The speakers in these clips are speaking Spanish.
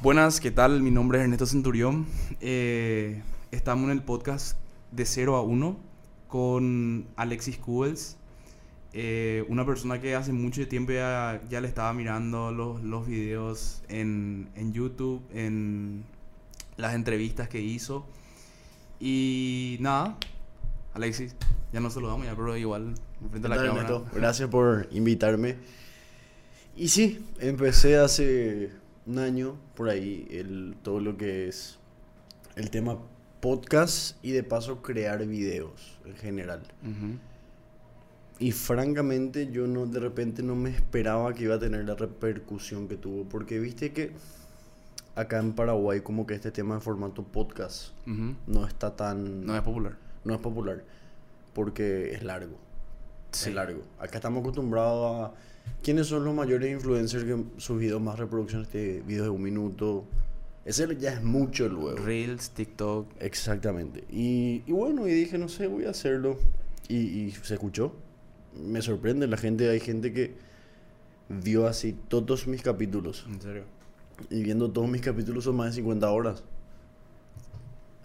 Buenas, ¿qué tal? Mi nombre es Ernesto Centurión. Eh, estamos en el podcast de 0 a 1 con Alexis Kubels, eh, una persona que hace mucho tiempo ya, ya le estaba mirando los, los videos en, en YouTube, en las entrevistas que hizo. Y nada, Alexis, ya nos saludamos ya, pero igual, enfrente a la Dale, cámara. Neto, Gracias por invitarme. Y sí, empecé hace un año por ahí el, todo lo que es el tema podcast y de paso crear videos en general. Y francamente yo no de repente no me esperaba que iba a tener la repercusión que tuvo. Porque viste que acá en Paraguay como que este tema de formato podcast no está tan... No es popular. no es popular. Porque es largo. Sí. Es largo. Acá estamos acostumbrados a... ¿Quiénes son los mayores influencers que sus videos más reproducciones de videos de un minuto? Ese ya es mucho luego. Reels, TikTok. Exactamente. Y, y bueno, y dije, no sé, voy a hacerlo. Y, y se escuchó. Me sorprende, la gente, hay gente que vio así todos mis capítulos. En serio. Y viendo todos mis capítulos son más de 50 horas.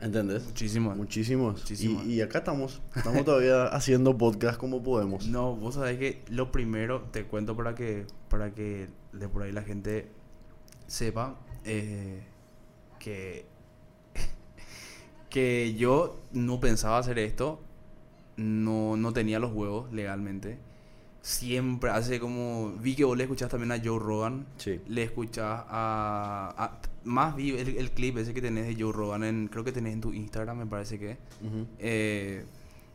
¿Entendés? Muchísimo. Muchísimos. Muchísimas. Y, y acá estamos. Estamos todavía haciendo podcast como podemos. No, vos sabés que lo primero, te cuento para que, para que de por ahí la gente sepa eh, que, que yo no pensaba hacer esto, no, no tenía los huevos legalmente. Siempre, hace como, vi que vos le escuchás también a Joe Rogan, Sí. le escuchás a, a- más vi el, el clip ese que tenés de Joe Rogan, en, creo que tenés en tu Instagram, me parece que. Eh,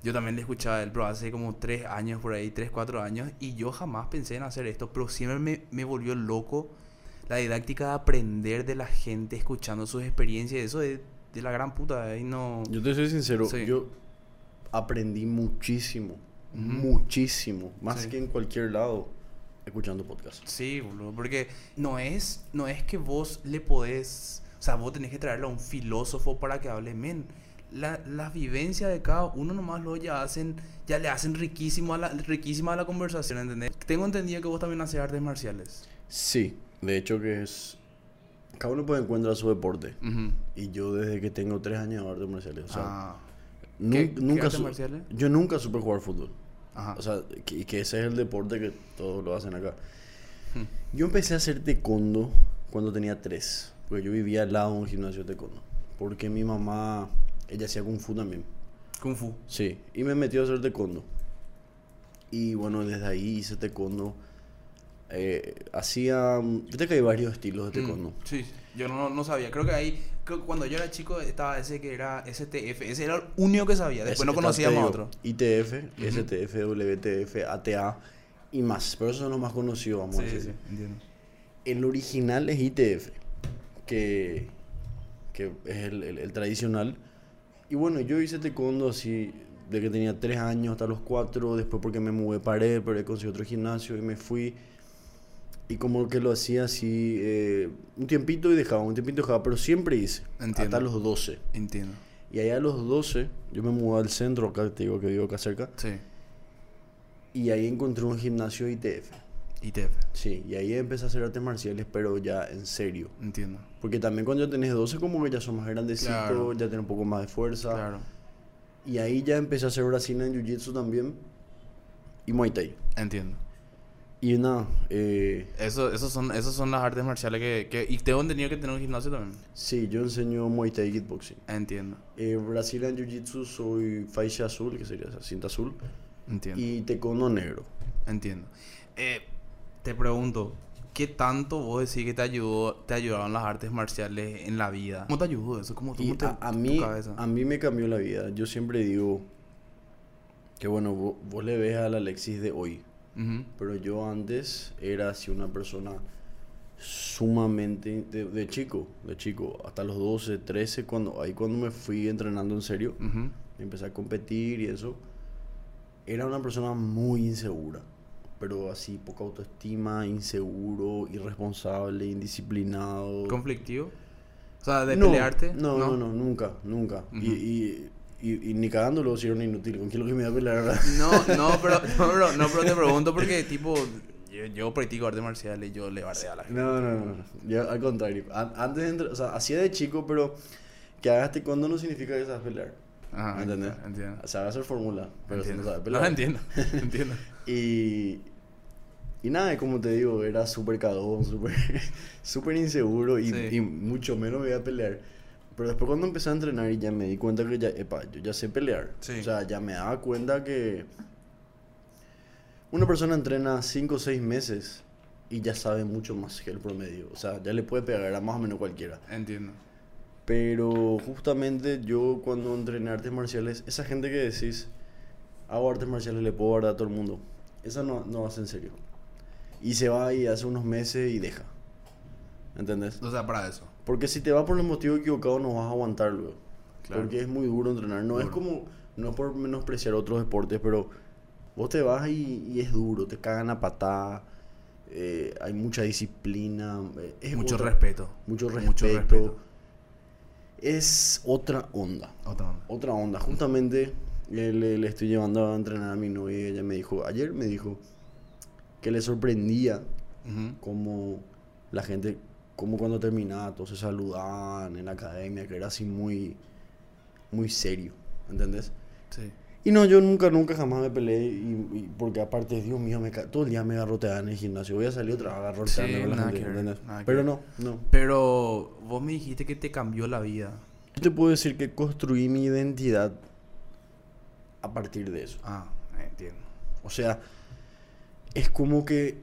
yo también le escuchaba a él, pero hace como tres años por ahí, tres, cuatro años, y yo jamás pensé en hacer esto, pero siempre me, me volvió loco la didáctica de aprender de la gente escuchando sus experiencias, eso de, de la gran puta, y no... Yo te soy sincero, Sí. yo aprendí muchísimo. Muchísimo. Más Sí. que en cualquier lado escuchando podcast. Sí, boludo, porque no es, no es que vos le podés, o sea, vos tenés que traerle a un filósofo para que hable, men. La, la vivencia de cada uno nomás lo ya hacen, ya le hacen riquísimo a la, riquísima a la conversación, ¿entendés? Tengo entendido que vos también haces artes marciales. Sí, de hecho que es... Cada uno puede encontrar su deporte. Y yo desde que tengo tres años de artes marciales. O sea, Ah, nun- ¿qué- qué nunca artes marciales? Yo nunca supe jugar fútbol. Ajá. O sea, que, que ese es el deporte que todos lo hacen acá. Hmm. Yo empecé a hacer taekwondo cuando tenía tres. Porque yo vivía al lado de un gimnasio de taekwondo. Porque mi mamá, ella hacía kung fu también. Kung Fu. Sí, y me metió a hacer taekwondo. Y bueno, desde ahí hice taekwondo. Eh, hacía... Viste que hay varios estilos de taekwondo. Mm, sí, yo no, no sabía. Creo que que cuando yo era chico estaba ese que era STF. Ese era el único que sabía. Después Es- no conocíamos otro. ITF. STF, WTF, ATA y más. Pero esos son los más conocidos, vamos a Sí, decir. sí, entiendo. El original es ITF, que, que es el, el- el tradicional. Y bueno, yo hice taekwondo así, de que tenía 3 años hasta los 4, después porque me mudé paré, pero conseguí otro gimnasio y me fui. Y como que lo hacía así, eh, un tiempito y dejaba, un tiempito y dejaba, pero siempre hice, Entiendo. hasta los 12. Entiendo. Y allá a los 12, yo me mudé al centro, acá te digo que vivo acá cerca, Sí. y ahí encontré un gimnasio ITF. ITF. Sí, y ahí empecé a hacer artes marciales, pero ya en serio. Entiendo. Porque también cuando ya tenés 12 como que ya son más grandecitos, Claro. ya tenés un poco más de fuerza. Claro. Y ahí ya empecé a hacer Brazilian Jiu-Jitsu también y Muay Thai. Entiendo. Y nada, eh, Eso, esos son, esos son las artes marciales que, que... Y tengo entendido que tener un gimnasio también. sí, yo enseño Muay Thai Kickboxing. Entiendo. Eh, Brazilian Jiu-Jitsu soy faixa azul, que sería esa cinta azul, Entiendo. y taekwondo negro. Entiendo. Eh, te pregunto, ¿qué tanto vos decís que te ayudó, te ayudaron las artes marciales en la vida? ¿Cómo te ayudó eso? ¿Cómo, cómo te, a, a mí, cabeza? a mí me cambió la vida. Yo siempre digo que bueno, vos, vos le ves al Alexis de hoy, Ujú. pero yo antes era así una persona sumamente de, de chico, de chico, hasta los 12, 13, cuando ahí cuando me fui entrenando en serio, Ujú. empecé a competir y eso, era una persona muy insegura, pero así poca autoestima, inseguro, irresponsable, indisciplinado. ¿Conflictivo? O sea, de No, pelearte. No, no, no, nunca, nunca. Ujú. y, y, y, y ni cagándolo si era un inútil. ¿Con quién lo que me iba a pelear ahora? No, no, pero, no, pero, no, pero te pregunto porque, tipo, yo, yo practico artes marciales y yo le bardeo a la gente. No, no, no. no. Yo, al contrario. An- antes de entrar, o sea, hacía de chico, pero que hagas taekwondo no significa que sabes pelear. Ajá, ¿Entendés? entiendo. O sea, hacer fórmula, pero si no entiendo. sabes No, pelear. entiendo, entiendo. Y, y nada, como te digo, era súper cagón, súper súper inseguro y, Sí. y mucho menos me iba a pelear. Pero después cuando empecé a entrenar y ya me di cuenta que ya, epa, yo ya sé pelear. Sí. O sea, ya me daba cuenta que una persona entrena 5 o 6 meses y ya sabe mucho más que el promedio. O sea, ya le puede pegar a más o menos cualquiera. Entiendo. Pero justamente yo cuando entrené artes marciales, esa gente que decís, hago artes marciales, le puedo dar a todo el mundo. Esa no, no hace en serio. Y se va y hace unos meses y deja. ¿Entendés? O sea, para eso. Porque si te vas por el motivo equivocado no vas a aguantar luego. Claro. Porque es muy duro entrenar. No es como, no es por menospreciar otros deportes, pero vos te vas y, y es duro, te cagan a patada. eh, hay mucha disciplina. eh, es Mucho otra- respeto. Mucho respeto. Mucho respeto. Es otra onda. Otra onda. Otra onda. Justamente eh, le, le estoy llevando a entrenar a mi novia y ella me dijo, ayer me dijo que le sorprendía Ujú. como la gente, como cuando terminaba, todos se saludaban en la academia, que era así muy, muy serio, ¿entendés? Sí. Y no, yo nunca, nunca jamás me peleé, y, y porque aparte, Dios mío, me, todo el día me garroteaban en el gimnasio. Voy a salir otra vez a garrotearme Sí, con la nada gente, que ver, ¿entendés? nada Pero no, no. Pero vos me dijiste que te cambió la vida. Yo te puedo decir que construí mi identidad a partir de eso. Ah, entiendo. O sea, es como que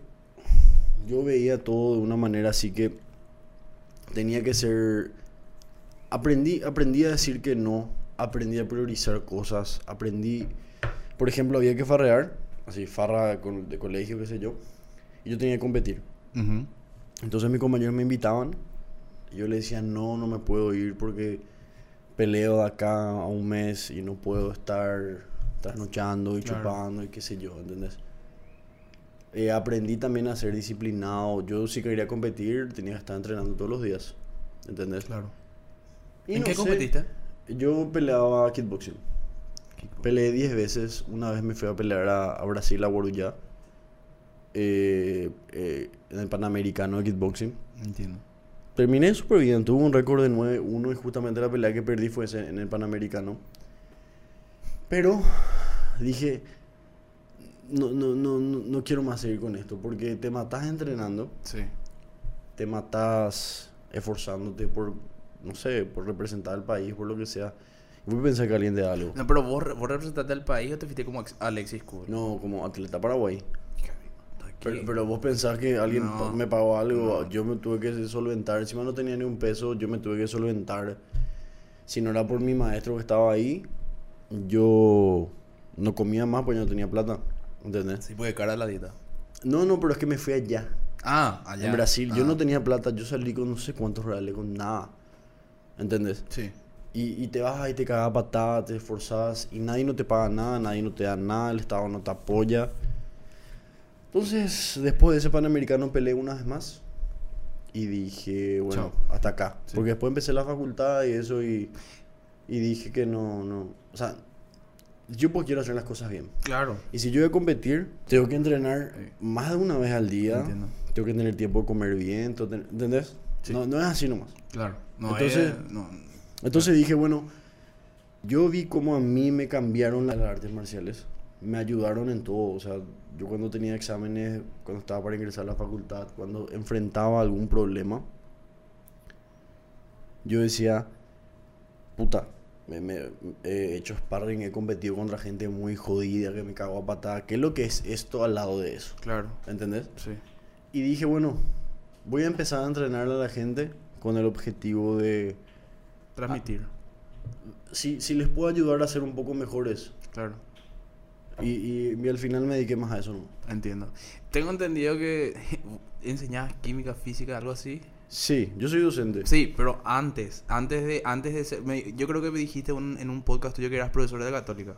yo veía todo de una manera así que tenía que ser... Aprendí, aprendí a decir que no, aprendí a priorizar cosas, aprendí... Por ejemplo, había que farrear, así, farra con- de colegio, qué sé yo, y yo tenía que competir. Entonces mis compañeros me invitaban y yo le decía, no, no me puedo ir porque peleo de acá a un mes y no puedo estar trasnochando y Claro. chupando y qué sé yo, ¿entendés? Eh, aprendí también a ser disciplinado. Yo si quería competir tenía que estar entrenando todos los días, ¿entendés? Claro. Y ¿En no qué sé, competiste? Yo peleaba kickboxing. Peleé 10 veces. Una vez me fui a pelear a, a Brasil, a Guarujá. eh, eh, en el Panamericano de kickboxing. Entiendo. Terminé súper bien, tuve un récord de 9-1 y justamente la pelea que perdí fue ese en el Panamericano. Pero dije, no, no, no, no, quiero más seguir con esto porque te matas entrenando, Sí. te matas esforzándote por, no sé, por representar al país, por lo que sea. Voy a pensar que alguien da algo. No, pero vos, vos representaste al país o te fuiste como ex- Alexis Cooper. No, como atleta paraguay. Pero, pero vos pensás que alguien No, me pagó algo, no. yo me tuve que solventar, encima no tenía ni un peso, yo me tuve que solventar. Si no era por mi maestro que estaba ahí, yo no comía más porque no tenía plata, ¿entendés? Sí, porque cara la dieta. No, no, pero es que me fui allá, Ah, allá. en Brasil. Yo Ah, no tenía plata, yo salí con no sé cuántos reales, con nada, ¿entendés? Sí. Y, y te vas ahí, te cagas patadas, te esforzás y nadie no te paga nada, nadie no te da nada, el Estado no te apoya. Entonces, después de ese Panamericano peleé una vez más y dije, bueno, Chao. hasta acá. Sí. Porque después empecé la facultad y eso y, y dije que no, no, o sea, yo pues quiero hacer las cosas bien. Claro. Y si yo voy a competir, tengo que entrenar Sí. más de una vez al día. Entiendo. Tengo que tener tiempo de comer bien, ¿entendés? Sí. No, no es así nomás. Claro. No, Entonces- eh, no. Entonces dije, bueno, yo vi cómo a mí me cambiaron las artes marciales. Me ayudaron en todo. O sea, yo cuando tenía exámenes, cuando estaba para ingresar a la facultad, cuando enfrentaba algún problema, yo decía, puta, me, me- he hecho sparring, he competido contra gente muy jodida que me cago a patada. ¿Qué es lo que es esto al lado de eso? Claro. ¿Entendés? Sí. Y dije, bueno, voy a empezar a entrenar a la gente con el objetivo de Transmitir. si, si les puedo ayudar a ser un poco mejores. Claro. Y, y, y al final me dediqué más a eso, ¿no? Entiendo. Tengo entendido que enseñabas química, física, algo así. Sí, yo soy docente. Sí, pero antes, antes de, antes de ser, me- yo creo que me dijiste un- en un podcast tuyo que eras profesor de católica.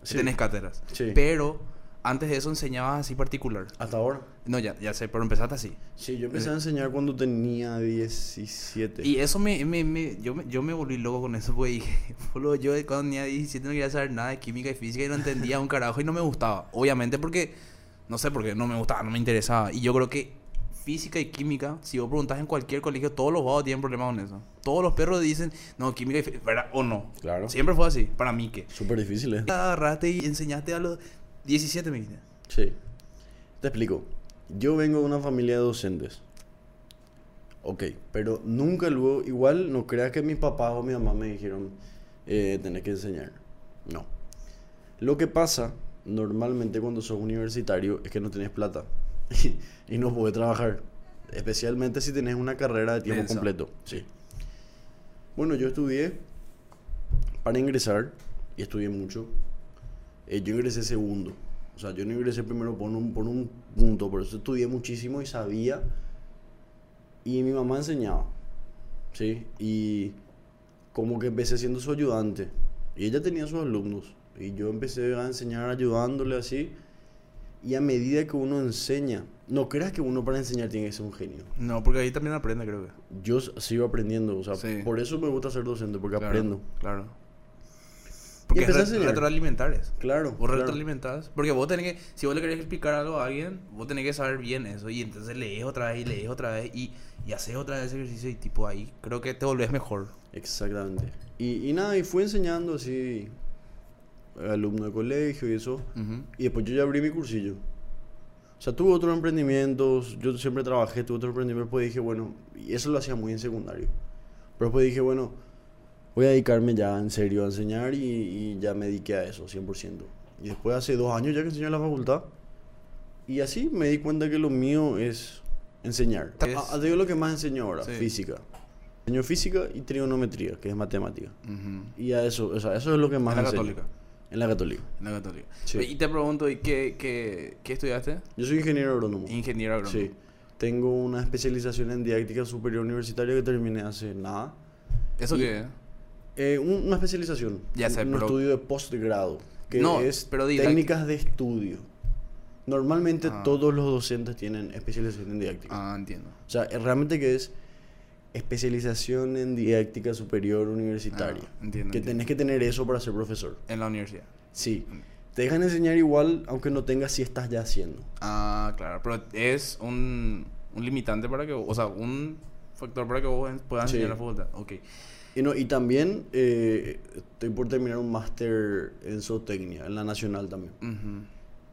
que Sí. Tenés cátedras. Sí. Pero antes de eso enseñabas así particular. Hasta ahora. No, ya, ya sé, pero empezaste así. Sí, yo empecé a enseñar cuando tenía 17. Y eso me, me, me- yo, me, yo me volví loco con eso, porque yo cuando tenía 17 no quería saber nada de química y física y no entendía un carajo y no me gustaba. Obviamente porque No sé por qué, no me gustaba, no me interesaba. Y yo creo que física y química, si vos preguntas en cualquier colegio, todos los vagos tienen problemas con eso. Todos los perros dicen, no, química y ¿verdad? O no. Claro. Siempre fue así, para mí que. Súper difícil, ¿eh? Agarraste y enseñaste a los 17, me dijiste. Sí. Te explico. Yo vengo de una familia de docentes. Ok, pero nunca luego, igual no creas que mis papás o mi mamá me dijeron, eh, tenés que enseñar. No. Lo que pasa normalmente cuando sos universitario es que no tenés plata y no podés trabajar. Especialmente si tenés una carrera de tiempo Densa. completo. Sí. Bueno, yo estudié para ingresar y estudié mucho. Eh, yo ingresé segundo. O sea, yo no ingresé primero por un, por un punto, por eso estudié muchísimo y sabía. Y mi mamá enseñaba. ¿Sí? Y como que empecé siendo su ayudante. Y ella tenía sus alumnos. Y yo empecé a enseñar ayudándole así. Y a medida que uno enseña, no creas que uno para enseñar tiene que ser un genio. No, porque ahí también aprende, creo que. Yo sigo aprendiendo, o sea, Sí. por eso me gusta ser docente, porque Claro, aprendo. Claro. Porque es re- retroalimentar es. Claro. Vos claro. retroalimentás. Porque vos tenés que, si vos le querés explicar algo a alguien, vos tenés que saber bien eso. Y entonces lees otra vez y lees otra vez y, y haces otra vez ese ejercicio y tipo ahí creo que te volvés mejor. Exactamente. Y, y nada, y fui enseñando así, alumno de colegio y eso. Ujú. Y después yo ya abrí mi cursillo. O sea, tuve otros emprendimientos, yo siempre trabajé, tuve otros emprendimientos, después dije, bueno, y eso lo hacía muy en secundario. Pero después dije, bueno, voy a dedicarme ya en serio a enseñar y, y ya me dediqué a eso, 100%. Y después hace dos años ya que enseño en la facultad. Y así me di cuenta que lo mío es enseñar. Es- Ah, te digo lo que más enseño ahora, Sí. física. Enseño física y trigonometría, que es matemática. Ujú. Y a eso, o sea, eso es lo que más la enseño. católica. En la católica. En la católica. Sí. Y te pregunto, ¿y qué, qué, qué estudiaste? Yo soy ingeniero agrónomo. Ingeniero agrónomo. Sí. Tengo una especialización en didáctica superior universitaria que terminé hace nada. ¿Eso Y- qué? Eh, un- una especialización. Ya sé, un pero- estudio de postgrado. Que No, es pero técnicas de estudio. Normalmente Ah. todos los docentes tienen especialización en didáctica. Ah, entiendo. O sea, eh, realmente que es especialización en didáctica superior universitaria. Ah, entiendo, Que entiendo. tenés que tener eso para ser profesor. En la universidad. Sí. Te dejan enseñar igual, aunque no tengas si estás ya haciendo. Ah, claro. Pero es un, un limitante para que vos- o sea, un factor para que vos puedas Sí. enseñar la facultad. Ok. Y, no, y también eh, estoy por terminar un máster en zootecnia, en la nacional también.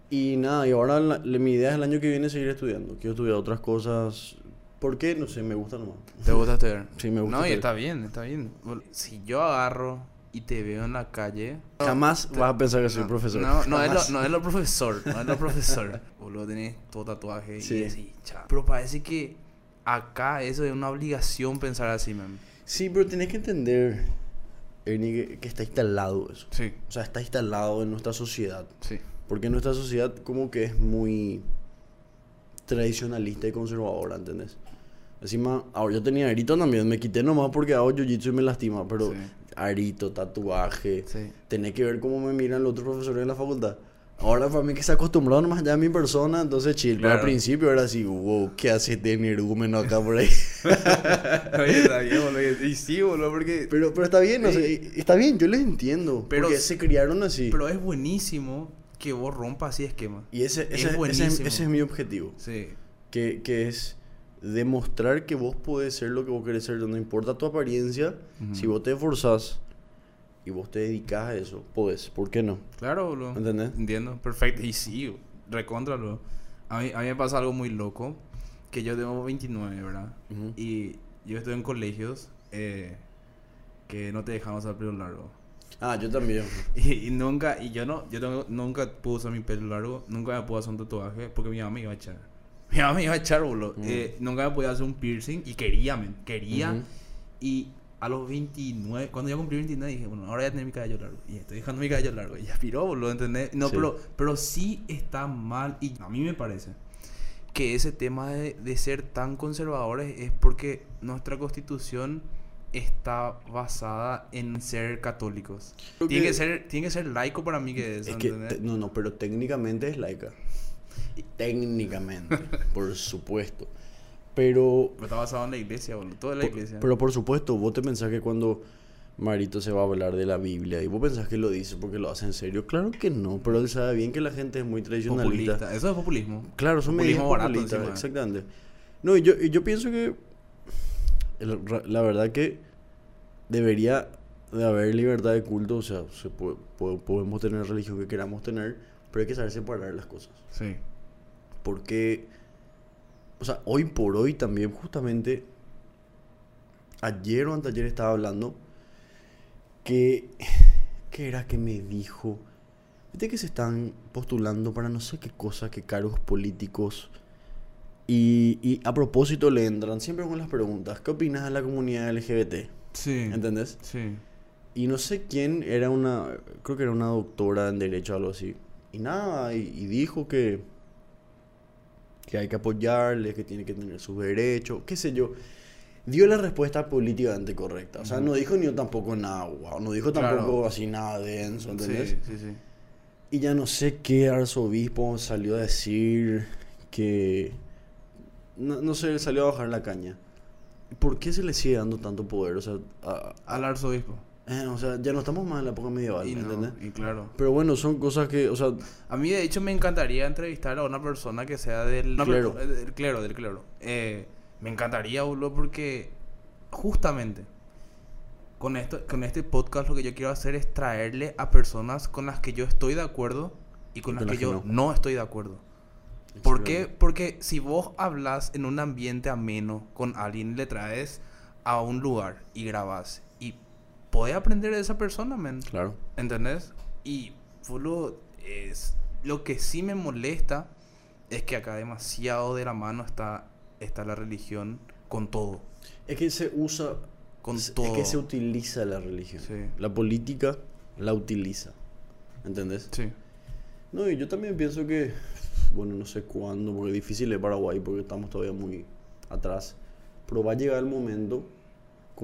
Y nada, y ahora la- la- mi idea es el año que viene seguir estudiando. Quiero estudiar otras cosas. ¿Por qué? No sé, me gusta nomás. ¿Te gusta estudiar? Sí, me gusta No, y estudiar. está bien, está bien. Si yo agarro y te veo en la calle... Jamás te- vas a pensar que soy no, profesor. No, no es, lo, no es lo profesor, no es lo profesor. Boludo, tenés todo tatuaje Sí. y así, cha. Pero parece que acá eso es una obligación pensar así, man. Sí, pero tenés que entender, Ernie, que, que está instalado eso. Sí, O sea, está instalado en nuestra sociedad. sí. Porque nuestra sociedad como que es muy tradicionalista y conservadora, ¿entendés? Encima, ahora yo tenía arito también, me quité nomás porque hago jiu-jitsu y me lastima, pero Sí. arito, tatuaje, Sí. tenés que ver cómo me miran los otros profesores en la facultad. Ahora para mí que se acostumbrado nomás ya a mi persona, entonces chill. Pero al Claro. principio era así, wow, ¿qué hace este energúmeno acá por ahí? Oye, está bien, boludo. Y sí, boludo, porque... pero, pero está bien, o sea, Sí. está bien, yo les entiendo. Pero porque se criaron así. Pero es buenísimo que vos rompas así esquema. y ese, es ese, ese, buenísimo. ese es mi objetivo. Sí. que, que es demostrar que vos podés ser lo que vos querés ser, no importa tu apariencia, Ujú. si vos te esforzás y vos te dedicás a eso, podés, ¿por qué no? Claro, boludo. ¿Entendés? Entiendo, perfecto. Y sí, recontralo. A mí, a mí me pasa algo muy loco, que yo tengo 29, ¿verdad? Ujú. Y yo estoy en colegios eh, que no te dejan usar pelo largo. Ah, yo también. Y, y nunca, y yo no, yo tengo, nunca pude usar mi pelo largo, nunca me pude hacer un tatuaje porque mi mamá me iba a echar. Mi mamá me iba a echar, boludo. Mm. Eh, nunca me podía hacer un piercing y quería, men, quería. Y a los 29, cuando yo cumplí 29, dije, bueno, ahora voy a tener mi cabello largo. Y estoy dejando mi cabello largo. Y aspiró, boludo, ¿entendés? No, Sí. pero, pero sí está mal. Y a mí me parece que ese tema de, de ser tan conservadores es porque nuestra constitución está basada en ser católicos. Tiene que- ser, tiene que ser laico para mí que eso, Es que, no, no, pero técnicamente es laica. Técnicamente, por supuesto. Pero Pero está basado en la iglesia, boludo. Toda la Por- iglesia. Pero por supuesto, vos te pensás que cuando, Marito se va a hablar de la Biblia y vos pensás que lo dice porque lo hace en serio. Claro que no, pero él sabe bien que la gente es muy tradicionalista. Populista. Eso es populismo. Claro, son Populismo barato encima. exactamente. No, y yo, y yo pienso que el- la verdad que debería de haber libertad de culto, o sea, se puede- po- podemos tener religión que queramos tener, pero hay que saber separar las cosas. Sí. Porque, o sea, hoy por hoy también, justamente, ayer o anteayer estaba hablando que, ¿qué era que me dijo? Viste que se están postulando para no sé qué cosa, qué cargos políticos. Y, y a propósito le entran siempre con las preguntas, ¿qué opinas de la comunidad LGBT? Sí. ¿Entendés? Sí. Y no sé quién era una, creo que era una doctora en derecho o algo así. Y nada, y, y dijo que, que hay que apoyarles, que tiene que tener sus derechos, qué sé yo. Dio la respuesta políticamente correcta. O sea, no dijo ni tampoco nada, wow, no dijo Claro. tampoco así nada denso, ¿entendés? Sí, sí, sí. Y ya no sé qué arzobispo salió a decir que... No, no sé, salió a bajar la caña. ¿Por qué se le sigue dando tanto poder? O sea, a- Al arzobispo. Eh, o sea, ya no estamos más en la época medieval, Y, ¿me no, entiendes? y claro. Pero bueno, son cosas que, o sea, A mí, de hecho, me encantaría entrevistar a una persona que sea del clero. eh, Del clero, del clero. Eh, me encantaría, boludo, porque justamente con, esto, con este podcast lo que yo quiero hacer es traerle a personas con las que yo estoy de acuerdo y con las que yo no. estoy de acuerdo. ¿Por qué? Porque si vos hablas en un ambiente ameno con alguien, le traes a un lugar y grabas y podés aprender de esa persona, man. Claro. ¿Entendés? Y boludo, es lo que sí me molesta es que acá demasiado de la mano está, está la religión con todo. Es que se usa, Con es todo. que se utiliza la religión. Sí. La política la utiliza. ¿Entendés? Sí. No, y yo también pienso que, bueno, no sé cuándo, porque es difícil de Paraguay, porque estamos todavía muy atrás. Pero va a llegar el momento,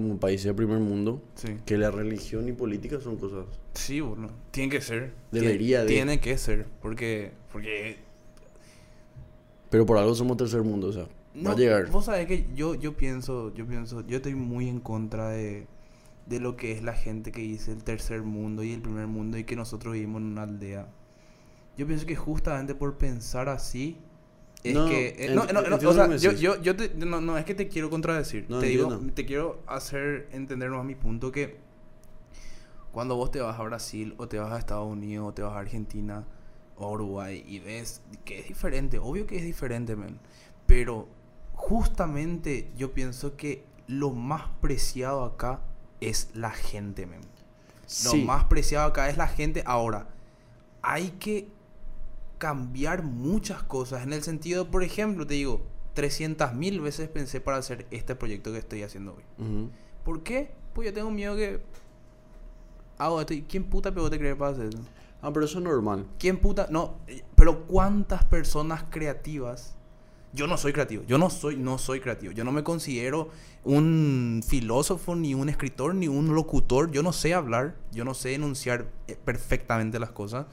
como país de primer mundo, Sí. que la religión y política son cosas. Sí, boludo. Tiene que ser. Debería Tien- de. Tiene que ser. Porque. Porque. Pero por algo somos tercer mundo, o sea, va a llegar. Vos sabés que yo, yo pienso. Yo pienso. Yo estoy muy en contra de. De lo que es la gente que dice el tercer mundo y el primer mundo y que nosotros vivimos en una aldea. Yo pienso que justamente por pensar así. Es No, que. eh, no, no, no, o sea, yo, decís. yo, yo te- no, no es que te quiero contradecir. No, te digo, te quiero hacer entender más mi punto que cuando vos te vas a Brasil o te vas a Estados Unidos o te vas a Argentina o Uruguay y ves que es diferente, obvio que es diferente, man. Pero justamente yo pienso que lo más preciado acá es la gente, man. Lo más preciado acá es la gente. Ahora, hay que cambiar muchas cosas. En el sentido, por ejemplo, te digo, 300 mil veces pensé para hacer este proyecto que estoy haciendo hoy. Ujú. ¿Por qué? Pues yo tengo miedo que... Hago esto. y ¿Quién puta pegó te creer para hacer eso? Ah, pero eso es normal. ¿Quién puta? No, eh, pero ¿cuántas personas creativas? Yo no soy creativo, yo no soy, no soy creativo, yo no me considero un filósofo, ni un escritor, ni un locutor, yo no sé hablar, yo no sé enunciar eh, perfectamente las cosas,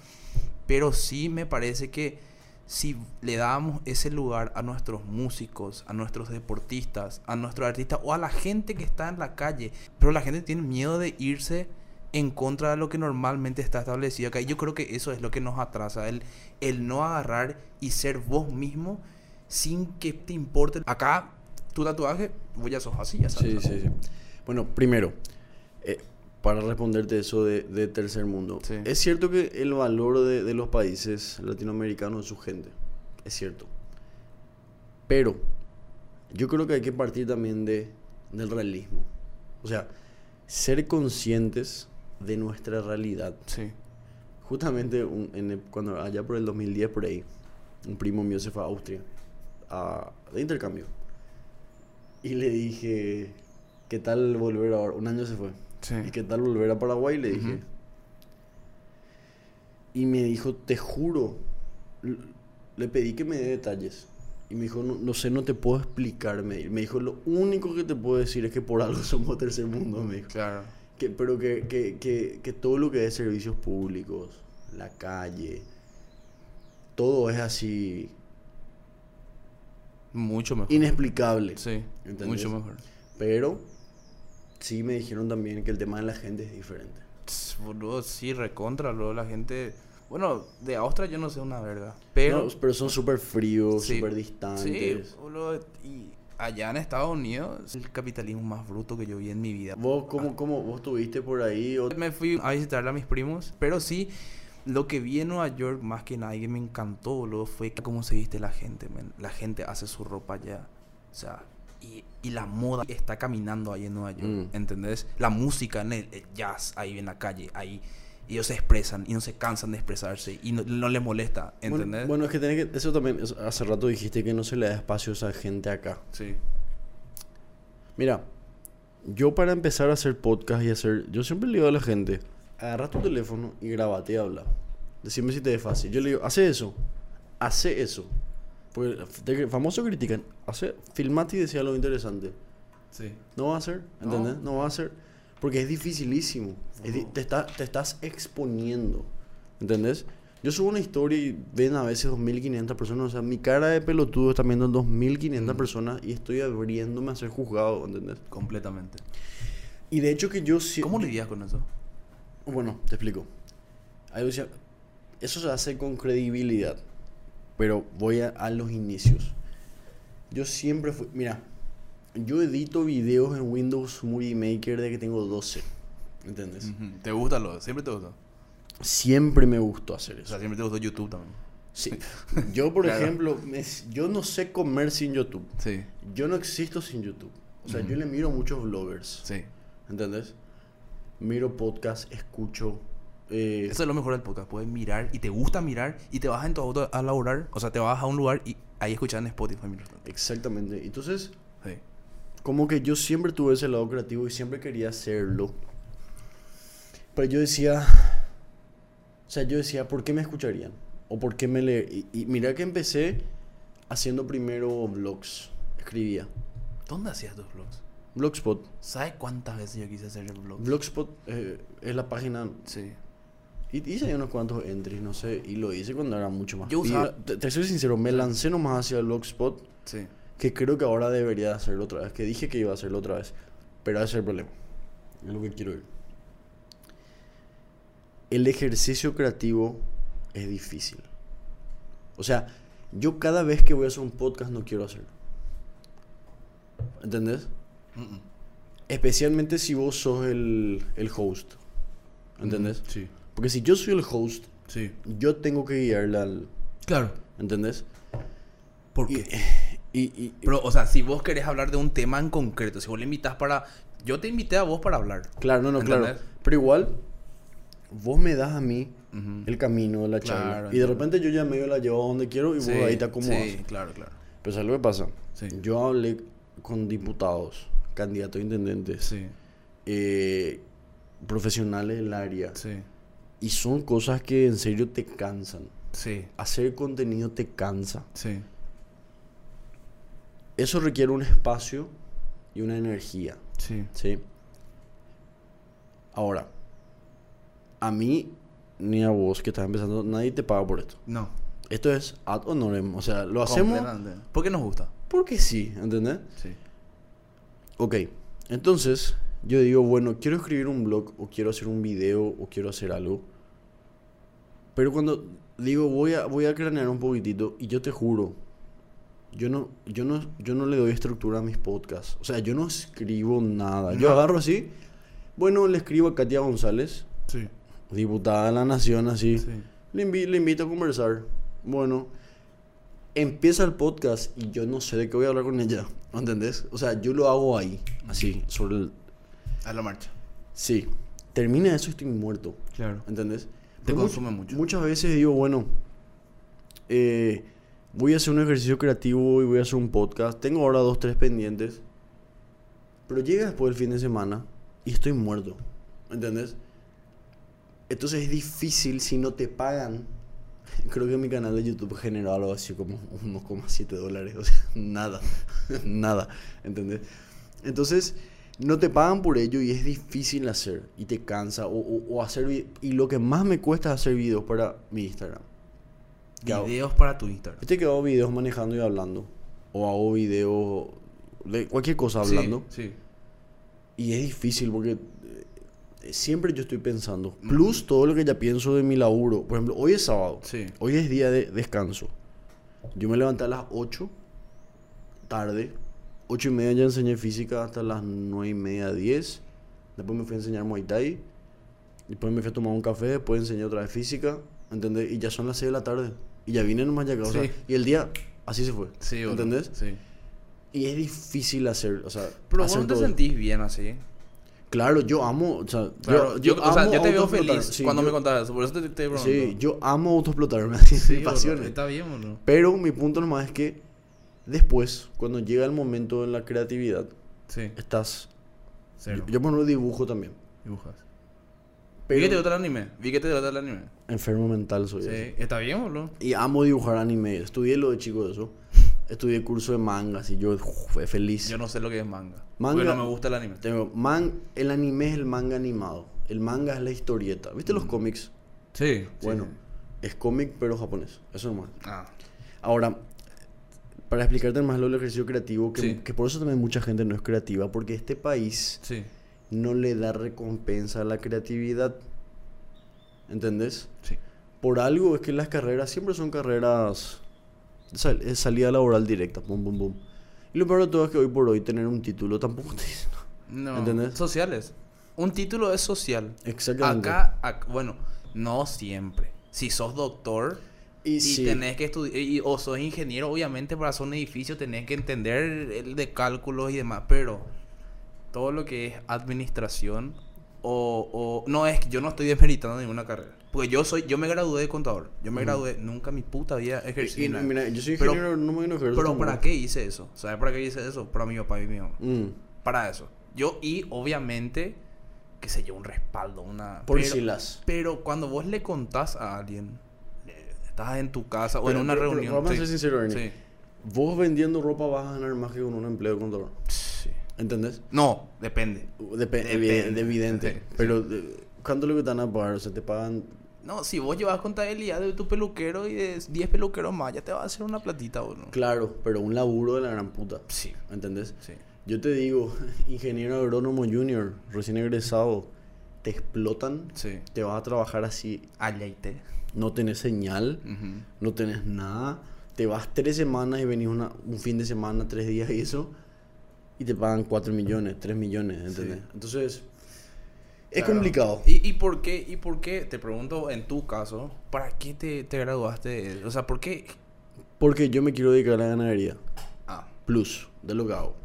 pero sí me parece que si le damos ese lugar a nuestros músicos, a nuestros deportistas, a nuestros artistas o a la gente que está en la calle, pero la gente tiene miedo de irse en contra de lo que normalmente está establecido acá. Y yo creo que eso es lo que nos atrasa, el, el no agarrar y ser vos mismo sin que te importe. Acá, tu tatuaje, vos ya sos así, ya sabes. Sí, sí, sí. Bueno, primero, eh, para responderte eso de, de tercer mundo, Sí. es cierto que el valor de, de los países latinoamericanos es su gente, es cierto. Pero yo creo que hay que partir también de, del realismo. O sea, ser conscientes de nuestra realidad. Sí. Justamente un- en el- cuando allá por el 2010 por ahí, un primo mío se fue a Austria a, de intercambio. Y le dije, ¿qué tal volver ahora? Un año se fue. Sí. ¿Y qué tal volver a Paraguay? Le dije. Y me dijo, te juro, le pedí que me dé detalles. Y me dijo, no, no sé, no te puedo explicar. Me, me dijo, lo único que te puedo decir es que por algo somos tercer mundo, me dijo. Claro. Que, pero que, que, que, que todo lo que es servicios públicos, la calle, todo es así Mucho mejor. inexplicable. Sí, ¿Entendés? mucho mejor. Pero sí me dijeron también que el tema de la gente es diferente. Tss, Boludo, sí, recontra, luego la gente... Bueno, de Austria yo no sé una verga. Pero... No, pero son súper fríos, Sí. súper Sí, distantes. boludo, y allá en Estados Unidos es el capitalismo más bruto que yo vi en mi vida. ¿Vos cómo, cómo, vos estuviste por ahí? o- Me fui a visitarle a mis primos, pero sí, lo que vi en Nueva York más que nada que me encantó, boludo, fue cómo se viste la gente, men. La gente hace su ropa allá. O sea, y, y la moda está caminando ahí en Nueva York, Mm. ¿entendés? La música, en el, el jazz ahí en la calle, ahí. Ellos se expresan y no se cansan de expresarse y no, no les molesta, ¿entendés? Bueno, es que tenés que... Eso también... hace rato dijiste que no se le da espacio a esa gente acá. Sí. Mira, yo para empezar a hacer podcast y hacer... Yo siempre le digo a la gente, agarra tu teléfono y grabate y habla. Decime si te es fácil. Yo le digo, hace eso. Hace eso. Porque te- famosos critican. Hace, filmate y decía algo interesante. Sí. No va a hacer, ¿entendés? No. No, va a hacer. Porque es dificilísimo. Es di- No. te, está- te estás exponiendo. ¿Entendés? Yo subo una historia y ven a veces 2.500 personas. O sea, mi cara de pelotudo está viendo 2.500 Mm. personas y estoy abriéndome a ser juzgado, ¿entendés? Completamente. Y de hecho que yo sí... ¿Cómo lidias con eso? Bueno, te explico. Eso se hace con credibilidad. Pero voy a, a los inicios. Yo siempre fui... Mira, yo edito videos en Windows Movie Maker de que tengo 12. ¿Entendés? ¿Te gusta lo? ¿Siempre te gustó? Siempre me gustó hacer O eso. sea, siempre te gustó YouTube también. Sí. Yo, por Claro. ejemplo, me- yo no sé comer sin YouTube. Sí, Yo no existo sin YouTube. O sea, yo le miro a muchos vloggers. sí. ¿Entendés? Miro podcast, escucho... eh, Eso es lo mejor del podcast. Puedes mirar y te gusta mirar y te vas en tu auto a laburar. O sea, te vas a un lugar y ahí escuchas en Spotify. Exactamente. Entonces, Sí. como que yo siempre tuve ese lado creativo y siempre quería hacerlo. Pero yo decía, o sea, yo decía, ¿por qué me escucharían? ¿O por qué me le... Y, y mira que empecé haciendo primero vlogs, escribía. ¿Dónde hacías tus vlogs? Blogspot. ¿Sabes cuántas veces yo quise hacer el vlog? Blogspot eh, es la página... Sí. Y hice unos cuantos entries, no sé, y lo hice cuando era mucho más... Yo usaba-. Te, te soy sincero, me lancé nomás hacia el Blogspot, Sí. que creo que ahora debería hacerlo otra vez, que dije que iba a hacerlo otra vez, pero ese es el problema. Es lo que quiero ir. El ejercicio creativo es difícil. O sea, yo cada vez que voy a hacer un podcast no quiero hacerlo. ¿Entendés? Mm, mm. Especialmente si vos sos el, el host. ¿Entendés? Sí. Porque si yo soy el host, Sí. yo tengo que guiarle al... Claro. ¿Entendés? ¿Por qué? y, y- Pero, o sea, si vos querés hablar de un tema en concreto, si vos le invitas para... Yo te invité a vos para hablar. claro, no, no, claro. Pero igual, vos me das a mí el camino de la Claro, charla. Y de repente yo ya medio la llevo a donde quiero y Sí, vos ahí te acomodas. Sí, claro, claro. Pero ¿sabes lo que pasa? Sí. Yo hablé con diputados, candidatos a intendentes, Sí, eh, profesionales del área. sí, Y son cosas que en serio te cansan. sí, Hacer contenido te cansa. sí. Eso requiere un espacio y una energía. Sí. ¿Sí? Ahora, a mí ni a vos que estás empezando, nadie te paga por esto. No. Esto es ad honorem. O sea, lo hacemos. Porque nos gusta. porque sí, ¿entendés? Sí. Ok, entonces yo digo, bueno, quiero escribir un blog o quiero hacer un video o quiero hacer algo. Pero cuando digo, voy a, voy a cranear un poquitito y yo te juro, yo no, yo, no, yo no le doy estructura a mis podcasts. O sea, yo no escribo nada. Yo agarro así, bueno, le escribo a Katia González, Sí. diputada de la Nación, así. Sí. Le, invi- le invito a conversar. Bueno, empieza el podcast y yo no sé de qué voy a hablar con ella. ¿Entendés? O sea, yo lo hago ahí, así, sobre el... A la marcha. Sí, termina eso y estoy muerto. Claro. ¿Entendés? Te Pero consume mucho. Muchas veces digo, bueno, eh, voy a hacer un ejercicio creativo y voy a hacer un podcast. Tengo ahora dos, tres pendientes. Pero llega después del fin de semana y estoy muerto. ¿Entendés? Entonces es difícil si no te pagan. Creo que mi canal de YouTube generó algo así como 1,7 dólares. O sea, nada. nada. ¿Entendés? Entonces, no te pagan por ello y es difícil hacer. Y te cansa. O, o- o hacer. Y lo que más me cuesta es hacer videos para mi Instagram. Videos para tu Instagram. Viste que hago videos manejando y hablando. O hago videos de cualquier cosa hablando. Sí. sí. Y es difícil porque eh, siempre yo estoy pensando. Plus todo lo que ya pienso de mi laburo. Por ejemplo, hoy es sábado. Sí. Hoy es día de descanso. Yo me levanté a las 8 tarde. 8 y media ya enseñé física hasta las 9 y media, 10. Después me fui a enseñar Muay Thai. Después me fui a tomar un café. Después enseñé otra vez física. ¿Entendés? Y ya son las 6 de la tarde. Y ya vine nomás ya acá. o sea, Sí. y el día así se fue. Sí, boludo. ¿Entendés? Sí. Y es difícil hacer. O sea, Pero vos hacer no te todo. sentís bien así. Claro, yo amo. O sea, Claro, yo, o sea, amo yo te veo feliz Sí, cuando yo- me contabas eso. Por eso te, te. Sí, yo amo autoexplotarme. Sí, mi boludo, pasión. Está bien, boludo. Pero mi punto nomás es que después, cuando llega el momento en la creatividad, Sí. estás. Cero. Yo, yo por ejemplo dibujo también. Dibujas. Vi Pero que te gusta el anime. Vi que te gusta el anime. enfermo mental soy. Sí. así. Está bien, boludo. Y amo dibujar anime. Estudié lo de chico de eso. Estudié curso de mangas y yo uf, fue feliz. Yo no sé lo que es manga. Manga- Porque no me gusta el anime. Tengo man, el anime es el manga animado. El manga es la historieta. ¿Viste los cómics? Sí. Bueno, es cómic pero japonés. Eso nomás. Ah. Ahora, para explicarte más lo del ejercicio creativo, que, Sí. que por eso también mucha gente no es creativa, porque este país Sí. no le da recompensa a la creatividad. ¿Entendés? Sí. Por algo es que las carreras siempre son carreras sal- de salida laboral directa, pum, pum, pum. Y lo peor de todo es que hoy por hoy tener un título tampoco te dice nada. No. ¿Entendés? Sociales. Un título es social. Exactamente. Acá, ac- bueno, no siempre. Si sos doctor Y y, sí. tenés que estudiar, o sos ingeniero, obviamente para hacer un edificio tenés que entender el de cálculos y demás, pero todo lo que es administración o, o- no es que yo no estoy desmeritando ninguna carrera. Porque yo soy, yo me gradué de contador. Yo me gradué, nunca mi puta vida ejercí. Y- y nada. mira, yo soy Pero- ingeniero, no me Pero tampoco. ¿para qué hice eso? ¿Sabes para qué hice eso? Para mi papá y mi mamá. Mm, Para eso. Yo, y obviamente, qué sé yo, un respaldo, una... por pero, si las. pero cuando vos le contás a alguien, estás en tu casa o en una pero- pero reunión... vamos a sí, ser sinceros, Ernie. sí, Vos vendiendo ropa vas a ganar más que con un empleo de contador. sí. ¿Entendés? No, depende. Depe- Depende. evidente. Sí, Pero, ¿cuánto es lo que te van a pagar? O sea, te pagan. No, si vos llevas contabilidad de tu peluquero y de 10 peluqueros más, ya te va a hacer una platita, boludo. Claro, pero un laburo de la gran puta. Sí, ¿Entendés? sí. Yo te digo, ingeniero agrónomo junior, recién egresado, te explotan, Sí. te vas a trabajar así, Alleite. No tenés señal, no tenés nada, te vas tres semanas y venís una, un fin de semana, tres días y eso, y te pagan cuatro millones, tres millones, ¿entendés? Sí. Entonces, es Claro. complicado. ¿Y, y por qué? ¿Y por qué? Te pregunto en tu caso, ¿para qué te, te graduaste? O sea, ¿por qué? Porque yo me quiero dedicar a la ganadería, Ah, plus, de lo que hago.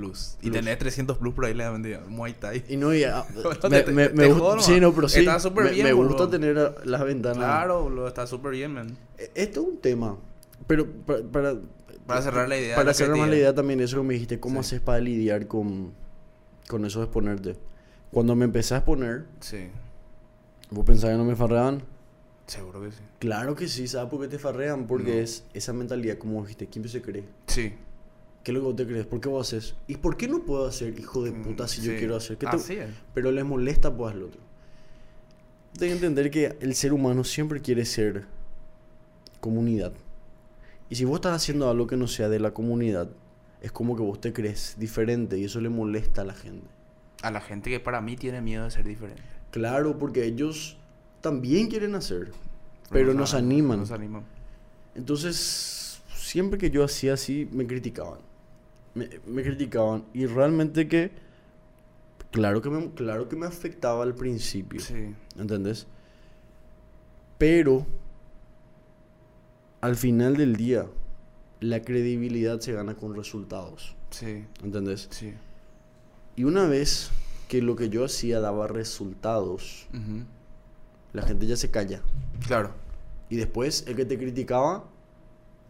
Plus. Y Plus. tenés 300 plus por ahí le vendía. Muay Thai. Y no, y, ah, me, me- me gusta- sí, no, pero sí, Está súper me, bien, me gusta tener a- las ventanas. Claro, boludo, está súper bien, man. Eh, Esto es un tema. Pero para, para, Para cerrar la idea de Para cerrar más la idea también, eso que me dijiste, ¿cómo Sí. haces para lidiar con, con eso de exponerte? Cuando me empecé a exponer, Sí, ¿vos pensabas que no me farreaban? seguro que sí. Claro que sí, ¿sabes por qué te farrean? Porque No. es esa mentalidad, como dijiste, ¿quién se cree? Sí. ¿Qué es lo que vos te crees? ¿Por qué vos haces? ¿Y por qué no puedo hacer, hijo de puta, si yo Mm, quiero hacer? ¿Qué te- Así es. Pero les molesta, pues, al otro. Tienes que entender que el ser humano siempre quiere ser comunidad. Y si vos estás haciendo algo que no sea de la comunidad, es como que vos te crees diferente y eso le molesta a la gente. A la gente que para mí tiene miedo de ser diferente. Claro, porque ellos también quieren hacer, pero nos animan. Nos animan. Entonces, siempre que yo hacía así, me criticaban. Me, me criticaban. Y realmente que, claro que, me, claro que me afectaba al principio. Sí. ¿Entendés? Pero al final del día, la credibilidad se gana con resultados. Sí. ¿Entendés? Sí. Y una vez que lo que yo hacía daba resultados, la gente ya se calla. Claro. Y después el que te criticaba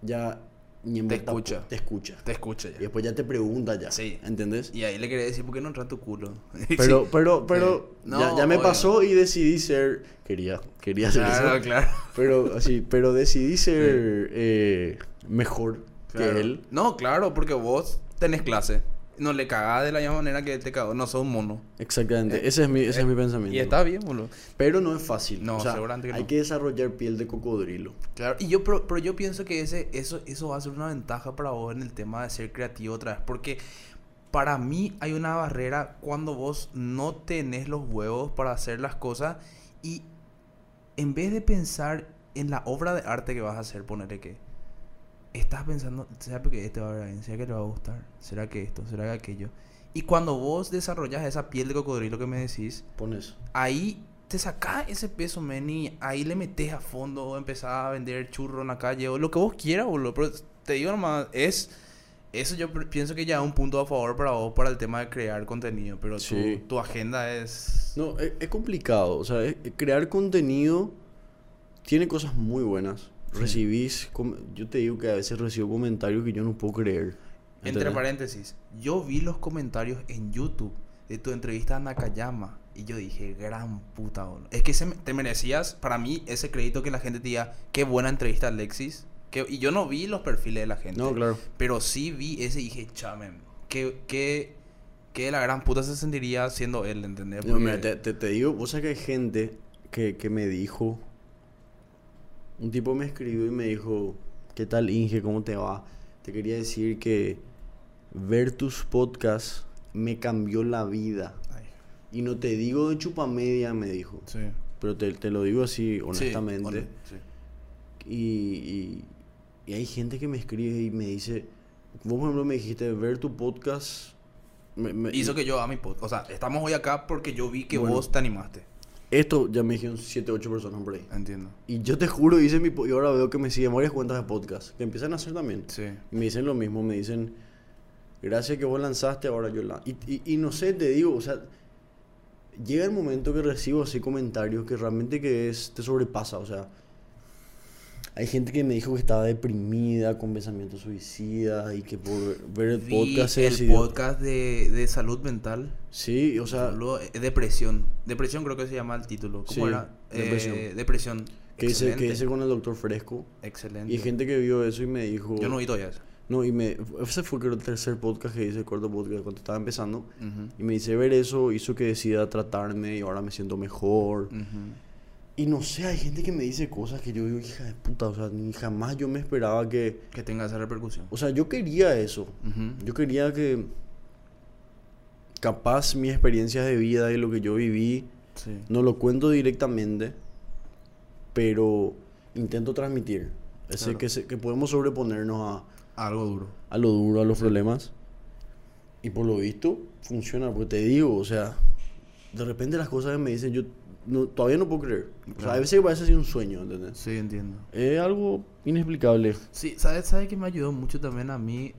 ya ni en Te escucha. te escucha. Te escucha Y ya. después ya te pregunta ya. Sí. ¿Entendés? Y ahí le quería decir, ¿por qué no entra tu culo? Pero, Sí. pero, pero. No, ya, ya me obvio. pasó y decidí ser. Quería, quería hacer Claro, eso. claro. Pero así, pero decidí ser eh, mejor Claro. que él. No, claro, porque vos tenés clase. No le cagás de la misma manera que él te cagó. No sos un mono. Exactamente. Eh, ese es mi, ese eh, es mi pensamiento. Y está bien, boludo. Pero no es fácil. No, O sea, seguramente que hay que desarrollar piel de cocodrilo. Claro, y yo, pero, pero yo pienso que ese, eso, eso va a ser una ventaja para vos en el tema de ser creativo otra vez, porque para mí hay una barrera cuando vos no tenés los huevos para hacer las cosas y en vez de pensar en la obra de arte que vas a hacer, ponerle que estás pensando, ¿será que este va a ver bien? ¿Será que le va a gustar? ¿Será que esto? ¿Será que aquello? Y cuando vos desarrollas esa piel de cocodrilo que me decís, Pones. ahí te sacás ese peso, men, y ahí le metes a fondo o empezás a vender churro en la calle o lo que vos quieras, boludo. Pero te digo nomás, es... Eso yo pienso que ya es un punto a favor para vos para el tema de crear contenido, pero tu- Sí. tu, agenda es... No, es, es complicado. O sea, es- crear contenido tiene cosas muy buenas. Recibís, yo te digo que a veces recibo comentarios que yo no puedo creer. Entre paréntesis, yo vi los comentarios en YouTube de tu entrevista a Nakayama y yo dije, gran puta, boludo. Es que se te merecías, para mí, ese crédito que la gente te diga, qué buena entrevista Alexis. Que, y yo no vi los perfiles de la gente. No, claro. Pero sí vi ese y dije, chamen, que, que, que de la gran puta se sentiría siendo él, ¿entendés? No, mira, te, te, te digo, vos sabés que hay gente que, que me dijo, un tipo me escribió y me dijo, ¿qué tal Inge? ¿Cómo te va? Te quería decir que ver tus podcasts me cambió la vida. Ay, Y no te digo de chupamedia, me dijo, sí. pero te, te lo digo así Sí, honestamente. hone- sí. Y, y, y hay gente que me escribe y me dice, vos por ejemplo me dijiste, ver tu podcast... me- me- Hizo que yo a mi podcast. O sea, estamos hoy acá porque yo vi que Bueno. vos te animaste. Esto ya me dijeron 7, 8 personas por ahí. Entiendo. Y yo te juro, hice mi... Y ahora veo que me siguen varias cuentas de podcast. Que empiezan a hacer también. Sí. Me dicen lo mismo. Me dicen, gracias que vos lanzaste, ahora yo la... Y, y, y no sé, te digo, o sea... Llega el momento que recibo así comentarios que realmente que es... Te sobrepasa, o sea... Hay gente que me dijo que estaba deprimida, con pensamientos suicidas y que por ver el Vi podcast se el decidió- podcast de, de salud mental. Sí, o sea, Boludo, eh, depresión. Depresión creo que se llama el título. ¿Cómo Sí, era? depresión. Eh, depresión. que hice, que hice con el doctor Fresco. Excelente. Y gente que vio eso y me dijo... Yo no vi todavía eso. No, y me... Ese fue creo el tercer podcast que hice, el cuarto podcast cuando estaba empezando. Ujú, Y me dice, ver eso hizo que decida tratarme y ahora me siento mejor. ujú. Y no sé, hay gente que me dice cosas que yo digo, hija de puta, o sea, ni jamás yo me esperaba que... Que tenga esa repercusión. O sea, yo quería eso. Yo quería que... Capaz mis experiencias de vida y lo que yo viví, Sí. no lo cuento directamente, pero intento transmitir. Ese Claro. que, se- que podemos sobreponernos a, Algo duro. a lo duro, a los problemas. Y por lo visto, funciona, porque te digo, o sea, de repente las cosas que me dicen, yo no- todavía no puedo creer. O sea, Claro. a veces que parece así un sueño, ¿entendés? Sí, entiendo. Es algo inexplicable. Sí, ¿sabes sabe que me ayudó mucho también a mí?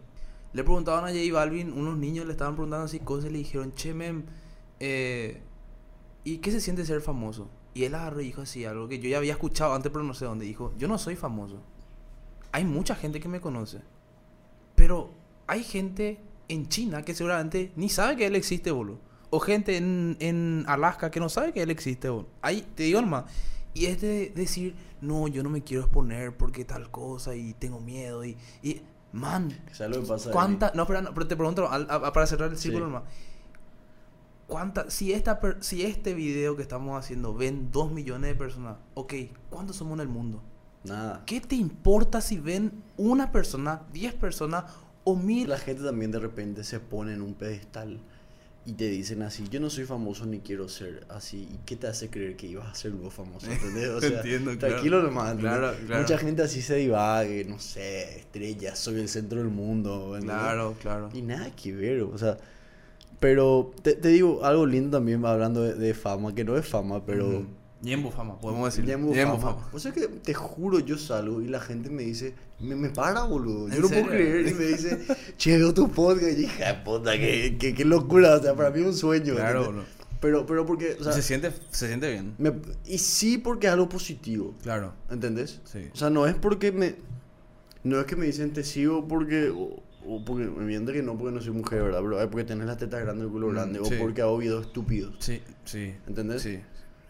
Le preguntaban a J Balvin, unos niños le estaban preguntando así cosas y le dijeron, che, mem, eh, ¿y qué se siente ser famoso? Y él agarró y dijo así, algo que yo ya había escuchado antes, pero no sé dónde. Dijo, yo no soy famoso. Hay mucha gente que me conoce. Pero hay gente en China que seguramente ni sabe que él existe, boludo. O gente en, en Alaska que no sabe que él existe, boludo. Ahí, te digo nomás. Y es de decir, no, yo no me quiero exponer porque tal cosa y tengo miedo y... y man. ¿cuánta... No, pero, no, pero te pregunto, al- a- para cerrar el círculo Sí. nomás. ¿Cuánta, si, esta si este video que estamos haciendo ven 2 millones de personas, ok, ¿cuántos somos en el mundo? Nada. ¿Qué te importa si ven una persona, 10 personas o mil? La gente también de repente se pone en un pedestal y te dicen así, yo no soy famoso ni quiero ser así. ¿Y qué te hace creer que ibas a ser luego famoso? ¿Entendés? O sea, Entiendo, claro. tranquilo nomás. Claro, claro. Mucha gente así se divague, no sé, estrella, soy el centro del mundo. ¿entendés? Claro, claro. Y nada que ver, o sea. Pero te, te digo algo lindo también hablando de, de fama, que no es fama, pero. Ñembo fama, podemos decir. Ñembo fama. fama. O sea que te juro, yo salgo y la gente me dice, me, me para, boludo. Yo ¿En no serio? puedo creer. Y me dice, che, veo tu podcast. Y hija de puta, qué, qué, qué locura. O sea, para mí es un sueño. Claro, boludo. Pero, pero porque, o sea, se, siente, se siente bien. me- y sí porque es algo positivo. Claro. ¿Entendés? Sí. O sea, no es porque me. No es que me dicen te sigo porque. O, o porque me miente que no porque no soy mujer, ¿verdad? Pero es porque tenés las tetas grandes y el culo Mm, grande. sí. O porque hago videos estúpidos. Sí, sí. ¿Entendés? Sí.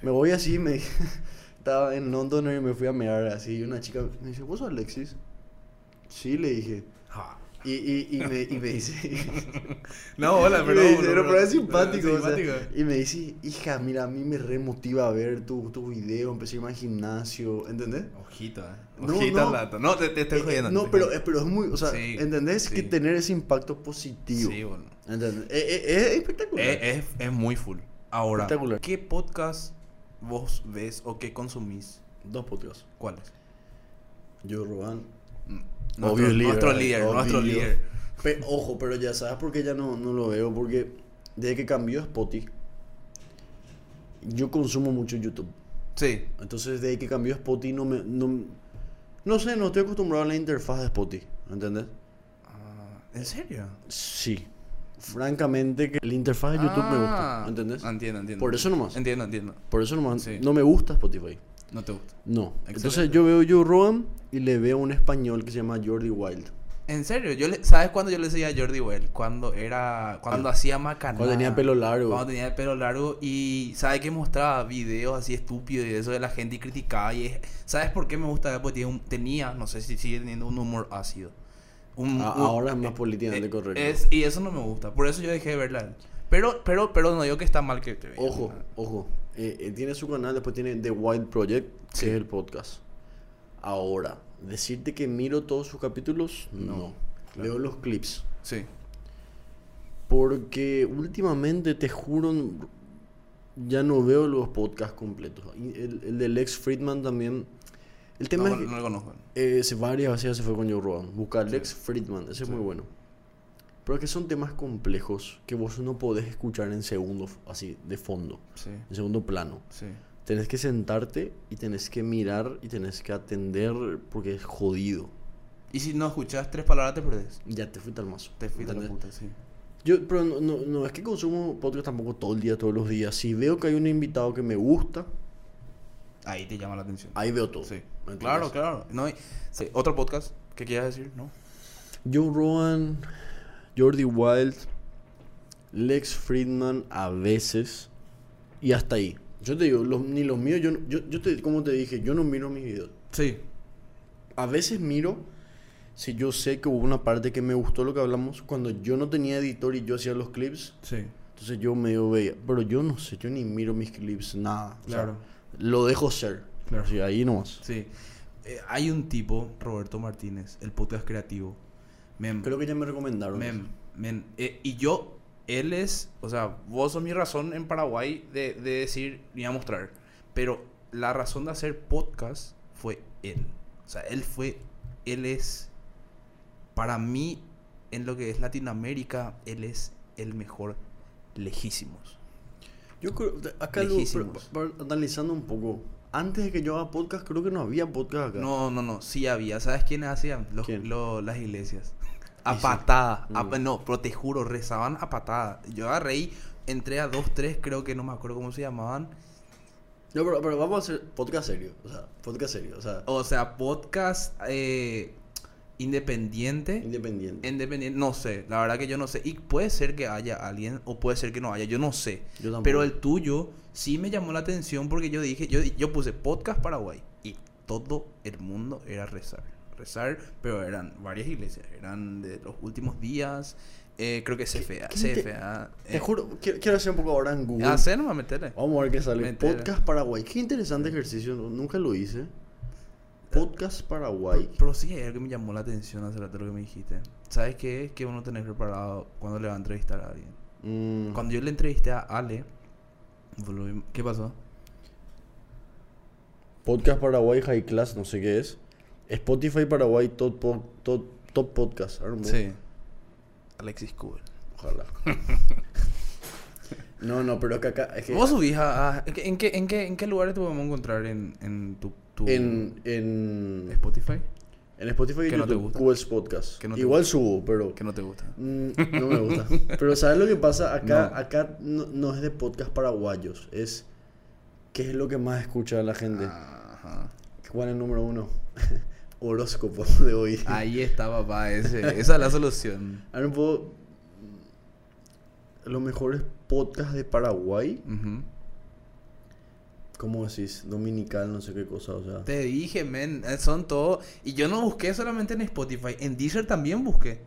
Me voy así, me. Estaba en London y me fui a mear así. Y una chica me dice, ¿vos sos Alexis? Sí, le dije. Ja. Y, y, y, me, y me dice. No, hola, pero. me dice, pero, pero es simpático. es o sea, simpático. y me dice, hija, mira, a mí me remotiva a ver tus tu videos, empecé a irme al gimnasio, ¿entendés? Ojito, eh. No, Ojito no. al dato. No, te, te estoy Eh, jodiendo. no, pero, eh, pero es muy, o sea, Sí, ¿entendés? sí. Que tener ese impacto positivo. Sí, bueno. ¿Entendés? Eh, eh, es espectacular. Es, es, es muy full. Ahora. ¿qué podcast vos ves o qué consumís? Dos podcasts. ¿Cuáles? Yo, Roban. Mm, Nuestro, líder, nuestro eh, líder, obvio. nuestro líder. Pe- ojo, pero ya sabes por qué ya no, no lo veo. Porque desde que cambió Spotify, yo consumo mucho YouTube. Sí. Entonces, desde que cambió Spotify, no me. No, no sé, no estoy acostumbrado a la interfaz de Spotify. ¿Entendés? Ah, ¿En serio? Sí. Francamente, que la interfaz de YouTube me gusta. Ah, ¿Entendés? Entiendo, entiendo. Por eso nomás. Entiendo, entiendo. Por eso nomás. Sí. No me gusta Spotify. No te gusta. No. Entonces, Excelente. yo veo Joe Rogan y le veo un español que se llama Jordi Wild. En serio, yo le, ¿sabes cuándo yo le decía a Jordi Well? Cuando era, cuando hacía Macaná. Cuando tenía pelo largo. Cuando tenía el pelo largo y ¿sabes que mostraba videos así estúpidos y eso de la gente y criticaba y es- ¿sabes por qué me gusta? Porque tiene un- tenía, no sé si sigue teniendo un humor ácido. Un- A- un- ahora es más políticamente eh, correcto. es- y eso no me gusta, por eso yo dejé de verla. Pero, pero, pero no digo que está mal que te vea. Ojo, ojo. Eh, eh, tiene su canal, después tiene The Wild Project, que es el podcast. Ahora, decirte que miro todos sus capítulos, no. No, claro. Veo los clips. Sí. Porque últimamente, te juro, ya no veo los podcasts completos. Y el, el de Lex Friedman también. El tema No, es que no lo conozco. eh, varias veces se fue con Joe Rogan. Busca. Lex Friedman, ese es muy bueno. Pero es que son temas complejos que vos no podés escuchar en segundo, así, de fondo, Sí, en segundo plano. sí. Tenés que sentarte y tenés que mirar y tenés que atender porque es jodido. Y si no escuchas tres palabras te perdés. Ya te fuiste al mazo. Te fuiste a la ¿entendés? puta, sí. Yo, pero no, no, no, es que consumo podcast tampoco todo el día, todos los días. Si veo que hay un invitado que me gusta, Ahí te llama la atención. ahí veo todo. Sí. Claro, claro. No, hay- sí. Otro podcast que quieras decir, ¿no? Joe Rogan, Jordi Wild, Lex Friedman a veces y hasta ahí. Yo te digo, los- ni los míos, yo, no- yo, yo te, como te dije, yo no miro mis videos. Sí. A veces miro si yo sé que hubo una parte que me gustó lo que hablamos cuando yo no tenía editor y yo hacía los clips. Sí. Entonces yo medio veía, pero yo no sé, yo ni miro mis clips, nada. O sea, Claro. Lo dejo ser. Claro. Así, ahí nomás. Sí. Eh, hay un tipo, Roberto Martínez, el podcast creativo. Mem, Creo que ya me recomendaron. mem, eh, y yo, él es, o sea, vos sos mi razón en Paraguay de, de decir y a mostrar. Pero la razón de hacer podcast fue él. O sea, él fue, él es, para mí, en lo que es Latinoamérica, él es el mejor lejísimos. Yo creo, acá lo, pero- pero analizando un poco, antes de que yo haga podcast, creo que no había podcast acá. No, no, no, sí había. ¿Sabes quiénes hacían? Los, las iglesias. A sí. patada. a- Mm. no, pero te juro, rezaban a patada. Yo agarré y entré a dos, tres, creo que no me acuerdo cómo se llamaban. No, pero, pero vamos a hacer podcast serio. O sea, podcast serio. O sea, O sea, podcast eh, independiente. independiente. Independiente, no sé, la verdad que yo no sé. Y puede ser que haya alguien o puede ser que no haya, yo no sé. Yo. Pero el tuyo sí me llamó la atención porque yo dije, yo, yo puse podcast Paraguay y todo el mundo era rezar. Rezar, pero eran varias iglesias, eran de los últimos días, eh, creo que CFA, qué te- CFA. Te eh, juro, quiero, quiero hacer un poco ahora en Google. ah, sé, nomás meterle. Vamos a ver qué sale. Podcast Paraguay. Qué interesante ejercicio. Nunca lo hice. Podcast Paraguay. Pero sí hay algo que me llamó la atención hace rato lo que me dijiste. ¿Sabes qué es? Que uno tenés preparado cuando le va a entrevistar a alguien. Mm, Cuando yo le entrevisté a Ale, ¿qué pasó? Podcast Paraguay High Class, no sé qué es. Spotify Paraguay Top, po- top, top Podcast. Sí. Alexis Cool. Ojalá. no, no, pero acá, acá es que ¿Vos subís a, a- ¿en, qué, en, qué, ¿En qué lugares te podemos encontrar en, en tu, tu en, en, Spotify? en Spotify y ¿Que no te gusta? Qs Podcast. ¿Que no te Igual subo, pero Que no te gusta. mm, no me gusta. pero ¿sabes lo que pasa? Acá, No. acá no, no es de podcast paraguayos, es qué es lo que más escucha la gente. Ajá. ¿Cuál es el número uno? Horóscopo de hoy. Ahí está, papá. Ese, esa es la solución. Ahora no puedo... Los mejores podcasts de Paraguay. ¿cómo decís? Dominical, no sé qué cosa, o sea. Te dije, men. eh, Son todo. Y yo no busqué solamente en Spotify. En Deezer también busqué.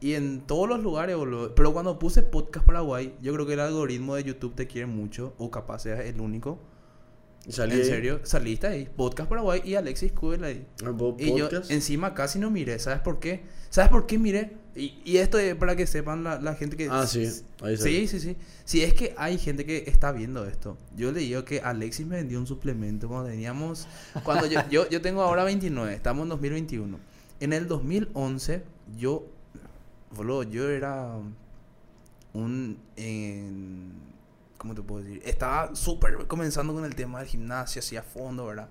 Y en todos los lugares, boludo. Pero cuando puse Podcast Paraguay, yo creo que el algoritmo de YouTube te quiere mucho, o capaz seas el único. Salí en serio, saliste ahí. Podcast Paraguay y Alexis Kubel ahí. Ah, Y yo encima casi no miré. ¿Sabes por qué? ¿Sabes por qué miré? Y, y esto es para que sepan la, la gente que... Ah, sí. Ahí. Sí, sí, sí. Sí, es que hay gente que está viendo esto. Yo le digo que Alexis me vendió un suplemento cuando teníamos... Cuando yo, yo, yo tengo ahora 29, estamos en 2021. En el 2011, yo... Boludo, yo era un... en- ¿Cómo te puedo decir? Estaba súper comenzando con el tema del gimnasio, así a fondo, ¿verdad?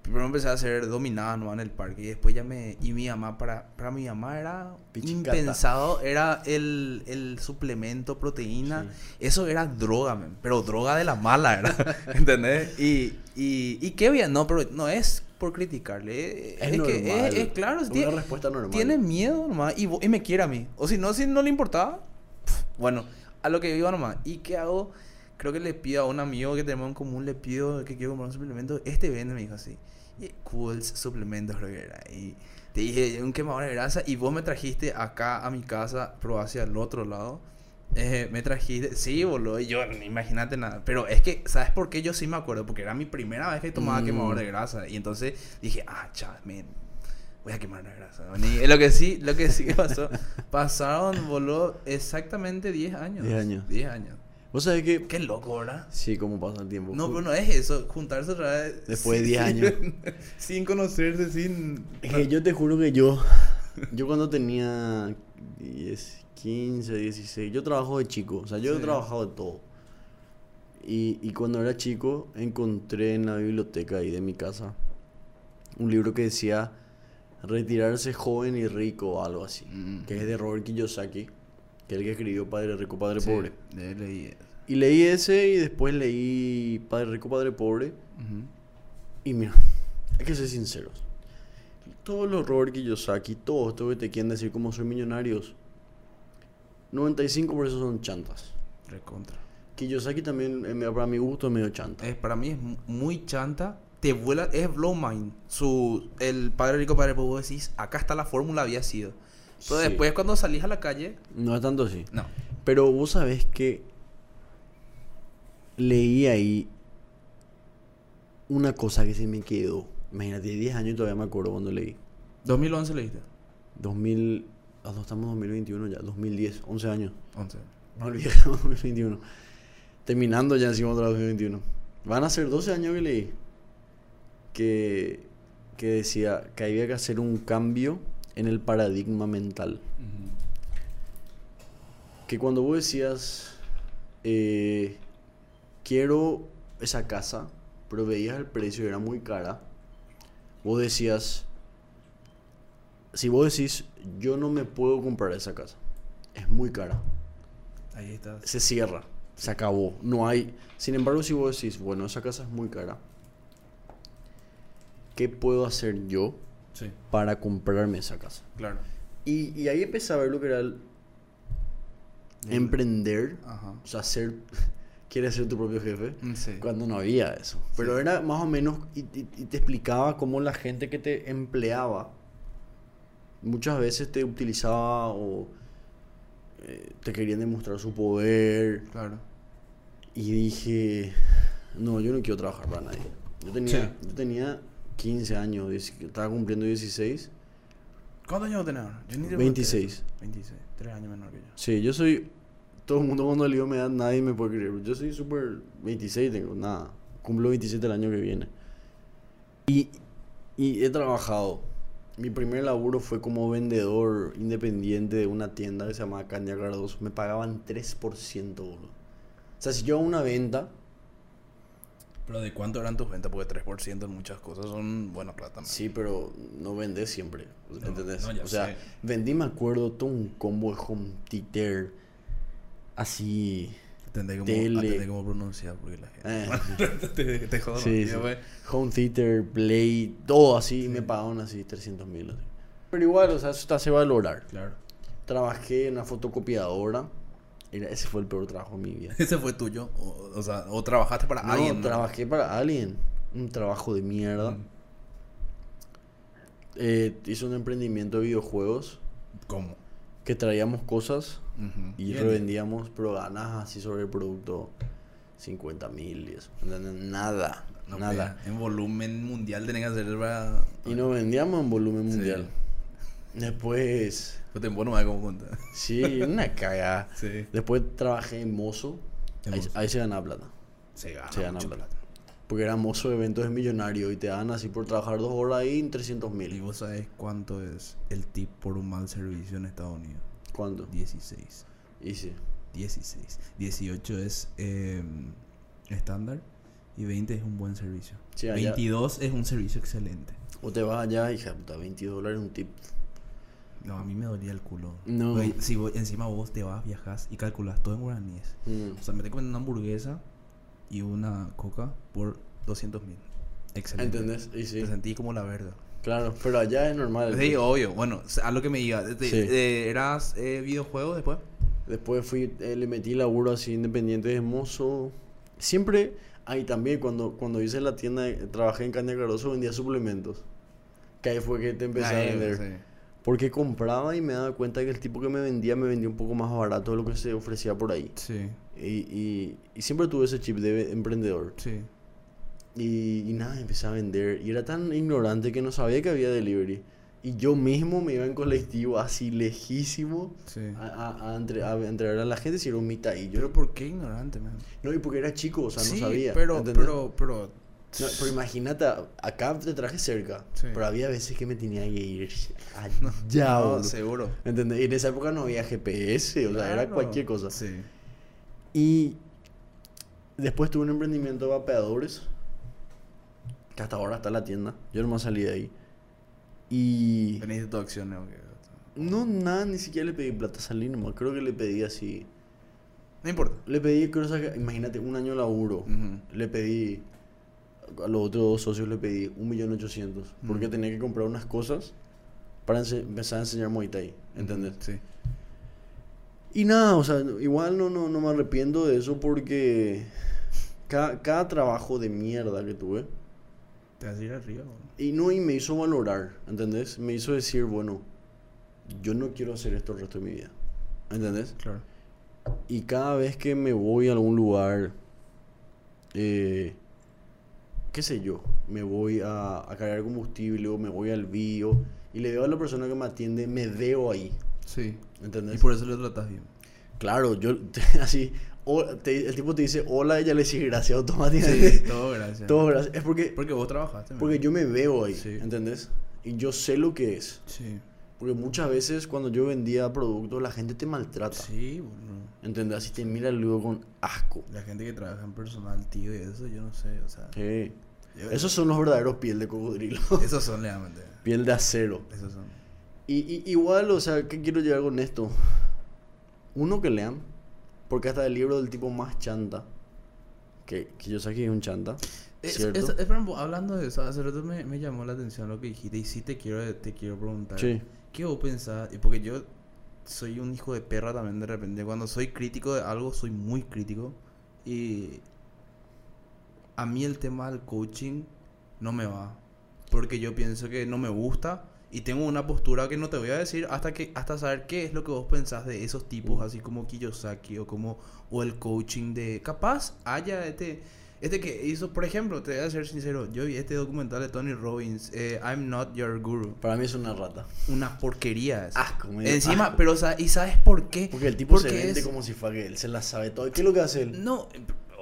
Primero empecé a hacer dominada nomás en el parque y después ya me... Y mi mamá, para, para mi mamá era Pichicata. impensado, era el, el suplemento, proteína. Eso era droga, men, pero droga de la mala, ¿verdad? ¿Entendés? Y, y, y qué bien, no, pero no es por criticarle. Es, Es, que normal. es, es claro, Es una respuesta normal. tiene miedo nomás y, y me quiere a mí. O si no, si no le importaba, pf, bueno, a lo que iba nomás. ¿Y qué hago? Creo que le pido a un amigo que tenemos en común, le pido que quiero comprar un suplemento. Este vende, me dijo así. Y Cools suplementos, creo que era. Y te dije, un quemador de grasa. Y vos me trajiste acá a mi casa, pero hacia el otro lado. Eh, me trajiste, sí, boludo, y yo, imagínate nada. Pero es que, ¿sabes por qué yo sí me acuerdo? Porque era mi primera vez que tomaba Mm. quemador de grasa. Y entonces dije, ah, chaval, men, voy a quemar la grasa. Y lo que sí, lo que sí que pasó, pasaron, boludo, exactamente 10 años. 10 años. 10 años. Vos sabés que... Qué loco, ¿verdad? Sí, cómo pasa el tiempo. No, pero no es eso, juntarse otra vez. Después de sin- 10 años. sin conocerse, sin. Es que yo te juro que yo, yo cuando tenía 10, 15, 16, yo trabajo de chico, o sea, yo he trabajado de todo. Y, y cuando era chico encontré en la biblioteca ahí de mi casa un libro que decía Retirarse joven y rico o algo así, Mm. que es de Robert Kiyosaki, que es el que escribió Padre Rico, Padre Sí, Pobre. de- leí. Y leí ese y después leí Padre Rico, Padre Pobre. Ujú. Y mira, hay que ser sinceros. Todos los Robert Kiyosaki, todos estos que te quieren decir cómo soy millonarios, 95 por eso son chantas. Recontra. Kiyosaki también, eh, para mi gusto, es medio chanta. Es, para mí es mu- muy chanta. Te vuela, es blow mind. Su, el padre rico, padre pobre, decís, acá está la fórmula, había sido. Pero Sí. después cuando salís a la calle, No es tanto así. no. Pero vos sabés que leí ahí una cosa que se me quedó. Imagínate, 10 años y todavía me acuerdo cuando leí. 2011 leíste. 2000, ah, estamos en 2021 ya, 2010, 11 años. 11. No olvidé 2021. Terminando ya encima otra vez 2021. Van a ser 12 años que leí. Que, que decía que había que hacer un cambio en el paradigma mental. Que cuando vos decías, eh, quiero esa casa, pero veías el precio y era muy cara, vos decías, si vos decís, yo no me puedo comprar esa casa, es muy cara, Ahí está. se cierra, se acabó, no hay. Sin embargo, si vos decís, bueno, esa casa es muy cara, ¿qué puedo hacer yo Sí, para comprarme esa casa? claro. Y, y ahí empecé a ver lo que era el El- emprender, Ajá. o sea, ser, quieres ser tu propio jefe, Mm, Sí. cuando no había eso. Pero Sí. era más o menos, y, y- y te explicaba cómo la gente que te empleaba muchas veces te utilizaba o eh, te querían demostrar su poder. Claro. Y dije, no, yo no quiero trabajar para nadie. Yo tenía, Sí. yo tenía 15 años, estaba cumpliendo 16. ¿Cuántos años tenés ahora? Yo ni te 26. pregunté. 26. Tres años menor que yo. Sí, yo soy. Todo el mundo cuando le digo mi edad, nadie me puede creer. Yo soy súper 26, tengo nada. Cumplo 27 el año que viene. Y, y he trabajado. Mi primer laburo fue como vendedor independiente de una tienda que se llamaba Candia Cardoso. Me pagaban 3%, boludo. O sea, si yo hago una venta, Pero ¿de cuánto eran tus ventas? Porque 3% en muchas cosas son buena plata. man. sí, pero no vendés siempre. No, ¿Entendés? no, ya o sea, sé. vendí, me acuerdo, todo un combo de home theater. Así. Atendé cómo, Tele. atendé cómo pronunciar porque la gente... Eh, te, te. Sí, sí. Home theater, play, todo así, y me pagaban así 300 mil. Pero igual, o sea, eso te hace valorar. Claro. Trabajé en una fotocopiadora. Era, ese fue el peor trabajo de mi vida. Ese fue tuyo. O, o sea, o trabajaste para No, alguien. ¿no? trabajé para alguien. Un trabajo de mierda. Mm. Eh, hice un emprendimiento de videojuegos. ¿Cómo? que traíamos cosas y Bien. revendíamos, pero ganas así sobre el producto 50 mil y eso. Nada, No nada. pega. En volumen mundial tenés que hacer para... Y nos vendíamos en volumen Sí. mundial. Después, Pues te bueno más como cuenta. sí, una cagada. Sí. Después trabajé en mozo. En Ahí, mozo. ahí se ganaba plata. Se gana, Se gana plata. Porque era mozo de eventos de millonario y te dan así por trabajar dos horas ahí en 300 ¿Y mil. vos sabés cuánto es el tip por un mal servicio en Estados Unidos? ¿Cuánto? 16. Y sí. 16. 18 es eh, estándar y 20 es un buen servicio. Sí, allá- 22 es un servicio excelente. O te vas allá y hija puta, 20 dólares un tip. No, a mí me dolía el culo. No. Porque si vos- encima vos te vas, viajas y calculas todo en guaraníes. Mm. O sea, me te comiendo una hamburguesa y una coca por 200 mil. Excelente. ¿Entendés? Y sí. Te sentí como la verga. Claro, pero allá es normal. Sí, obvio. Bueno, a lo que me diga. Sí. ¿Eras eh, videojuegos después? Después fui, eh, le metí laburo así independiente de mozo. Siempre, ahí también cuando, cuando hice la tienda, trabajé en Caña Caroso, vendía suplementos. Que ahí fue que te empecé a vender. sí. Porque compraba y me daba cuenta que el tipo que me vendía me vendía un poco más barato de lo que se ofrecía por ahí. Sí, Y, y, y siempre tuve ese chip de emprendedor. sí. Y, y nada, empecé a vender. Y era tan ignorante que no sabía que había delivery. Y yo mismo me iba en colectivo así lejísimo sí. a, a, a entre- a entregar a la gente si era un mitad y yo Pero ¿por qué ignorante, man? No, y porque era chico, o sea, sí, no sabía. pero, ¿entendés? pero, pero... No, pero imagínate, acá te traje cerca, Sí. pero había veces que me tenía que ir allá, No, boludo. seguro. ¿Entendés? Y en esa época no había GPS, o sea, era cualquier cosa. Sí. Y después tuve un emprendimiento de vapeadores, que hasta ahora está la tienda. Yo nomás salí de ahí. Y de tu acción, ¿no? Que- no, nada, ni siquiera le pedí plata, salí nomás. Creo que le pedí así. No importa. Le pedí, creo que, imagínate, un año laburo. Ujú. Le pedí, a los otros dos socios le pedí un millón ochocientos. Porque Mm. tenía que comprar unas cosas para empezar a enseñar Muay Thai, ¿entendés? Sí. Y nada, o sea, igual no, no, no me arrepiento de eso porque cada, cada trabajo de mierda que tuve, Te vas a ir arriba, boludo. y no, y me hizo valorar, ¿entendés? Me hizo decir, bueno, yo no quiero hacer esto el resto de mi vida, ¿entendés? Claro. Y cada vez que me voy a algún lugar, eh, qué sé yo, me voy a, a cargar combustible o me voy al bio y le veo a la persona que me atiende, me veo ahí, Sí. ¿entendés? Y por eso lo tratas bien. Claro, yo así, o- te- el tipo te dice hola ya le dice gracias automáticamente. Sí, todo gracias. Todo gracias. Es porque, Porque vos trabajaste. porque man. yo me veo ahí, Sí. ¿entendés? Y yo sé lo que es. Sí. Porque muchas veces cuando yo vendía productos la gente te maltrata. Sí, boludo. ¿Entendés? Así te mira luego con asco. La gente que trabaja en personal, tío, y eso, yo no sé, o sea... Sí. yo- Esos son los verdaderos piel de cocodrilo. Esos son, realmente. piel de acero. Esos son. Y, y- igual, o sea, ¿qué quiero llegar con esto? Uno que lean, porque hasta el libro del tipo más chanta, que, que yo sé que es un chanta, Es, es- es, hablando de eso, hace rato me, me llamó la atención lo que dijiste y sí te quiero, te quiero preguntar. Sí. ¿Qué vos pensás? Y Porque yo soy un hijo de perra también de repente. Cuando soy crítico de algo, soy muy crítico. Y a mí el tema del coaching no me va. Porque yo pienso que no me gusta. Y tengo una postura que no te voy a decir hasta que hasta saber qué es lo que vos pensás de esos tipos, así como Kiyosaki o como o el coaching de capaz haya este este que hizo, por ejemplo, te voy a ser sincero, yo vi este documental de Tony Robbins, eh, I'm not your guru Para mí es una rata. una porquería esa. Asco, me dio Encima, asco. pero ¿y sabes por qué? Porque el tipo se vende es- como si fuera que él se la sabe todo. ¿Qué es lo que hace él? No,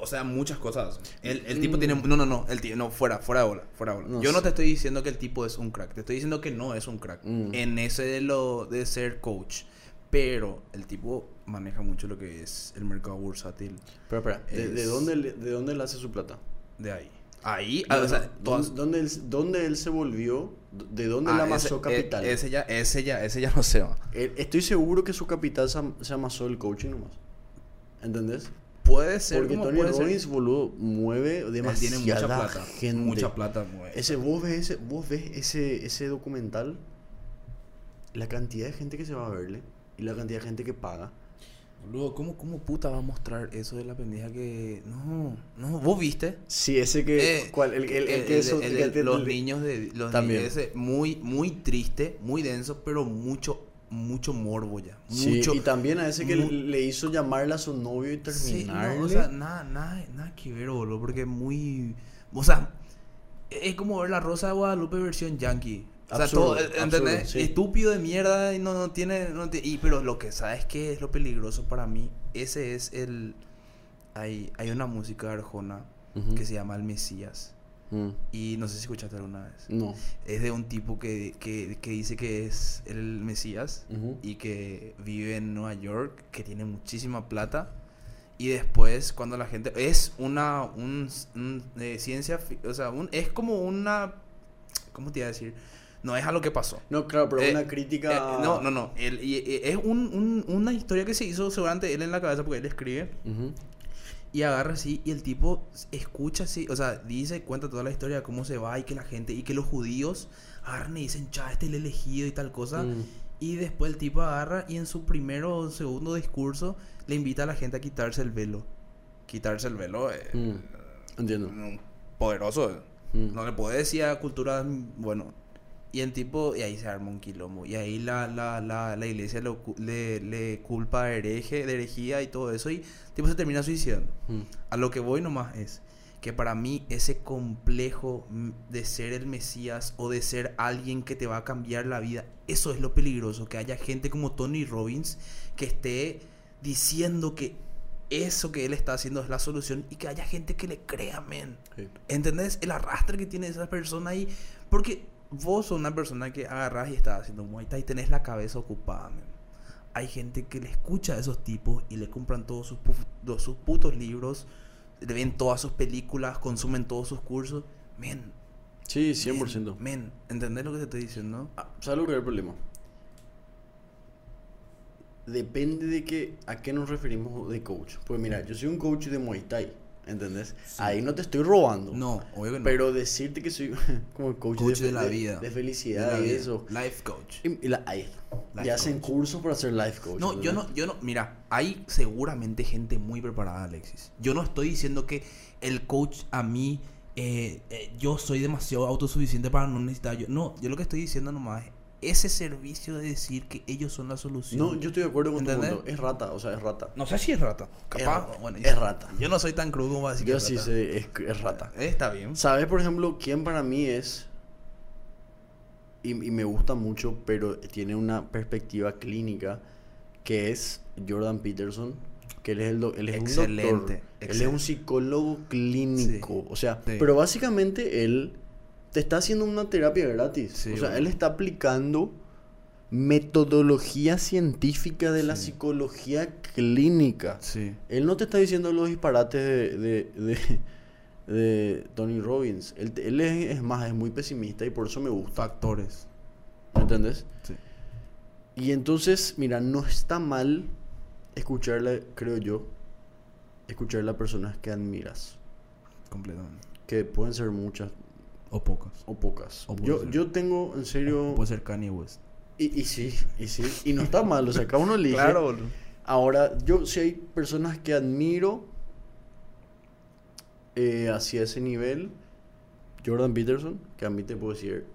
o sea, muchas cosas. El, el tipo Mm. tiene... No, no, no, el tío, no, fuera, fuera de bola, fuera de bola. No Yo no te estoy diciendo que el tipo es un crack, te estoy diciendo que no es un crack. Mm. En ese de lo de ser coach. Pero el tipo maneja mucho lo que es el mercado bursátil Pero espera, ¿de, dónde, le- ¿de dónde él hace su plata? de ahí. Ahí, ah, No, o sea, no, todas- ¿dónde, él, ¿Dónde él se volvió? ¿De dónde Ah, él amasó ese- capital? eh, Ese ya, ese ya, ese ya no se va. Él- Estoy seguro que su capital se, am- se amasó el coaching nomás. ¿Entendés? Puede ser Porque Tony puede ser. Robbins, boludo, mueve demasiada tiene mucha plata. gente. Mucha plata mueve. Ese, vos ves, ese, vos ves ese, ese documental, la cantidad de gente que se va a verle y la cantidad de gente que paga. Boludo, ¿cómo, ¿cómo puta va a mostrar eso de la pendeja que... No, no, ¿vos viste? Sí, ese que... Eh, ¿Cuál? El, el, el que eso- el- los niños de los También. niños ese muy muy triste muy denso pero mucho mucho morbo ya. Sí, Mucho. y también a ese que mu- le hizo llamarle a su novio y Sí, no, o sea, nada, nada, nada que ver, boludo, porque es muy... O sea, es como ver la Rosa de Guadalupe versión yankee. O sea, Absurdo, todo, ¿entendés? absurdo, sí. Estúpido de mierda y no, no tiene... No ti- y, pero lo que sabes que es lo peligroso para mí, ese es el... Hay, hay una música de Arjona Ujú. que se llama El Mesías. Mm, Y no sé si escuchaste alguna vez. No. Es de un tipo que, que, que dice que es el Mesías Ujú. y que vive en Nueva York, que tiene muchísima plata. Y después, cuando la gente. Es una. Un, un, eh, ciencia. O sea, un, es como una. ¿Cómo te iba a decir? No es a lo que pasó. No, claro, pero Eh, una crítica. Eh, no, no, no. Él- y- y- es un, un- una historia que se hizo seguramente él en la cabeza porque él escribe. Ujú. Y agarra así y el tipo escucha así, o sea, dice, cuenta toda la historia de cómo se va y que la gente, y que los judíos agarran y dicen, cha, este es el elegido y tal cosa. Mm. Y después el tipo agarra y en su primero o segundo discurso le invita a la gente a quitarse el velo. Quitarse el velo es Mm. Entiendo. poderoso. Mm. No le puede decir a cultura, bueno. Y el tipo, y ahí se arma un quilombo. Y ahí la, la, la, la iglesia lo le, le culpa de hereje, de herejía y todo eso. Y tipo se termina suicidando. Mm. A lo que voy nomás es que para mí ese complejo de ser el Mesías o de ser alguien que te va a cambiar la vida, eso es lo peligroso, que haya gente como Tony Robbins que esté diciendo que eso que él está haciendo es la solución y que haya gente que le crea, men. Sí. ¿Entendés? El arrastre que tiene esa persona ahí. Porque vos sos una persona que agarras y estás haciendo Muay Thai y tenés la cabeza ocupada, men. Hay gente que le escucha a esos tipos y le compran todos sus, todos sus putos libros, le ven todas sus películas, consumen todos sus cursos. Men. Sí, 100%. Men, men, ¿entendés lo que te estoy diciendo? Ah, ¿Sabes lo que es el problema? Depende de que, a qué nos referimos de coach. Pues mira, yo soy un coach de Muay Thai, ¿entendés? Ahí no te estoy robando. No, obvio que no. Pero decirte que soy como coach, coach de, de la de- vida. de De felicidad la y vida. eso. Life coach. Y, y la, ahí está. Life y hacen cursos para ser life coach. No, yo no, yo no, mira, hay seguramente gente muy preparada, Alexis. Yo no estoy diciendo que el coach a mí, eh, eh, yo soy demasiado autosuficiente para no necesitar yo. No, yo lo que estoy diciendo nomás es ese servicio de decir que ellos son la solución. No, yo estoy de acuerdo con ¿Entendés? tu punto. Es rata, o sea, es rata. No sé si es rata. Capaz, rata. bueno, Es rata. Yo no soy tan crudo como decir que Yo es sí rata. sé, es, es rata. Eh, Está bien. ¿Sabes, por ejemplo, quién para mí es? Y, y me gusta mucho, pero tiene una perspectiva clínica, que es Jordan Peterson, que él es, el do- él es un doctor. Excelente, Él es un psicólogo clínico. O sea, Sí. pero básicamente él te está haciendo una terapia gratis. Sí, o sea, él está aplicando metodología científica de la psicología clínica. Sí. Él no te está diciendo los disparates de, de, de- de Tony Robbins. Él, es, es más, es muy pesimista y por eso me gusta. Factores. ¿Me entendés? Sí. Y entonces, mira, no está mal escucharle, creo yo, escucharle a personas que admiras. Completamente. Que pueden ser muchas O pocas. o pocas. O yo, ser. yo tengo, en serio... Puede ser Kanye West. Y, y sí, y sí. Y no está mal, o sea, cada uno elige. boludo. Ahora, yo si hay personas que admiro eh, hacia ese nivel, Jordan Peterson, que a mí te puedo decir,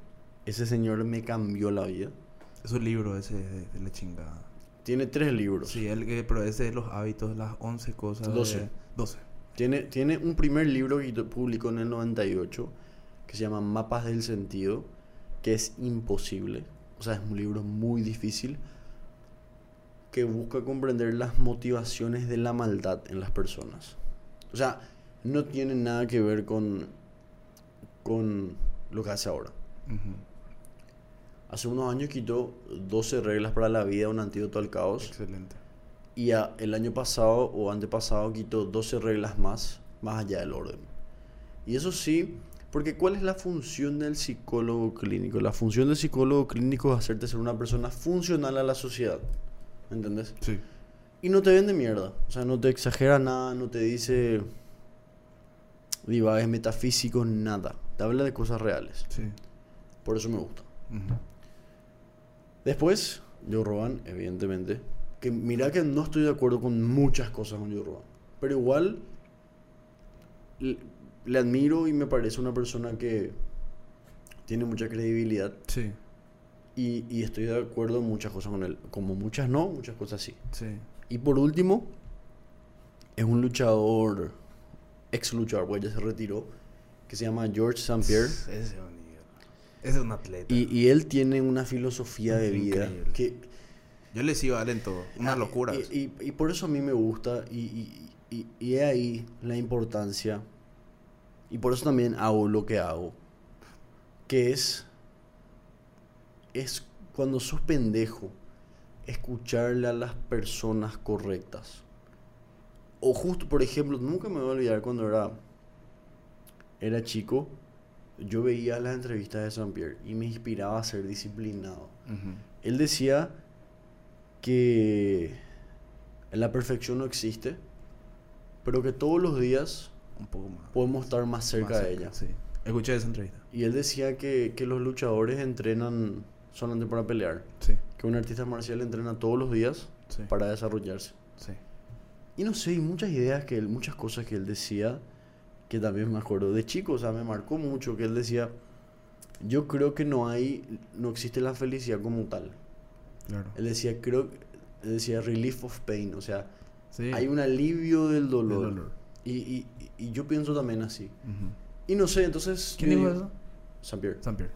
ese señor me cambió la vida. Es un libro ese de, de la chingada. Tiene tres libros. Sí, el que, pero ese de los hábitos, las 11 cosas. de- Doce. 12. Tiene, tiene un primer libro que publicó en el 98, que se llama Mapas del Sentido, que es imposible. O sea, es un libro muy difícil que busca comprender las motivaciones de la maldad en las personas. O sea, no tiene nada que ver con, con lo que hace ahora. Ujú. Hace unos años quitó 12 reglas para la vida, un antídoto al caos. Excelente. Y a- el año pasado o antepasado quitó 12 reglas más, más allá del orden. Y eso sí, porque ¿cuál es la función del psicólogo clínico? La función del psicólogo clínico es hacerte ser una persona funcional a la sociedad. ¿Entendés? Sí. Y no te vende mierda. O sea, no te exagera nada, no te dice divagues metafísicos, nada. Te habla de cosas reales. Sí. Por eso me gusta. Después, Joe Rogan, evidentemente. Que mira que no estoy de acuerdo con muchas cosas con Joe Rogan. Pero igual le, admiro y me parece una persona que tiene mucha credibilidad. Sí. Y, y estoy de acuerdo en muchas cosas con él. Como muchas no, muchas cosas sí. Sí. Y por último, es un luchador, ex luchador, pues ya se retiró, que se llama George St. Pierre. Ese es un atleta. Y, y él tiene una filosofía de vida Increíble. que... Yo le sigo a él en todo. Una Ah, locura. Y, y- por eso a mí me gusta y, y, y, y he ahí la importancia. Y por eso también hago lo que hago. Que es... Es cuando sos pendejo, escucharle a las personas correctas. O justo, por ejemplo, nunca me voy a olvidar cuando era, era chico, yo veía las entrevistas de San Pierre y me inspiraba a ser disciplinado. Él decía que la perfección no existe, pero que todos los días Un poco más. podemos estar más cerca, más de ella. Sí. Escuché esa entrevista. Y él decía que, que los luchadores entrenan solamente para pelear, Sí. que un artista marcial entrena todos los días Sí. para desarrollarse. Sí. Y no sé, hay muchas ideas que él, muchas cosas que él decía que también me acuerdo de chico, o sea, me marcó mucho que él decía, yo creo que no hay, no existe la felicidad como tal. Claro. Él decía, creo, él decía relief of pain, o sea, Sí. hay un alivio del Del dolor. Y, y, y yo pienso también así. Y no sé, entonces... ¿Quién dijo eso? Pierre. San Pierre.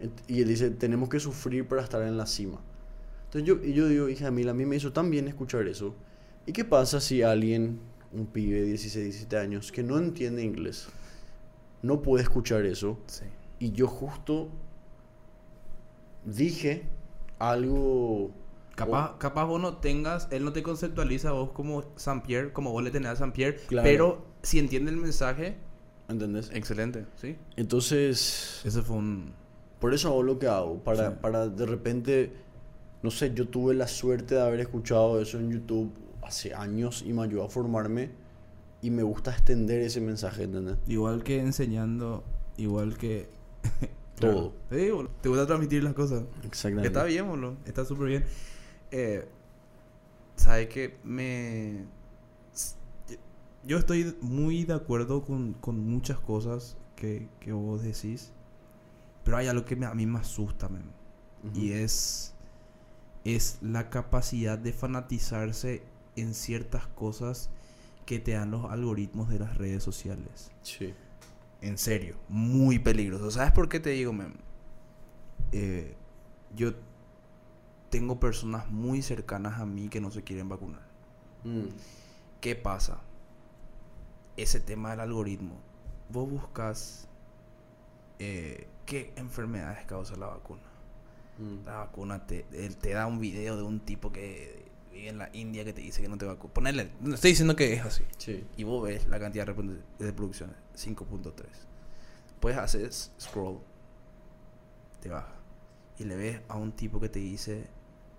Ent- Y él dice, tenemos que sufrir para estar en la cima. Entonces yo, y yo digo, hija mí, a mí me hizo tan bien escuchar eso. ¿Y qué pasa si alguien, un pibe de 16, 17 años, que no entiende inglés, no puede escuchar eso? Sí. Y yo justo dije algo... Capaz, capaz vos no tengas, él no te conceptualiza a vos como San Pierre, como vos le tenés a San Pierre, Claro. pero si entiende el mensaje, ¿Entendés? excelente, ¿sí? Entonces, Ese fue un... por eso hago lo que hago. Para, Sí. para de repente, no sé, yo tuve la suerte de haber escuchado eso en YouTube hace años y me ayudó a formarme. Y me gusta extender ese mensaje, ¿entendés? Igual que enseñando, igual que... Todo. Sí, boludo. te gusta transmitir las cosas. Exactamente. Está bien, boludo. Está súper bien. Eh, ¿Sabe que me... Yo estoy muy de acuerdo con, con muchas cosas que, que vos decís. Pero hay algo que me- a mí me asusta, man. Y es... Es la capacidad de fanatizarse en ciertas cosas que te dan los algoritmos de las redes sociales. Sí. En serio, muy peligroso. ¿Sabes por qué te digo, mem? Eh, yo tengo personas muy cercanas a mí que no se quieren vacunar. Mm. ¿Qué pasa? Ese tema del algoritmo. Vos buscas eh, qué enfermedades causa la vacuna. Mm. La vacuna te, te da un video de un tipo que vive en la India que te dice que no te vacuna. Ponele, no estoy diciendo que es así. Sí. Y vos ves la cantidad de reprodu- de reproducciones, 5.3. Puedes hacer scroll, te baja. Y le ves a un tipo que te dice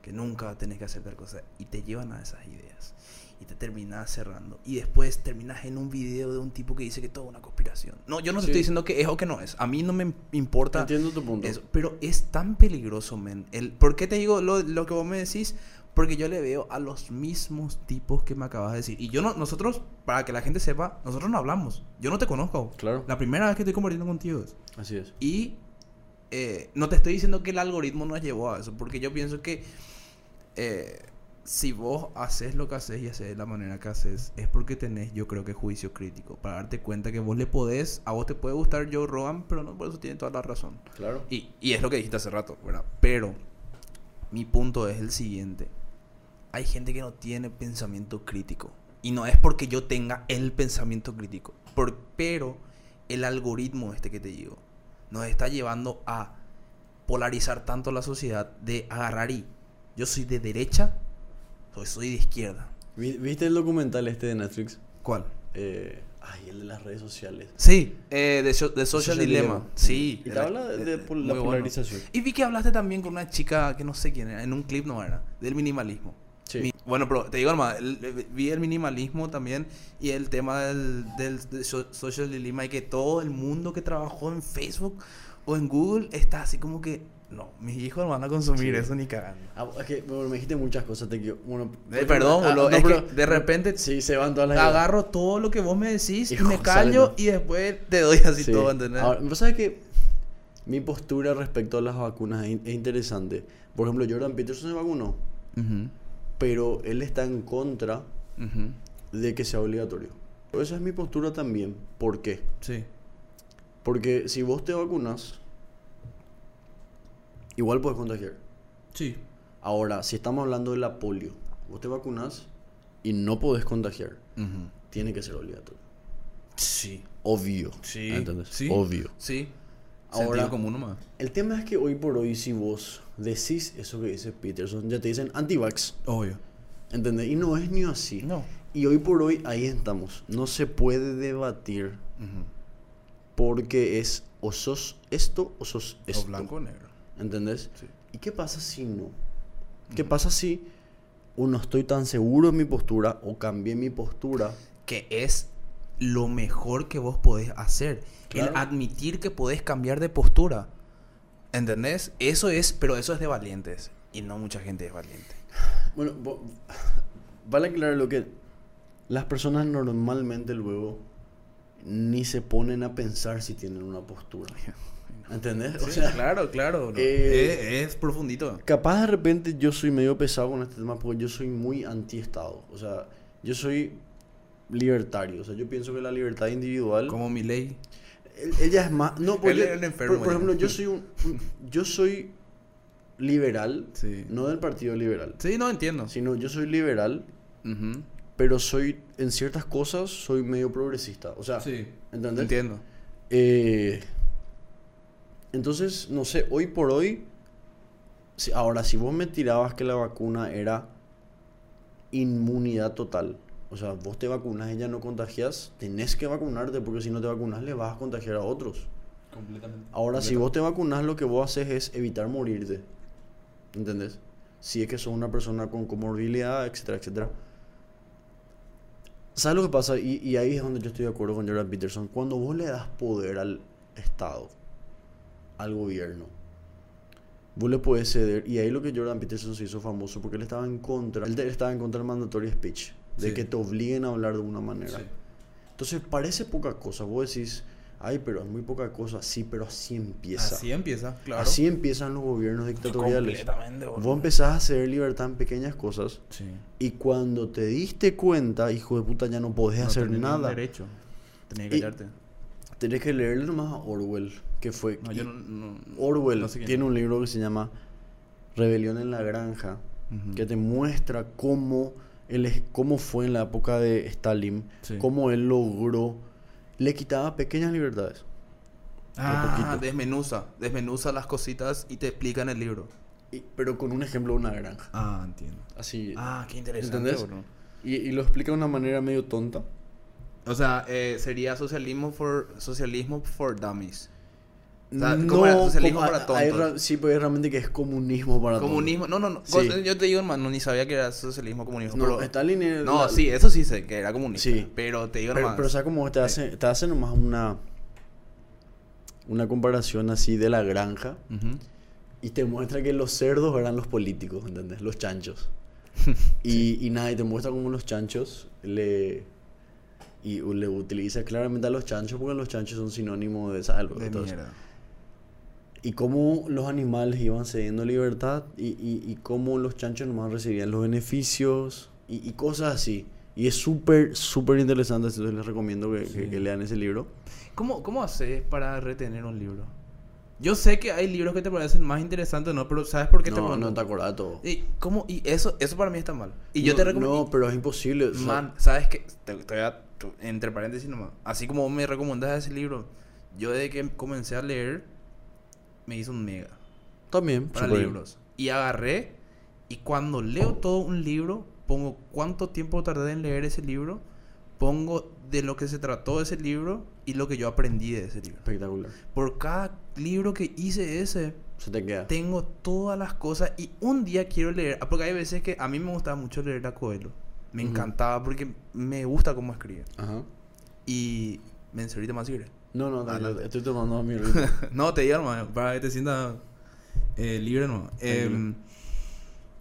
que nunca tenés que hacer tal cosa. Y te llevan a esas ideas. Y te terminas cerrando. Y después terminas en un video de un tipo que dice que todo es una conspiración. No, yo no te Sí. estoy diciendo que es o que no es. A mí no me importa. Entiendo tu punto. Eso, pero es tan peligroso, men. El, ¿Por qué te digo lo, lo que vos me decís? Porque yo le veo a los mismos tipos que me acabas de decir. Y yo no, nosotros, para que la gente sepa, nosotros no hablamos. Yo no te conozco. Claro. La primera vez que estoy compartiendo contigo es. Así es. Y eh, no te estoy diciendo que el algoritmo nos llevó a eso, porque yo pienso que eh, si vos haces lo que haces y haces de la manera que haces, es porque tenés, yo creo que juicio crítico, para darte cuenta que vos le podés, a vos te puede gustar Joe Rogan, pero no por eso tiene toda la razón. Claro. Y, y es lo que dijiste hace rato, ¿verdad? Pero mi punto es el siguiente. Hay gente que no tiene pensamiento crítico. Y no es porque yo tenga el pensamiento crítico. Por- pero el algoritmo este que te digo nos está llevando a polarizar tanto la sociedad de agarrar y yo soy de derecha o soy de izquierda. Vi- ¿Viste el documental este de Netflix? ¿Cuál? Eh, ay, el de las redes sociales. Sí, eh, de, so- de Social, Social Dilemma. Dilemma. Sí. Y te habla de, la bueno. polarización. Y vi que hablaste también con una chica que no sé quién era, en un clip no era, del minimalismo. Sí. Mi- bueno, pero te digo nomás, el- el- vi el minimalismo también y el tema del, del, del so- social dilemma y que todo el mundo que trabajó en Facebook o en Google está así como que, no, mis hijos no van a consumir Sí. eso ni cagando. Ah, es que bueno, me dijiste muchas cosas. Te quiero- bueno, Eh, perdón, ah, no, es pero- que de repente Sí, se van todas las ideas. agarro todo lo que vos me decís y me callo sale, y después te doy así Sí. todo, ¿entendés? Ahora, ¿vos sabes que Mi postura respecto a las vacunas es, in- es interesante. Por ejemplo, Jordan Peterson se vacunó, pero él está en contra de que sea obligatorio. Esa es mi postura también. ¿Por qué? Sí. Porque si vos te vacunas, igual puedes contagiar. Sí. Ahora, si estamos hablando de la polio, vos te vacunas y no podés contagiar, tiene que ser obligatorio. Sí. Obvio. Sí. ¿Entendés? Sí. Obvio. Sí. Ahora- común nomás. El tema es que hoy por hoy, si vos decís eso que dice Peterson, ya te dicen anti-vax. Obvio. ¿Entendés? Y no es ni así. No. Y hoy por hoy ahí estamos. No se puede debatir porque es o sos esto o sos O esto. blanco o negro. ¿Entendés? Sí. ¿Y qué pasa si no? ¿Qué pasa si uno estoy tan seguro de mi postura o cambié mi postura? que es lo mejor que vos podés hacer. Claro. El admitir que podés cambiar de postura. ¿Entendés? Eso es, pero eso es de valientes. Y no mucha gente es valiente. Bueno, vale aclarar lo que las personas normalmente luego ni se ponen a pensar si tienen una postura. ¿Entendés? O sea, claro, claro. no. eh, es, es profundito. capaz de repente yo soy medio pesado con este tema porque yo soy muy anti-estado. O sea, yo soy libertario. O sea, yo pienso que la libertad individual... Como mi ley. Ella es más. No, porque. Él es el enfermo por, por ejemplo, yo soy un, un- Yo soy liberal. Sí. No del partido liberal. Sí, no entiendo. Sino yo soy liberal, pero soy. En ciertas cosas soy medio progresista. O sea, Sí. ¿entendés? Entiendo. Eh, entonces, no sé, hoy por hoy. si- ahora, si vos me tirabas que la vacuna era inmunidad total. O sea, vos te vacunas y ya no contagias, tenés que vacunarte porque si no te vacunas le vas a contagiar a otros. Completamente. Ahora, si vos te vacunas, lo que vos haces es evitar morirte. ¿Entendés? Si es que sos una persona con comorbilidad, etcétera, etcétera. ¿Sabes lo que pasa? Y, y ahí es donde yo estoy de acuerdo con Jordan Peterson. Cuando vos le das poder al Estado, al gobierno, vos le puedes ceder. Y ahí lo que Jordan Peterson se hizo famoso porque él estaba en contra. Él estaba en contra del mandatory speech. De Sí. que te obliguen a hablar de una manera. Sí. Entonces parece poca cosa. Vos decís, ay, pero es muy poca cosa. Sí, pero así empieza. Así empieza, claro. Así empiezan los gobiernos dictatoriales. Completamente, boludo. Vos empezás a ceder libertad en pequeñas cosas. Sí. Y cuando te diste cuenta, hijo de puta, ya no podés No hacer nada. derecho. Tenés que Y- callarte. Tenés que leerle nomás a Orwell. Que fue. No, yo y no, no- Orwell sé tiene un libro que se llama Rebelión en la Granja. Que te muestra cómo, él, es- cómo fue en la época de Stalin. Sí. Cómo él logró. Le quitaba pequeñas libertades. Ah, desmenuza. Desmenuza las cositas y te explica en el libro. Y- pero con un ejemplo de una granja. Ah, entiendo. Así. Ah, qué interesante. ¿Entendés? y lo explica de una manera medio tonta. O sea, eh, sería socialismo for socialismo for dummies. O sea, no, ¿cómo era? Socialismo como- para tontos. sí, pero es realmente que es comunismo para Comunismo, no, no, no. Sí. Yo te digo, hermano, ni sabía que era socialismo comunismo. tontos. No, pero- Stalin era- no, la- sí, eso sí sé que era comunista. Sí. Pero te digo, Pero, hermano. pero ¿sabes cómo te hace, te hace nomás una, una comparación así de la granja y te muestra que los cerdos eran los políticos, ¿entendés? Los chanchos. y, y nada, y te muestra cómo los chanchos le... Y le utiliza claramente a los chanchos porque los chanchos son sinónimo de salvo. De entonces. mierda. Y cómo los animales iban cediendo libertad y, y, y cómo los chanchos nomás recibían los beneficios y, y cosas así. Y es súper, súper interesante, entonces les recomiendo que, que- Sí. que lean ese libro. ¿Cómo, ¿Cómo haces para retener un libro? Yo sé que hay libros que te parecen más interesantes, ¿no? Pero ¿sabes por qué te No, no te acordás de todo. Y, ¿cómo? y eso, eso para mí está mal. Y yo No, te recomiendo... No, pero es imposible. o sea, Man, ¿sabes qué? Te, te voy a- tu- entre paréntesis nomás. Así como vos me recomendás ese libro, yo desde que comencé a leer, me hice un mega también, para bien. libros. Y agarré, y cuando leo todo un libro, pongo cuánto tiempo tardé en leer ese libro, pongo de lo que se trató ese libro y lo que yo aprendí de ese libro. Espectacular. Por cada libro que hice ese, Se te queda. tengo todas las cosas y un día quiero leer, ah, porque hay veces que a mí me gustaba mucho leer a Coelho. Me Ujú. encantaba porque me gusta cómo escribe. Ajá. Y me ahorita más libre. No, no, Ah, tranquilo, no. estoy tomando mi no, te digo, hermano, para que te sientas eh, libre, no. Tranquilo.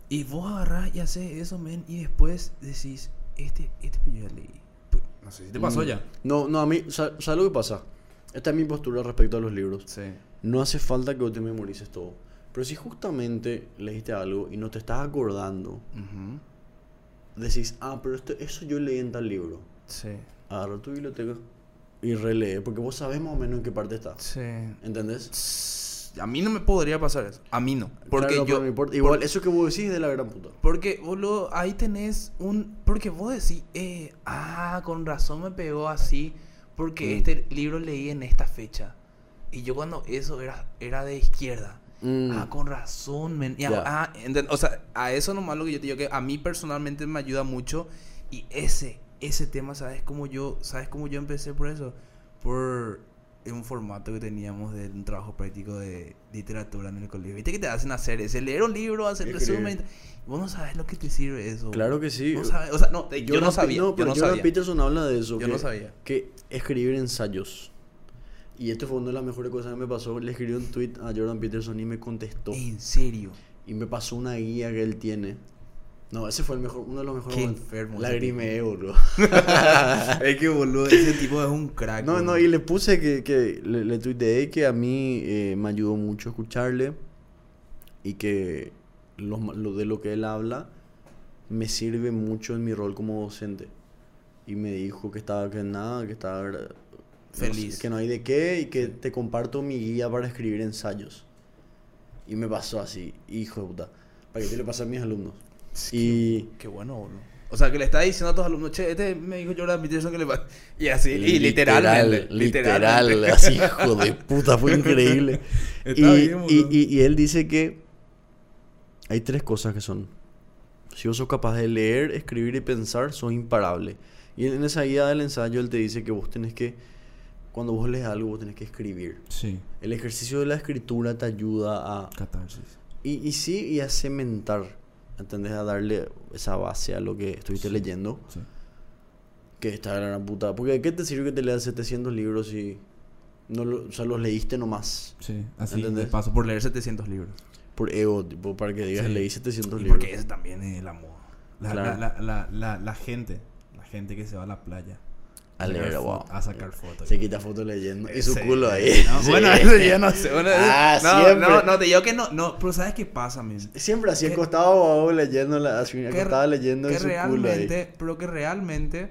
y vos agarrás y haces eso, men, y después decís, este, este yo ya leí. Pues, No sé si te pasó Mm. ya. No, no, a mí, sa- ¿sabes lo que pasa? Esta es mi postura respecto a los libros. Sí. No hace falta que vos te memorices todo. Pero si justamente leíste algo y no te estás acordando, Ujú. Decís, ah, pero esto, eso yo leí en tal libro. Sí. Agarra tu biblioteca y relee, porque vos sabés más o menos en qué parte está. Sí. ¿Entendés? A mí no me podría pasar eso. A mí no. Porque Claro, yo. pero por- Igual, eso que vos decís es de la gran puta. Porque, boludo, ahí tenés un... Porque vos decís, eh, ah, con razón me pegó así, porque Mm. este libro leí en esta fecha. Y yo cuando eso era, era de izquierda. Mm. Ah, con razón, men. Y a- Ya. ah, o sea, a eso nomás lo que yo te digo, que a mí personalmente me ayuda mucho. Y ese, ese tema, ¿sabes cómo yo, ¿sabes cómo yo empecé por eso? Por un formato que teníamos de un trabajo práctico de literatura en el colegio. ¿Viste que te hacen hacer ese? Leer un libro, hacer resumen. Vos no sabes lo que te sirve eso. Claro que sí. No sabes, o sea, no, te- yo, no sabía. No, yo pero no Jordan sabía. Peterson habla de eso. Yo que, no sabía. Que escribir ensayos. Y esto fue una de las mejores cosas que me pasó. Le escribí un tweet a Jordan Peterson y me contestó. En serio. Y me pasó una guía que él tiene. No, ese fue el mejor, uno de los mejores Qué enfermo ese Lagrimeé, boludo. es que boludo, ese tipo es un crack. No, no, y le puse que, que le, le tuiteé que a mí eh, me ayudó mucho escucharle y que lo, lo de lo que él habla me sirve mucho en mi rol como docente. Y me dijo que estaba, que nada, que estaba Feliz. que no hay de qué y que te comparto mi guía para escribir ensayos. Y me pasó así, hijo de puta. Para que te lo pase a mis alumnos. Y Qué bueno, boludo. O sea, que le está diciendo a tus alumnos, che, este me dijo Jordan Peterson que le pasa. Y así, y literalmente. literal, así, hijo de puta, fue increíble. y, bien, y- y él dice que hay tres cosas que son. Si vos sos capaz de leer, escribir y pensar, sos imparable. Y en esa guía del ensayo él te dice que vos tenés que, cuando vos lees algo, vos tenés que escribir. Sí, El ejercicio de la escritura te ayuda a... catarsis. Y, y sí, y a cementar, ¿entendés? A darle esa base a lo que estuviste Sí. leyendo. Sí. Que está la gran puta. Porque ¿qué te sirve que te leas 700 libros si no lo- o sea, los leíste nomás? Sí, así ¿Entendés? de paso por leer 700 libros. Por ego, tipo, para que digas, Sí. leí 700 Y libros. porque ese también es el amor. La, Claro. la, la, la, la, la gente, la gente que se va a la playa. A sacar leer, wow. A sacar fotos. Se quita foto leyendo. Y su Sí. culo ahí. No, Sí. Bueno, eso ya no sé. Bueno, Ah, no, siempre. no, no, te digo que no, no, pero ¿sabes qué pasa, men? Siempre así acostado o leyendo, la, así, acostado leyendo que y su culo ahí. pero que realmente,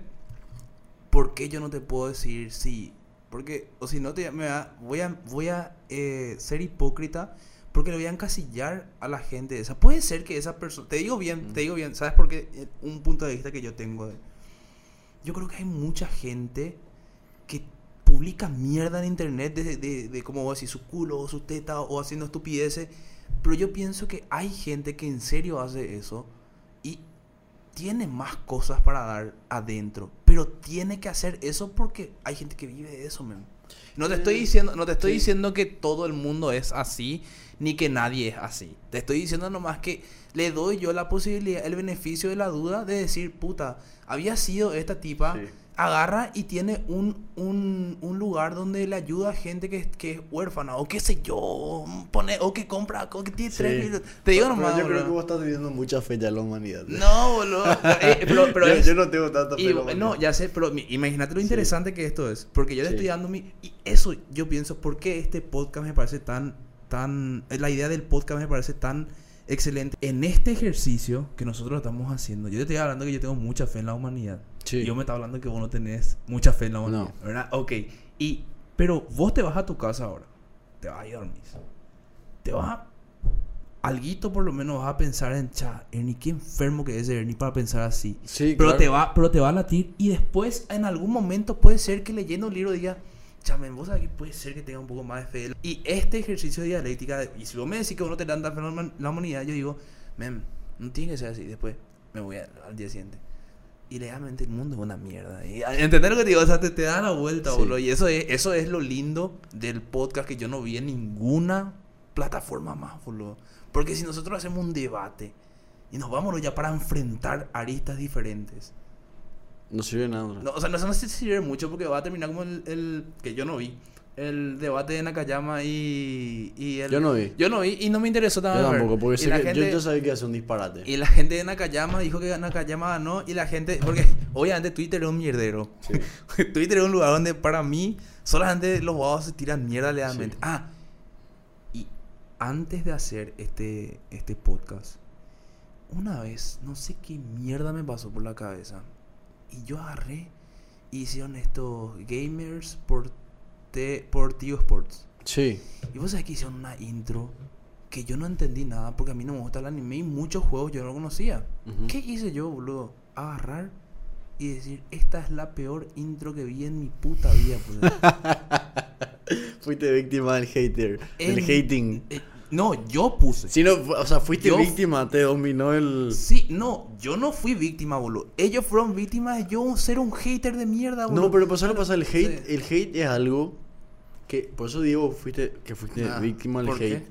¿por qué yo no te puedo decir sí? Porque, o si no, te, me va- voy a, voy a eh, ser hipócrita porque le voy a encasillar a la gente esa. Puede ser que esa persona, te digo bien, Mm. te digo bien, ¿sabes por qué? Eh, Un punto de vista que yo tengo. de- yo creo que hay mucha gente que publica mierda en internet de, de, de como vos decís, su culo o su teta o haciendo estupideces. Pero yo pienso que hay gente que en serio hace eso y tiene más cosas para dar adentro. Pero tiene que hacer eso porque hay gente que vive de eso, man. No te estoy Eh, diciendo, no te estoy sí. diciendo que todo el mundo es así, ni que nadie es así. Te estoy diciendo nomás que le doy yo la posibilidad, el beneficio de la duda de decir, puta, había sido esta tipa, Sí. agarra y tiene un, un, un lugar donde le ayuda a gente que, que es huérfana, o qué sé yo, pone, o que compra, o que tiene tres Sí. libros. Te digo Pero nomás, yo creo que vos estás teniendo mucha fe ya en la humanidad. No, boludo. Eh, pero, pero yo, es- yo no tengo tanta fe y, en la humanidad. no, ya sé, pero imagínate lo Sí. interesante que esto es. Porque yo le estoy dando mi. Y eso yo pienso, ¿por qué este podcast me parece tan. tan La idea del podcast me parece tan excelente. En este ejercicio que nosotros estamos haciendo, yo te estoy hablando que yo tengo mucha fe en la humanidad. Sí. Y yo me está hablando que vos no tenés mucha fe en la humanidad. No. ¿Verdad? Ok. Y, pero vos te vas a tu casa ahora. Te vas a ir a dormir. Te vas a. Alguito por lo menos vas a pensar en, cha, Ernie, qué enfermo que es Ernie para pensar así. Sí, Pero, claro. te va, pero te va a latir y después en algún momento puede ser que leyendo un libro diga, chamen, vos sabés que puede ser que tenga un poco más de fe. Y este ejercicio de dialéctica, y si vos me decís que uno te da tanta fe en la- humanidad, yo digo, men, no tiene que ser así. Después me voy al día siguiente. Y realmente el mundo es una mierda. Y, ¿Entendés lo que te digo? O sea, te, te da la vuelta, Sí. boludo. Y eso es, eso es lo lindo del podcast que yo no vi en ninguna plataforma más, boludo. Porque si nosotros hacemos un debate y nos vamos ya para enfrentar aristas diferentes. No sirve nada. No, o sea, no, no sé si sirve mucho porque va a terminar como el, el- que yo no vi. el debate de Nakayama y, y el- Yo no vi. Yo no vi y no me interesó Yo también. ver. tampoco, porque sé la que yo, gente- yo sabía que hace un disparate. Y la gente de Nakayama dijo que Nakayama ganó y la gente... Porque obviamente Twitter es un mierdero. Sí. Twitter es un lugar donde para mí solamente los bobados se tiran mierda legalmente. Sí. Ah, y antes de hacer este, este podcast, una vez, no sé qué mierda me pasó por la cabeza. Y yo agarré y hicieron estos gamers por, te, por Tío Sports. Sí. Y vos sabés que hicieron una intro que yo no entendí nada porque a mí no me gusta el anime y muchos juegos yo no conocía. Ujú. ¿Qué hice yo, boludo? Agarrar y decir, esta es la peor intro que vi en mi puta vida. boludo". Fuiste víctima del hater. En- Del hating. Eh, no, yo puse. Si no, o sea, fuiste Yo- víctima, te dominó el. Sí, no, yo no fui víctima, boludo. Ellos fueron víctimas de yo ser un hater de mierda, boludo. No, pero pasa lo que pasa, el hate, Sí. el hate es algo que, por eso digo fuiste, que fuiste Ah, víctima del ¿por qué? hate.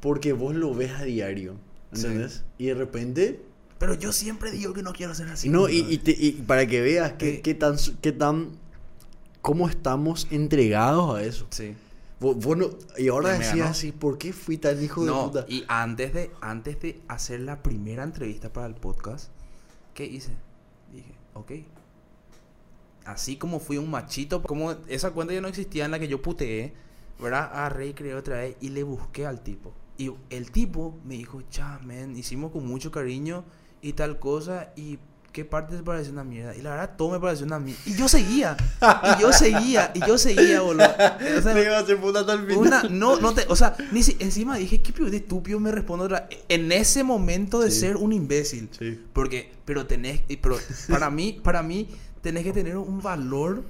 Porque vos lo ves a diario, Sí. ¿entendés? Y de repente, Pero yo siempre digo que no quiero ser así. no, y, te- y para que veas qué, qué tan, qué tan, cómo estamos entregados a eso. Sí. Vos, vos no- y ahora decías así, ¿por qué fui tan hijo de puta? y antes de, antes de hacer la primera entrevista para el podcast, ¿qué hice? Dije, ok. Así como fui un machito, como esa cuenta ya no existía en la que yo puteé, ¿verdad? Agarré y creé otra vez y le busqué al tipo. Y el tipo me dijo, cha, man, hicimos con mucho cariño y tal cosa, y qué parte te pareció una mierda. Y la verdad, todo me pareció una mierda. Y yo seguía, y yo seguía, y yo seguía, boludo. O sea, Te iba a hacer puta hasta el final. una, no, no te, o sea, ni si, encima dije, qué pido de estúpido me responde otra. En ese momento de Sí. ser un imbécil. Sí. Porque, pero tenés, pero para mí, para mí, tenés que tener un valor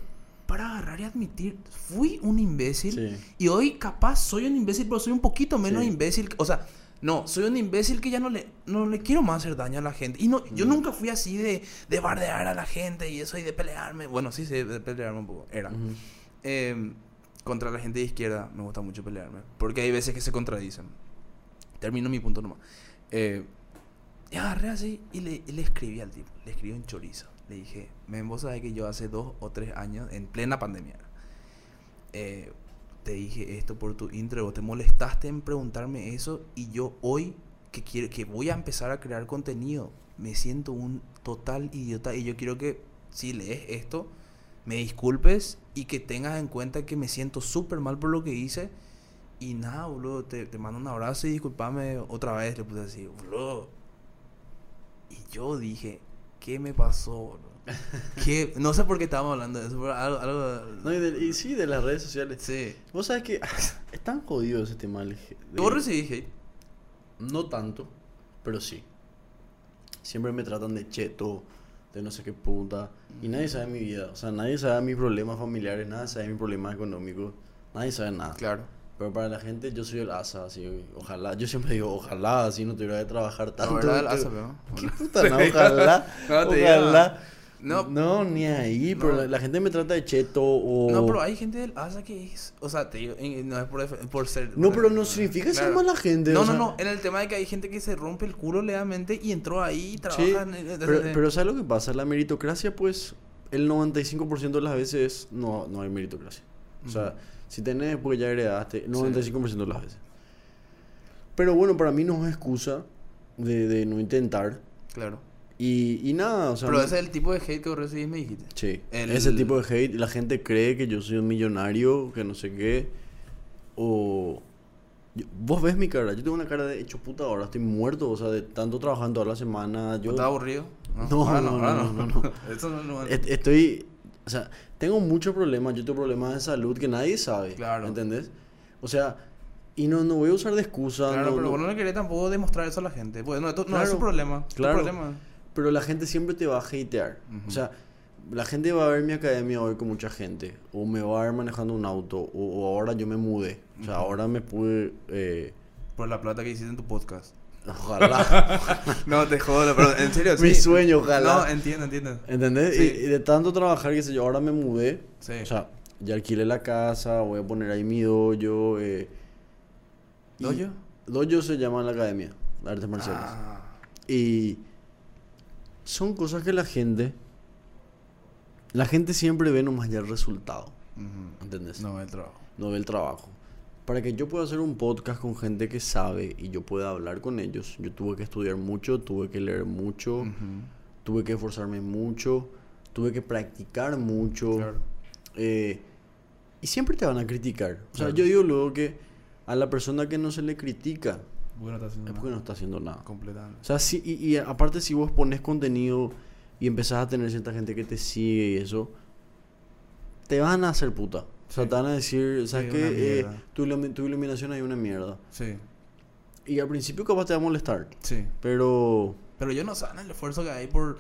para agarrar y admitir, fui un imbécil. Sí. Y hoy capaz soy un imbécil, pero soy un poquito menos Sí. imbécil. O sea, no, soy un imbécil que ya no le, no le quiero más hacer daño a la gente. Y no, yo Mm. nunca fui así de, de bardear a la gente y eso y de pelearme. Bueno, sí, sí, de pelearme un poco. Era. Eh, contra la gente de izquierda me gusta mucho pelearme. Porque hay veces que se contradicen. Termino mi punto nomás. Eh, y agarré así y le, y le escribí al tipo. Le escribí un chorizo. Le dije, men, vos sabés que yo hace dos o tres años, en plena pandemia, eh, te dije esto por tu intro. Te molestaste en preguntarme eso. Y yo hoy, que, quiero, que voy a empezar a crear contenido, me siento un total idiota. Y yo quiero que, si lees esto, me disculpes y que tengas en cuenta que me siento súper mal por lo que hice. Y nada, boludo, te, te mando un abrazo y disculpame otra vez. Le puse así, boludo. Y yo dije, ¿qué me pasó, boludo? ¿Qué? No sé por qué estábamos hablando de eso, pero algo... algo No, y, de- y sí, de las redes sociales. sí. Vos sabés que es tan jodido ese tema. del de- ¿Vos recibí hate? No tanto, pero sí. Siempre me tratan de cheto, de no sé qué puta. Y nadie sabe mi vida. O sea, nadie sabe mis problemas familiares, nadie sabe mis problemas económicos. Nadie sabe nada. Claro. Pero para la gente yo soy el asa, así. Ojalá, yo siempre digo, ojalá así no tuviera que trabajar La tanto. verdad, el asa, pero- ¿Qué puta? No, ojalá. No, ojalá. No. No, ni ahí. Pero la, la gente me trata de cheto o. No, pero hay gente del ASA que es... O sea, te digo, no es por, ser... No, por- pero no significa ser mala gente. No, no, sea- no. En el tema de que hay gente que se rompe el culo legalmente y entró ahí y trabaja... Sí, en- en- pero, en- pero ¿sabes lo que pasa? La meritocracia, pues, el 95% de las veces no, no hay meritocracia. O sea, si tenés, porque ya heredaste, 95% de las veces. Pero bueno, para mí no es excusa de, de no intentar. Claro. Y, y nada, o sea... Pero no- ese es el tipo de hate que recibís, me dijiste. Sí, el- ese tipo de hate, la gente cree que yo soy un millonario, que no sé qué, o... vos ves mi cara, yo tengo una cara de hecho puta ahora, estoy muerto, o sea, de tanto trabajando toda la semana, yo... ¿Estás aburrido? No, no, ahora no, no, no. Eso no, no- Est- Estoy, o sea, tengo muchos problemas, yo tengo problemas de salud que nadie sabe, Claro. ¿entendés? O sea, y no, no voy a usar de excusa, Claro, no- pero no- vos no querés tampoco demostrar eso a la gente. Pues no, esto no es Claro, su problema. es tu claro. problema. Pero la gente siempre te va a hatear, Ujú. o sea, la gente va a ver mi academia hoy con mucha gente, o me va a ver manejando un auto, o, o ahora yo me mudé, o sea, Ujú. ahora me pude, eh, Por la plata que hiciste en tu podcast. ojalá, No, te jodo, pero en serio, mi sí. sueño, ojalá, No, entiendo, entiendo. ¿entendés? Sí. Y, y de tanto trabajar, que sé yo, ahora me mudé, Sí. O sea, ya alquilé la casa, voy a poner ahí mi dojo. Eh, ¿Dojo? Dojo se llama la academia de artes marciales. Ah, Y son cosas que la gente. La gente siempre ve nomás ya el resultado. Ujú. ¿Entendés? No, el trabajo. no del trabajo. Para que yo pueda hacer un podcast con gente que sabe y yo pueda hablar con ellos, yo tuve que estudiar mucho, tuve que leer mucho, tuve que esforzarme mucho, tuve que practicar mucho. Claro. eh, y siempre te van a criticar. O sea, Claro. yo digo luego que a la persona que no se le critica Bueno, está haciendo es porque no está haciendo nada. completamente. O sea, sí, y, y aparte si vos pones contenido y empezás a tener cierta gente que te sigue y eso, te van a hacer puta. O sea, Sí. te van a decir, ¿sabes Sí, qué? una Eh, tu, ilumi- tu iluminación es una mierda. Sí, Y al principio capaz te va a molestar, sí. pero... Pero yo no saben el esfuerzo que hay por...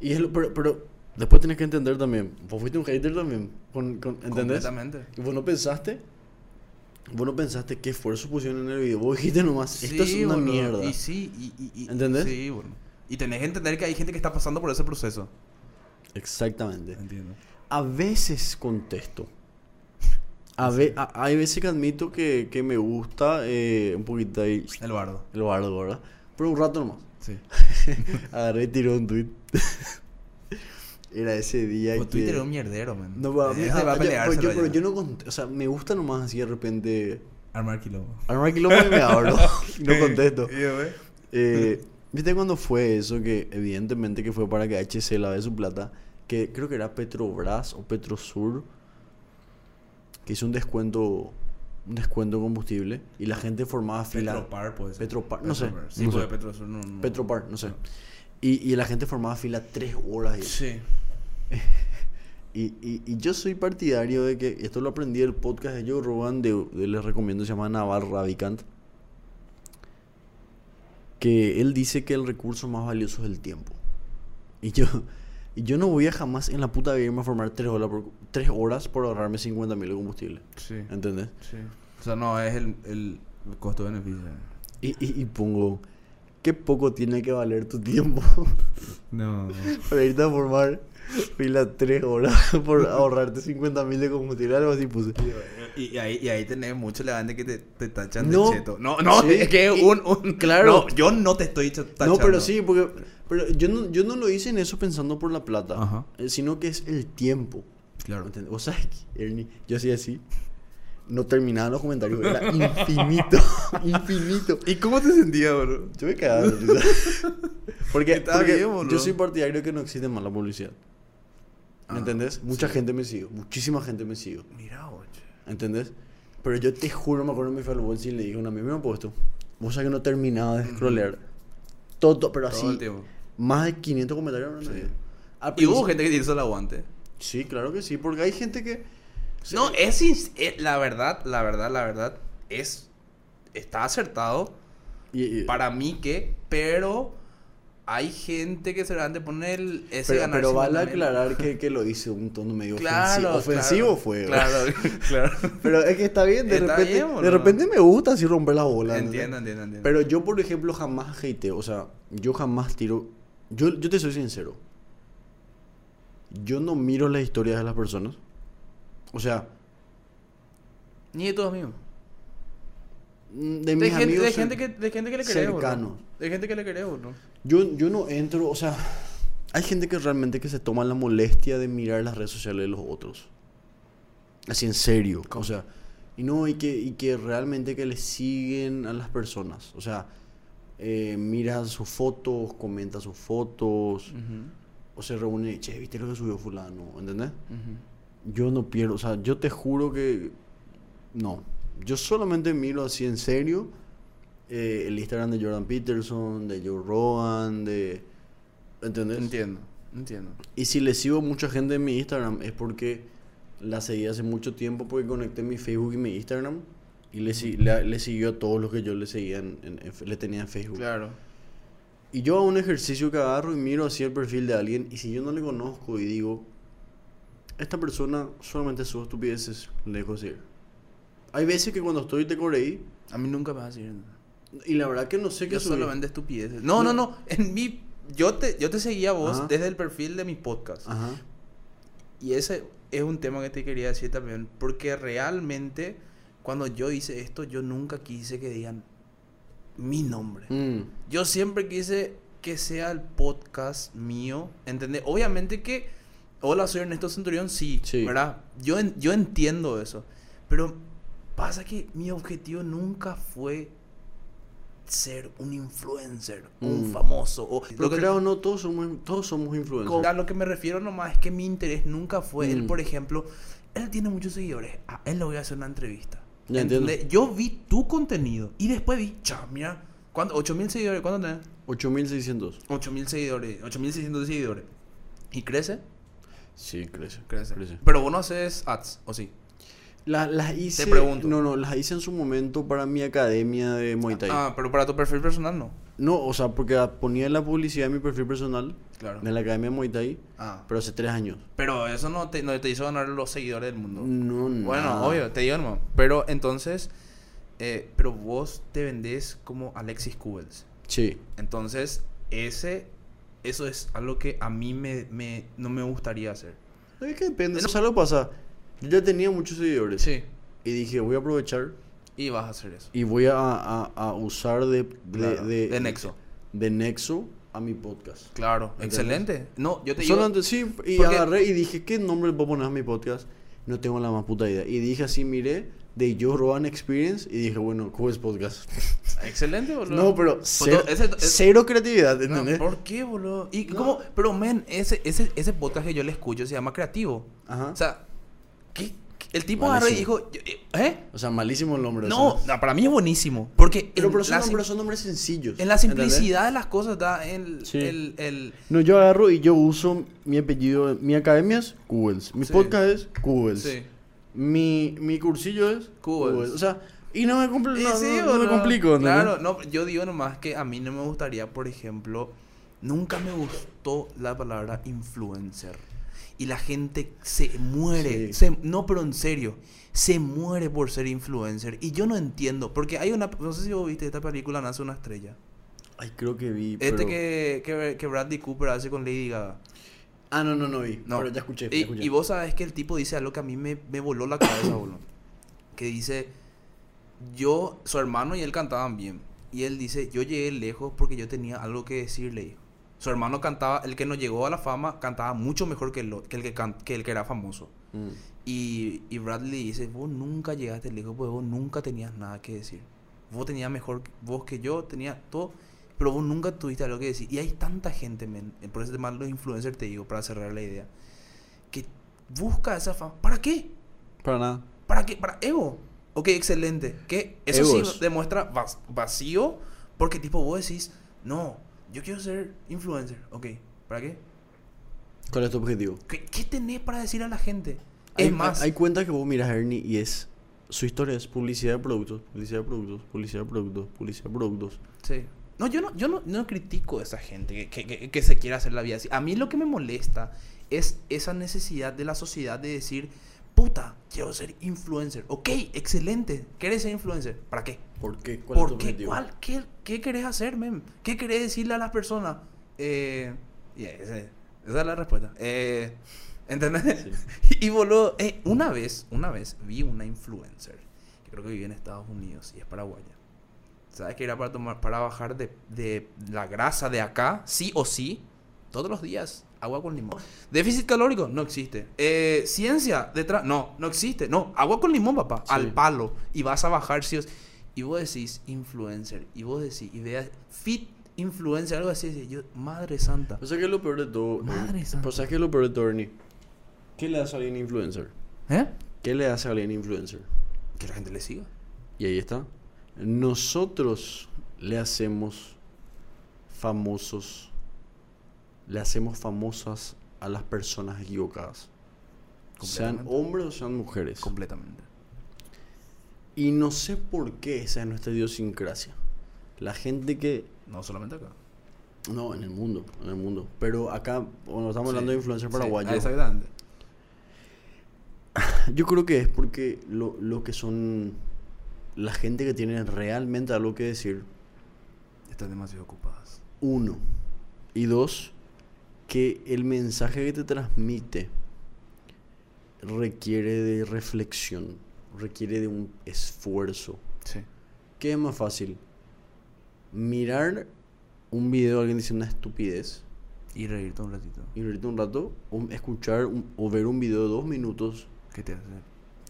Y es lo- pero, pero después tenés que entender también, vos fuiste un hater también, con, con- ¿entendés? Completamente. Y vos no pensaste, vos no pensaste qué esfuerzo pusieron en el video, vos dijiste nomás, esto es Sí, una boludo. mierda. Y sí, y, y- y- ¿Entendés? Sí, bueno. Y tenés que entender que hay gente que está pasando por ese proceso. Exactamente. Entiendo. A veces contesto. A ve- a- hay veces que admito que, que me gusta eh, un poquito ahí El bardo. el bardo, ¿verdad? Pero un rato nomás. Sí. Agarré y tiré un tweet. Era ese día Pues que... Twitter es un mierdero, man. No, va, ah, va a pelearse. pero, yo, pero yo no contesto. O sea, me gusta nomás así de repente... Armar quilombo. Armar quilombo y me abro. y no contesto. Eh, ¿Viste cuando fue eso? Que evidentemente que fue para que HC lave su plata. Que creo que era Petrobras o Petrosur. Que hizo un descuento. Un descuento de combustible. Y la gente formaba fila. Petropar, pues. Petropar, no sé, Sí, no sé. Petrosur no, no. Petropar, no sé. Y, y la gente formaba fila tres horas. Y, Sí. y, y- y yo soy partidario de que. Esto lo aprendí del podcast de Joe Rogan. De, de- les recomiendo, se llama Naval Ravikant. Que él dice que el recurso más valioso es el tiempo. Y yo, y yo no voy a jamás en la puta vida irme a formar tres horas por, tres horas por ahorrarme 50 mil de combustible. Sí. ¿Entendés? Sí. O sea, no, es el, el costo-beneficio. Y, y, y pongo. ¿Qué poco tiene que valer tu tiempo No. para irte a formar fila tres horas por ahorrarte 50 mil de combustible? Algo así puse. Y, y ahí, y ahí tenés mucho levante que te, te tachan No. de cheto. No, no, Sí, es que y- un, un- claro. No, yo no te estoy ch- tachando. No, pero sí, porque pero yo, no, yo no lo hice en eso pensando por la plata, Ajá. eh, sino que es el tiempo. Claro. ¿Entendés? Vos sabés que, Ernie, yo hacía así, no terminaba los comentarios, era infinito, infinito. ¿Y cómo te sentías, bro? Yo me cagaba. Porque, porque bien, yo soy partidario de que no existe mala publicidad. ¿Me Ah, entendés? Mucha sí. gente me sigue, muchísima gente me sigue. Mira, oye. ¿Entendés? Pero yo te juro, me acuerdo me fui al bolso y le dije a un amigo, me han puesto. Vos sabés que no terminaba de scrollear. Todo, pero Todo así. tiempo. Más de 500 comentarios. Sí. Al Y hubo gente que te hizo el aguante. Sí, claro que sí, porque hay gente que... No, es, sin- eh, la verdad, la verdad, la verdad, es, está acertado Y- y- para mí que, pero hay gente que seguramente pone el, ese pero, pero vale 50.000. aclarar que, que lo hice un tono medio Claro, ofensivo. Ofensivo claro, fue. Claro, claro. Pero es que está bien, de, Está repente, bien, de repente me gusta así romper las bolas. ¿entendés? entiendo, entiendo, entiendo. Pero yo, por ejemplo, jamás hateo. O sea, yo jamás tiro... Yo, yo te soy sincero. Yo no miro las historias de las personas. O sea, Ni de tus amigos. de De, mis gente, amigos... de, gente que, de gente que le boludo. cercanos. De gente que le querés, ¿no? Yo, yo no entro, o sea, hay gente que realmente que se toma la molestia de mirar las redes sociales de los otros. Así en serio. O sea, y no, y que, y que realmente que le siguen a las personas. O sea, eh, mira sus fotos, comenta sus fotos, o se reúne, che, ¿viste lo que subió fulano? ¿Entendés? Yo no pierdo, o sea, yo te juro que no. Yo solamente miro así en serio eh, el Instagram de Jordan Peterson, de Joe Rogan, de... ¿Entendés? Entiendo, entiendo. Y si le sigo mucha gente en mi Instagram es porque la seguí hace mucho tiempo porque conecté mi Facebook y mi Instagram y le, le, le siguió a todos los que yo le seguía en, en- en- le tenía en Facebook. Claro. Y yo hago un ejercicio que agarro y miro así el perfil de alguien y si yo no le conozco y digo, esta persona solamente sube estupideces, le dejo seguir. Hay veces que cuando estoy te coreí A mí nunca me vas a decir. Y la verdad que no sé qué Yo estupideces. No, no, No. no. En mi, yo, te, yo te seguía a vos Ajá. desde el perfil de mi podcast. Ajá. Y ese es un tema que te quería decir también. Porque realmente, cuando yo hice esto, yo nunca quise que digan mi nombre. Mm, Yo siempre quise que sea el podcast mío. ¿Entendés? Obviamente que hola, soy Ernesto Centurión, sí, Sí. ¿verdad? Yo, en- yo entiendo eso. Pero pasa que mi objetivo nunca fue ser un influencer, un Mm. famoso. O Pero lo que, creo no, todos somos, todos somos influencers. a lo que me refiero nomás es que mi interés nunca fue él, Mm. por ejemplo, él tiene muchos seguidores, a él le voy a hacer una entrevista. Ya. Yo vi tu contenido y después vi, cha, mira, ¿cuánto? 8000 seguidores, ¿cuánto tenés? 8600. 8000 seguidores, 8600 seguidores. ¿Y crece? Sí, crece. Crece. crece. Pero vos no haces ads, ¿o sí? La- las hice. pregunto. No, no, las hice en su momento para mi academia de Muay Thai. Ah, pero para tu perfil personal no. No, o sea, porque ponía la publicidad en mi perfil personal Claro. de la academia de Muay Thai, Ah. pero hace tres años. Pero eso no te, no te hizo ganar los seguidores del mundo. No, no. Bueno, obvio, te digo no. Pero entonces, eh, pero vos te vendés como Alexis Kubels. Sí. Entonces, ese, eso es algo que a mí me, me- no me gustaría hacer. Es que depende. O sea, lo pasa. Yo ya tenía muchos seguidores. Sí. Y dije, voy a aprovechar Y vas a hacer eso. y voy a, a- a usar de, de, Claro, de, de nexo. de nexo a mi podcast. Claro, ¿Entendés? excelente. No, yo te digo... Solamente sí, y porque- agarré y dije, ¿qué nombre puedo poner a mi podcast? No tengo la más puta idea. Y dije así, miré, de Joe Rogan Experience, y dije, bueno, ¿cómo es podcast? Excelente, boludo. no, pero cero, ese- ese- cero creatividad, No, ¿entendés? ¿Por qué, boludo? Y No. cómo, pero men, ese, ese, ese podcast que yo le escucho se llama Creativo. Ajá. O sea, ¿qué? El tipo agarró y dijo, ¿eh? O sea, malísimo el nombre. No, para mí es buenísimo. Porque Pero, pero, son nombres, son nombres sencillos. en la ¿entendés? simplicidad de las cosas está el, Sí. el, el- No, yo agarro y yo uso mi apellido. Mi academia es Cubels. Mi Sí. podcast es Cubels. Sí. Mi, mi cursillo es Cubels. Cubels. O sea, y no me, compl- Y no, sí, no- no me complico. Claro, no, yo digo nomás que a mí no me gustaría, por ejemplo, nunca me gustó la palabra influencer. Y la gente se muere, Sí. se- no, pero en serio, se muere por ser influencer. Y yo no entiendo, porque hay una, no sé si vos viste esta película, Nace una estrella. Ay, creo que vi. Este pero- que, que, que Bradley Cooper hace con Lady Gaga. Ah, no, no, no vi. No. Pero ya escuché. ya Y, escuché. y vos sabes que el tipo dice algo que a mí me, me voló la cabeza, boludo. Que dice, yo, su hermano y él cantaban bien. Y él dice, yo llegué lejos porque yo tenía algo que decirle. hijo". Su hermano cantaba, el que no llegó a la fama, cantaba mucho mejor que el, que el, que, can- que el que era famoso. Mm. Y, y Bradley dice, vos nunca llegaste lejos porque vos nunca tenías nada que decir. Vos tenías mejor, vos que yo, tenía todo, pero vos nunca tuviste algo que decir. Y hay tanta gente, men, eh, por ese tema los influencers te digo, para cerrar la idea, que busca esa fama. ¿Para qué? Para nada. ¿Para qué? Para ego. Ok, excelente. Que eso Egos. sí demuestra vacío, porque tipo vos decís, no, yo quiero ser influencer. Ok, ¿para qué? ¿Cuál es tu objetivo? ¿Qué, qué tenés para decir a la gente? Hay, es más, Hay cuentas que vos miras a Ernie y es. Su historia es publicidad de productos, publicidad de productos, publicidad de productos, publicidad de productos. Sí. No, yo no, yo no, no critico a esa gente que, que- que- que se quiera hacer la vida así. A mí lo que me molesta es esa necesidad de la sociedad de decir, puta, quiero ser influencer. Ok, excelente. ¿Quieres ser influencer? ¿Para qué? ¿Por qué? ¿Cuál es ¿Por tu qué? objetivo? ¿Cuál? ¿Qué, qué querés hacer, mem? ¿Qué querés decirle a las personas? Eh, yeah, esa es la respuesta. Eh, ¿Entendés? Y boludo, eh, una vez, una vez vi una influencer que creo que vive en Estados Unidos y es paraguaya. ¿Sabes que era para tomar, para bajar de, de la grasa de acá, sí o sí, todos los días, agua con limón. Déficit calórico, no existe. Eh, ciencia detrás, no, no existe. No, agua con limón, papá, Sí. al palo. Y vas a bajar sí o sí. Y vos decís influencer, y vos decís, y veas fit influencer, algo así, yo, madre santa. O sea, ¿qué es lo peor de todo? Madre santa. O sea, ¿qué es lo peor de todo, Ernie? ¿Qué le hace a alguien influencer? ¿Eh? ¿Qué le hace a alguien influencer? Que la gente le siga. Y ahí está. Nosotros le hacemos famosos, le hacemos famosas a las personas equivocadas. Sean hombres o sean mujeres. Completamente. Y no sé por qué esa es nuestra idiosincrasia. La gente que... No solamente acá. No, en el mundo, en el mundo. Pero acá, cuando estamos hablando de influencers Sí, paraguayos, exactamente. yo creo que es porque lo, lo que son la gente que tiene realmente algo que decir, Están demasiado ocupadas. uno. Y dos, que el mensaje que te transmite requiere de reflexión, requiere de un esfuerzo. Sí. ¿Qué es más fácil? Mirar un video de alguien diciendo una estupidez Y reírte un ratito. y reírte un rato, o escuchar un- o ver un video de dos minutos ¿Qué te hace?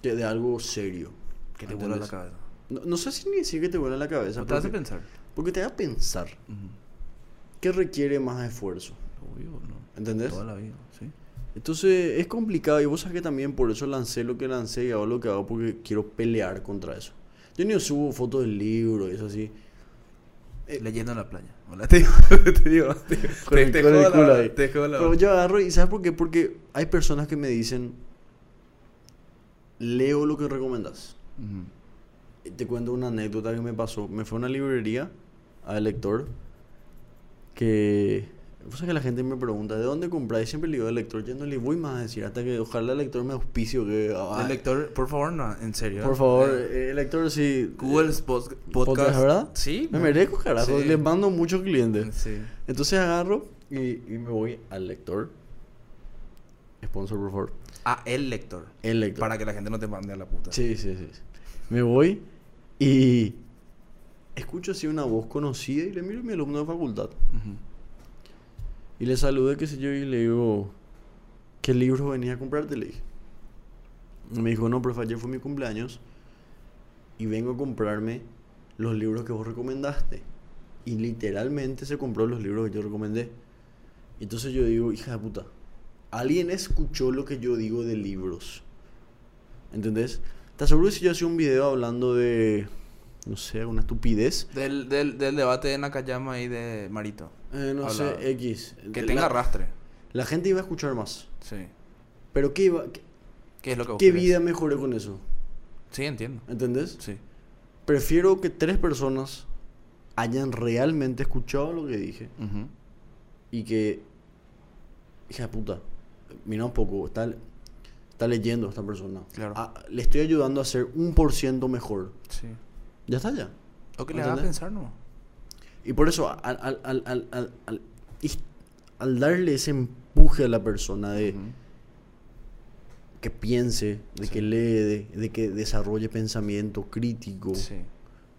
que- de algo serio. Que te vuela la cabeza. No, no sé si ni decir que te vuela la cabeza, O te hace pensar. porque te hace pensar que requiere más esfuerzo. ¿Entendés? Toda la vida, sí. Entonces es complicado y vos sabes que también por eso lancé lo que lancé y hago lo que hago porque quiero pelear contra eso. Yo ni subo fotos del libro y eso así. Eh, Leyendo en la playa. Hola, te digo. te digo. Te, te el jodo la hora. Te jodo la Pero yo agarro y ¿sabes por qué? Porque hay personas que me dicen, leo lo que recomendas. Ujú. Y Te cuento una anécdota que me pasó. Me fue a una librería al lector que... Sabés que la gente me pregunta, ¿de dónde compráis? Siempre le digo al lector, yo no le voy más a decir, hasta que ojalá el lector me auspicio que... El lector, por favor, no, en serio. por favor, Eh, eh, el lector sí... Google eh, Pod- podcast, Podcast. ¿verdad? Sí. Me merezco, carajo. Sí. Les mando muchos clientes. Sí. Entonces agarro y, y me voy al lector. Sponsor, por favor. Ah, el lector. El lector. Para que la gente no te mande a la puta. Sí, sí, sí. Me voy y escucho así una voz conocida y le miro a mi alumno de facultad. Ujú. Y le saludé, qué sé yo, y le digo, ¿qué libros venía a comprarte? Le dije. Y me dijo, no, profe, ayer fue mi cumpleaños y vengo a comprarme los libros que vos recomendaste. Y literalmente se compró los libros que yo recomendé. Entonces yo digo, hija de puta, alguien escuchó lo que yo digo de libros. ¿Entendés? ¿Te aseguro que si yo hacía un video hablando de, no sé, una estupidez? Del, del, del debate de Nakayama y de Marito. Eh, no sé, X. Que La- tenga arrastre. La gente iba a escuchar más. Sí. Pero ¿qué, iba, qué, ¿Qué es lo que qué vida mejoré con eso? Sí, entiendo. ¿Entendés? Sí. Prefiero que tres personas hayan realmente escuchado lo que dije y que, hija de puta, mira un poco, está, está leyendo esta persona. Claro. Ah, le estoy ayudando a ser un por ciento mejor. Sí. Ya está ya. O que le haga pensar, ¿no? Y por eso, al, al, al, al, darle ese empuje a la persona de que piense, de Sí. que lee, de, de que desarrolle pensamiento crítico, Sí.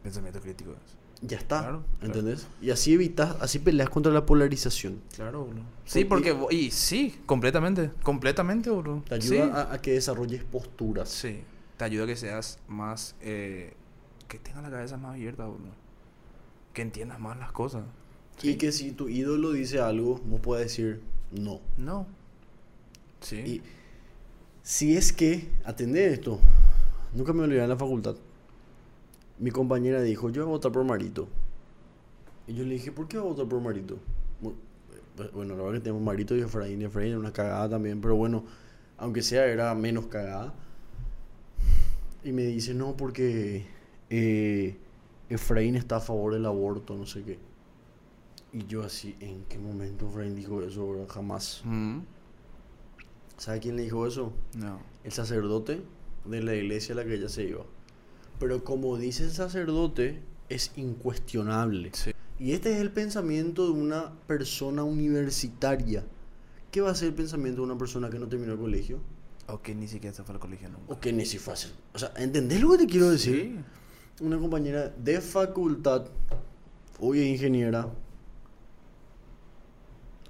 Pensamiento crítico. es. ya está. Claro, claro. ¿Entendés? Y así evitas, así peleas contra la polarización. Claro, bro. Sí, porque... Y sí, completamente. Completamente, bro. Te Sí. ayuda a, a que desarrolles posturas. Sí. Te ayuda a que seas más... eh, que tengas la cabeza más abierta, bro. Que entiendas más las cosas. Y que si tu ídolo dice algo, vos puedes decir no. No. Sí. Y si es que, atender esto, nunca me olvidé en la facultad. Mi compañera dijo, yo voy a votar por Marito. Y yo le dije, ¿por qué voy a votar por Marito? Eh, Bueno, la verdad que tenemos Marito y Efraín. y Efraín era una cagada también, pero bueno, aunque sea, era menos cagada. Y me dice, no, porque eh, Efraín está a favor del aborto, no sé qué. Y yo así, ¿en qué momento Efraín dijo eso? bro? Jamás. Mm, ¿Sabe quién le dijo eso? No. El sacerdote de la iglesia a la que ella se iba. Pero como dice el sacerdote, es incuestionable. Sí. Y este es el pensamiento de una persona universitaria. ¿Qué va a ser el pensamiento de una persona que no terminó el colegio? O que ni siquiera se fue al colegio nunca. O que ni si fácil. O sea, ¿entendés lo que te quiero decir? Sí. Una compañera de facultad, hoy es ingeniera.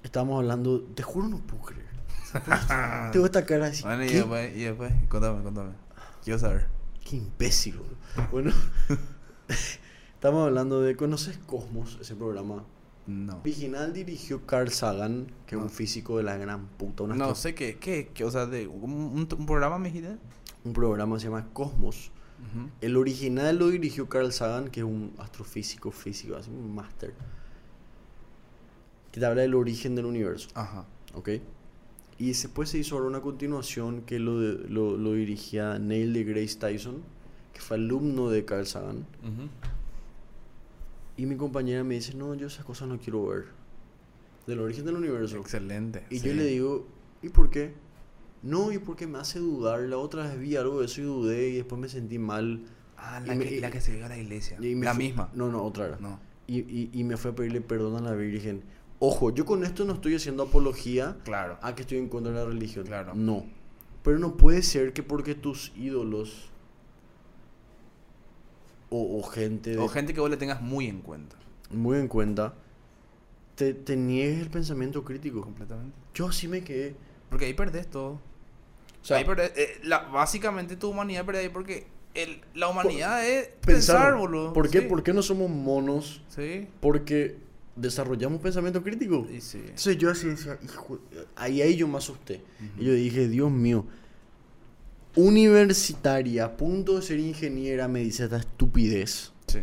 Estamos hablando, te juro no puedo creer. Tengo esta cara así. Bueno, y después, y después, contame, contame. Quiero saber. Qué imbécil. Bueno, estamos hablando de. ¿Conoces Cosmos, ese programa? No. Original dirigió Carl Sagan, que es un físico de la gran puta. una No sé qué, qué, qué, o sea, de un, un- un programa me dijiste. Un programa se llama Cosmos. El original lo dirigió Carl Sagan, que es un astrofísico físico, así un máster. Que te habla del origen del universo, Ajá. ¿ok? Y después se hizo ahora una continuación que lo, de- lo, lo dirigía Neil deGrasse Tyson, que fue alumno de Carl Sagan. Y mi compañera me dice, no, yo esas cosas no quiero ver. Del origen del universo. Excelente. Y sí. yo le digo, ¿y por qué? No, y porque me hace dudar. La otra vez vi algo de eso y dudé y después me sentí mal. Ah, la, me- que, y- la que se vio a la iglesia. Me la misma. No, no, otra era. No. Y, y, y me fue a pedirle perdón a la Virgen. Ojo, yo con esto no estoy haciendo apología Claro. a que estoy en contra de la religión. Claro. No. Pero no puede ser que porque tus ídolos o, o gente de O gente que vos le tengas muy en cuenta. muy en cuenta te, te niegues el pensamiento crítico. Completamente. Yo así me quedé. Porque ahí perdés todo. O sea, eh, la, básicamente tu humanidad perdés ahí porque el, la humanidad es pensar, pensar, boludo. ¿por qué, Sí. ¿Por qué no somos monos? Sí. Porque desarrollamos pensamiento crítico. Sí. Entonces yo así decía, hijo, ahí, ahí yo me asusté. Y yo dije, Dios mío, universitaria, a punto de ser ingeniera, me dice esta estupidez. Sí.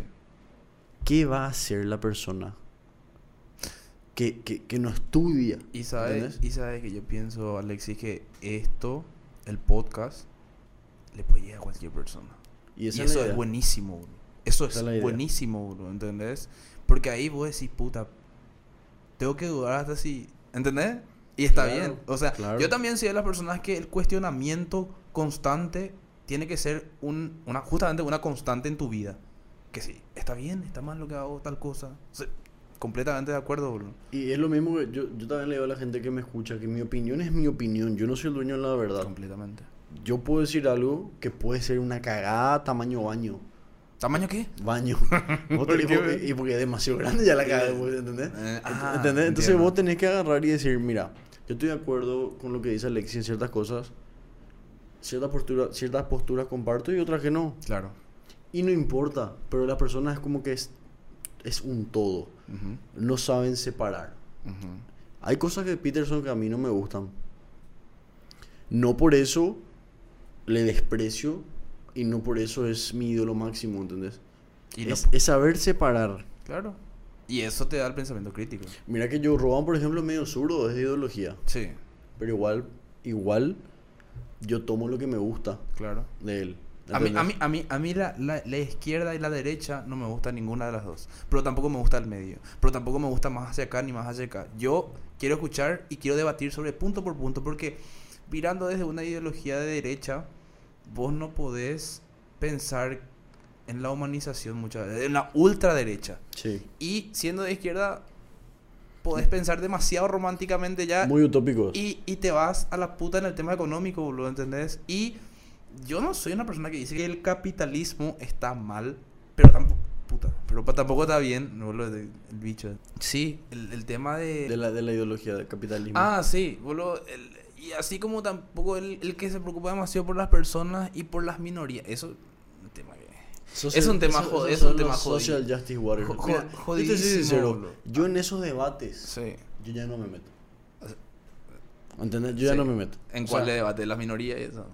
¿Qué va a hacer la persona que, que, que no estudia? Y sabes, y sabes que yo pienso, Alexis, que esto, el podcast, le puede llegar a cualquier persona. Y eso es buenísimo, bro. Eso Esa es buenísimo, bro, ¿entendés? Porque ahí vos decís, puta, tengo que dudar hasta si, ¿entendés? Y está Claro, bien. O sea, claro. yo también soy de las personas que el cuestionamiento constante tiene que ser un, una, justamente una constante en tu vida. Que sí, está bien, está mal lo que hago, tal cosa. O sea, completamente de acuerdo, bro. Y es lo mismo que yo, yo también le digo a la gente que me escucha que mi opinión es mi opinión. Yo no soy el dueño de la verdad. Completamente. Yo puedo decir algo que puede ser una cagada tamaño baño. ¿Tamaño qué? Baño. Y porque es demasiado grande ya la cagada, vos, ¿entendés? Eh, Ent- ah, ¿Entendés? Entonces entiendo. vos tenés que agarrar y decir, mira, yo estoy de acuerdo con lo que dice Alexis en ciertas cosas. Ciertas posturas, ciertas posturas comparto y otras que no. Claro. Y no importa, pero la persona es como que es, es un todo. No saben separar. Hay cosas de Peterson que a mí no me gustan. No por eso le desprecio y no por eso es mi ídolo máximo, ¿entendés? Y no- es, es saber separar. Claro. Y eso te da el pensamiento crítico. Mira que yo Roban, por ejemplo, es medio zurdo, es de ideología. Sí, Pero igual, igual, yo tomo lo que me gusta claro. de él. A mí, a mí, a mí, a mí la, la- la izquierda y la derecha no me gusta ninguna de las dos. Pero tampoco me gusta el medio. Pero tampoco me gusta más hacia acá ni más hacia acá. Yo quiero escuchar y quiero debatir sobre punto por punto porque mirando desde una ideología de derecha, vos no podés pensar en la humanización muchas veces, en la ultraderecha. Sí. Y siendo de izquierda, podés pensar demasiado románticamente ya Muy utópico. y, y te vas a la puta en el tema económico, boludo, ¿entendés? Y yo no soy una persona que dice que el capitalismo está mal, pero tampoco, puta, pero tampoco está bien, no boludo, el, el bicho. Sí, el, el tema de... De la, de la ideología del capitalismo. Ah, sí, boludo, el- y así como tampoco el, el que se preocupa demasiado por las personas y por las minorías, eso tema. Social- es un tema eso- es un tema jodido. Social Justice Warriors. Jo- jo- jodidísimo, sincero, boludo. yo en esos debates, Sí. yo ya no me meto. ¿Entendés? Yo ya Sí. no me meto. ¿En O cuál sea, debate? ¿Las minorías y eso?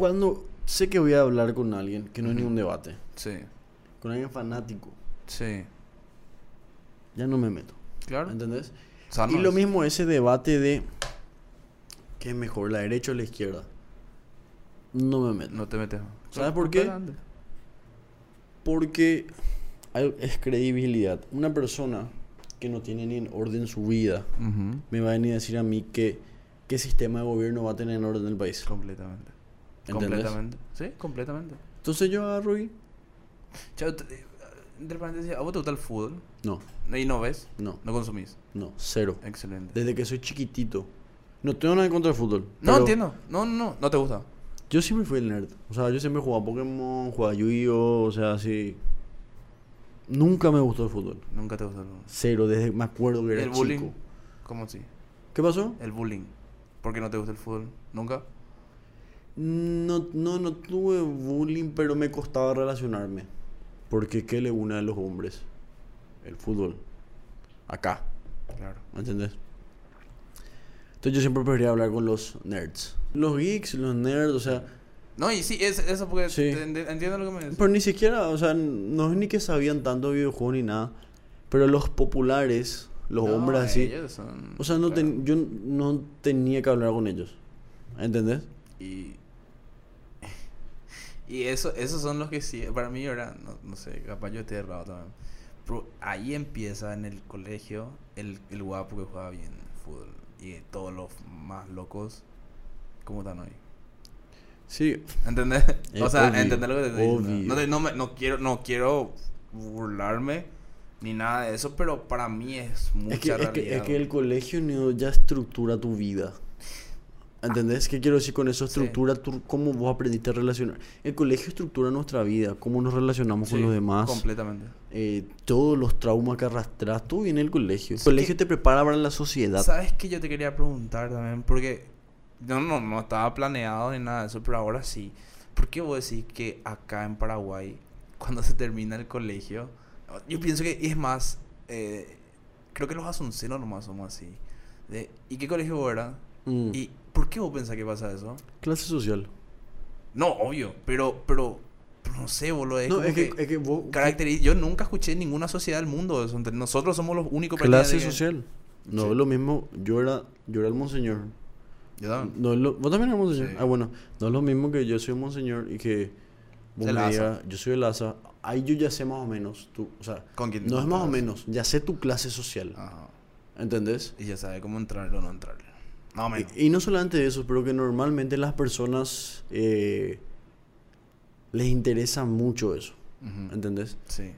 Cuando sé que voy a hablar con alguien, que no es Ujú. ningún debate, Sí, con alguien fanático, sí, ya no me meto. claro. ¿Entendés? Y lo es. mismo ese debate de qué es mejor, la derecha o la izquierda. No me meto. No te metes. ¿Sabes por qué? Porque hay- es credibilidad. Una persona que no tiene ni en orden su vida me va a venir a decir a mí que qué sistema de gobierno va a tener en orden el país. Completamente. ¿Entendés? Completamente. Sí, completamente. Entonces yo agarro y... Chao, eh, entre paréntesis, ¿a vos te gusta el fútbol? No, ¿Y no ves? no, ¿No consumís? no, cero. Excelente. Desde que soy chiquitito. No tengo nada en contra del fútbol. No entiendo. No, no, no. No te gusta. Yo siempre fui el nerd. O sea, yo siempre jugaba Pokémon, jugaba Yu-Gi-Oh! O sea, así... Nunca me gustó el fútbol. Nunca te gusta el fútbol. Cero, desde me acuerdo que era ¿El bullying? chico. ¿Cómo así? ¿Qué pasó? El bullying. ¿Por qué no te gusta el fútbol? ¿Nunca? No, no, no tuve bullying, pero me costaba relacionarme. Porque ¿qué le une a los hombres? El fútbol. Acá, Claro. ¿me entendés? Entonces yo siempre prefería hablar con los nerds. Los geeks, los nerds, o sea... No, y sí, es, eso porque Sí. entiendo lo que me dices. Pero ni siquiera, o sea, no es ni que sabían tanto de videojuegos ni nada. Pero los populares, los No, hombres así... son- O sea, no claro. ten- yo no tenía que hablar con ellos. ¿Entendés? Y. Y eso, esos son los que sí, para mí ahora, no, no sé, capaz yo esté errado también. Pero ahí empieza en el colegio el, el guapo que juega bien fútbol. Y todos los más locos, ¿cómo están hoy? Sí. ¿Entendés? O sea, obvio, ¿entendés lo que te estoy diciendo? No, no, me- no quiero, no quiero burlarme ni nada de eso, pero para mí es mucha Es que, es, que, realidad. es que el colegio ya estructura tu vida. ¿Entendés? ¿Qué quiero decir con eso? Sí. Estructura tu- cómo vos aprendiste a relacionar. El colegio estructura nuestra vida, cómo nos relacionamos con Sí, los demás. Completamente. eh, todos los traumas que arrastras, todo viene del colegio. El Sí, colegio que- te prepara para la sociedad. ¿Sabes qué yo te quería preguntar también? Porque no, no, no estaba planeado ni nada de eso, pero ahora sí. ¿Por qué vos decís que acá en Paraguay, cuando se termina el colegio, yo pienso que es más, eh, creo que los asuncenos nomás somos así. De, ¿Y qué colegio eras? Mm. ¿Y por qué vos pensás que pasa eso? Clase social. No, obvio, pero, pero, pero no sé, boludo. Es no, es que, que es que vos... caracteri- Yo nunca escuché en ninguna sociedad del mundo eso. Nosotros somos los únicos Clase social. No Sí. es lo mismo. Yo era, yo era el monseñor. Yo también. No es lo, ¿Vos también eres monseñor? Sí. Ah, bueno. No es lo mismo que yo soy un monseñor y que vos El me yo soy el asa. Ahí yo ya sé más o menos. Tu, o sea, ¿Con quién no es más o menos. Ya sé tu clase social. Ajá. ¿Entendés? Y ya sabe cómo entrarle o no entrarle. Y, y no solamente eso, pero que normalmente las personas eh, les interesa mucho eso. Ujú. ¿Entendés? Sí.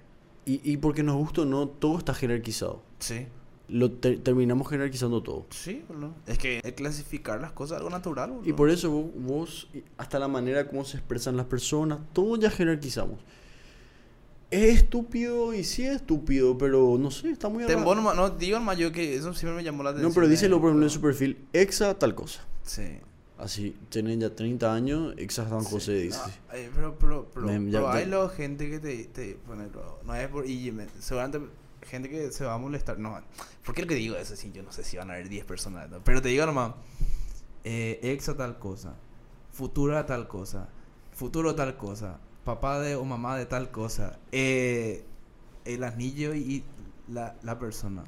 Y, y porque nos gusta o no, todo está jerarquizado. Sí. Lo te- terminamos jerarquizando todo. Sí, boludo. Es que el clasificar las cosas es algo natural, boludo. Y por eso vos, vos, hasta la manera como se expresan las personas, todo ya jerarquizamos. Es estúpido y sí es estúpido, pero no sé, está muy Te- vos nomás- no, digo nomás yo que eso siempre me llamó la atención. No, pero díselo por ejemplo en su perfil, exa tal cosa. Sí. Así, tienen ya 30 años, exa San José Sí. dice. No, eh, pero, pero, pero, ya- hay luego gente que te, te pone, luego, no es por, y me- seguramente gente que se va a molestar, no, ¿por qué lo que digo eso? Sí, yo no sé si van a haber 10 personas, ¿no? pero te digo nomás, eh, exa tal cosa, futura tal cosa, futuro tal cosa, papá de o mamá de tal cosa, eh, el anillo y la, la persona.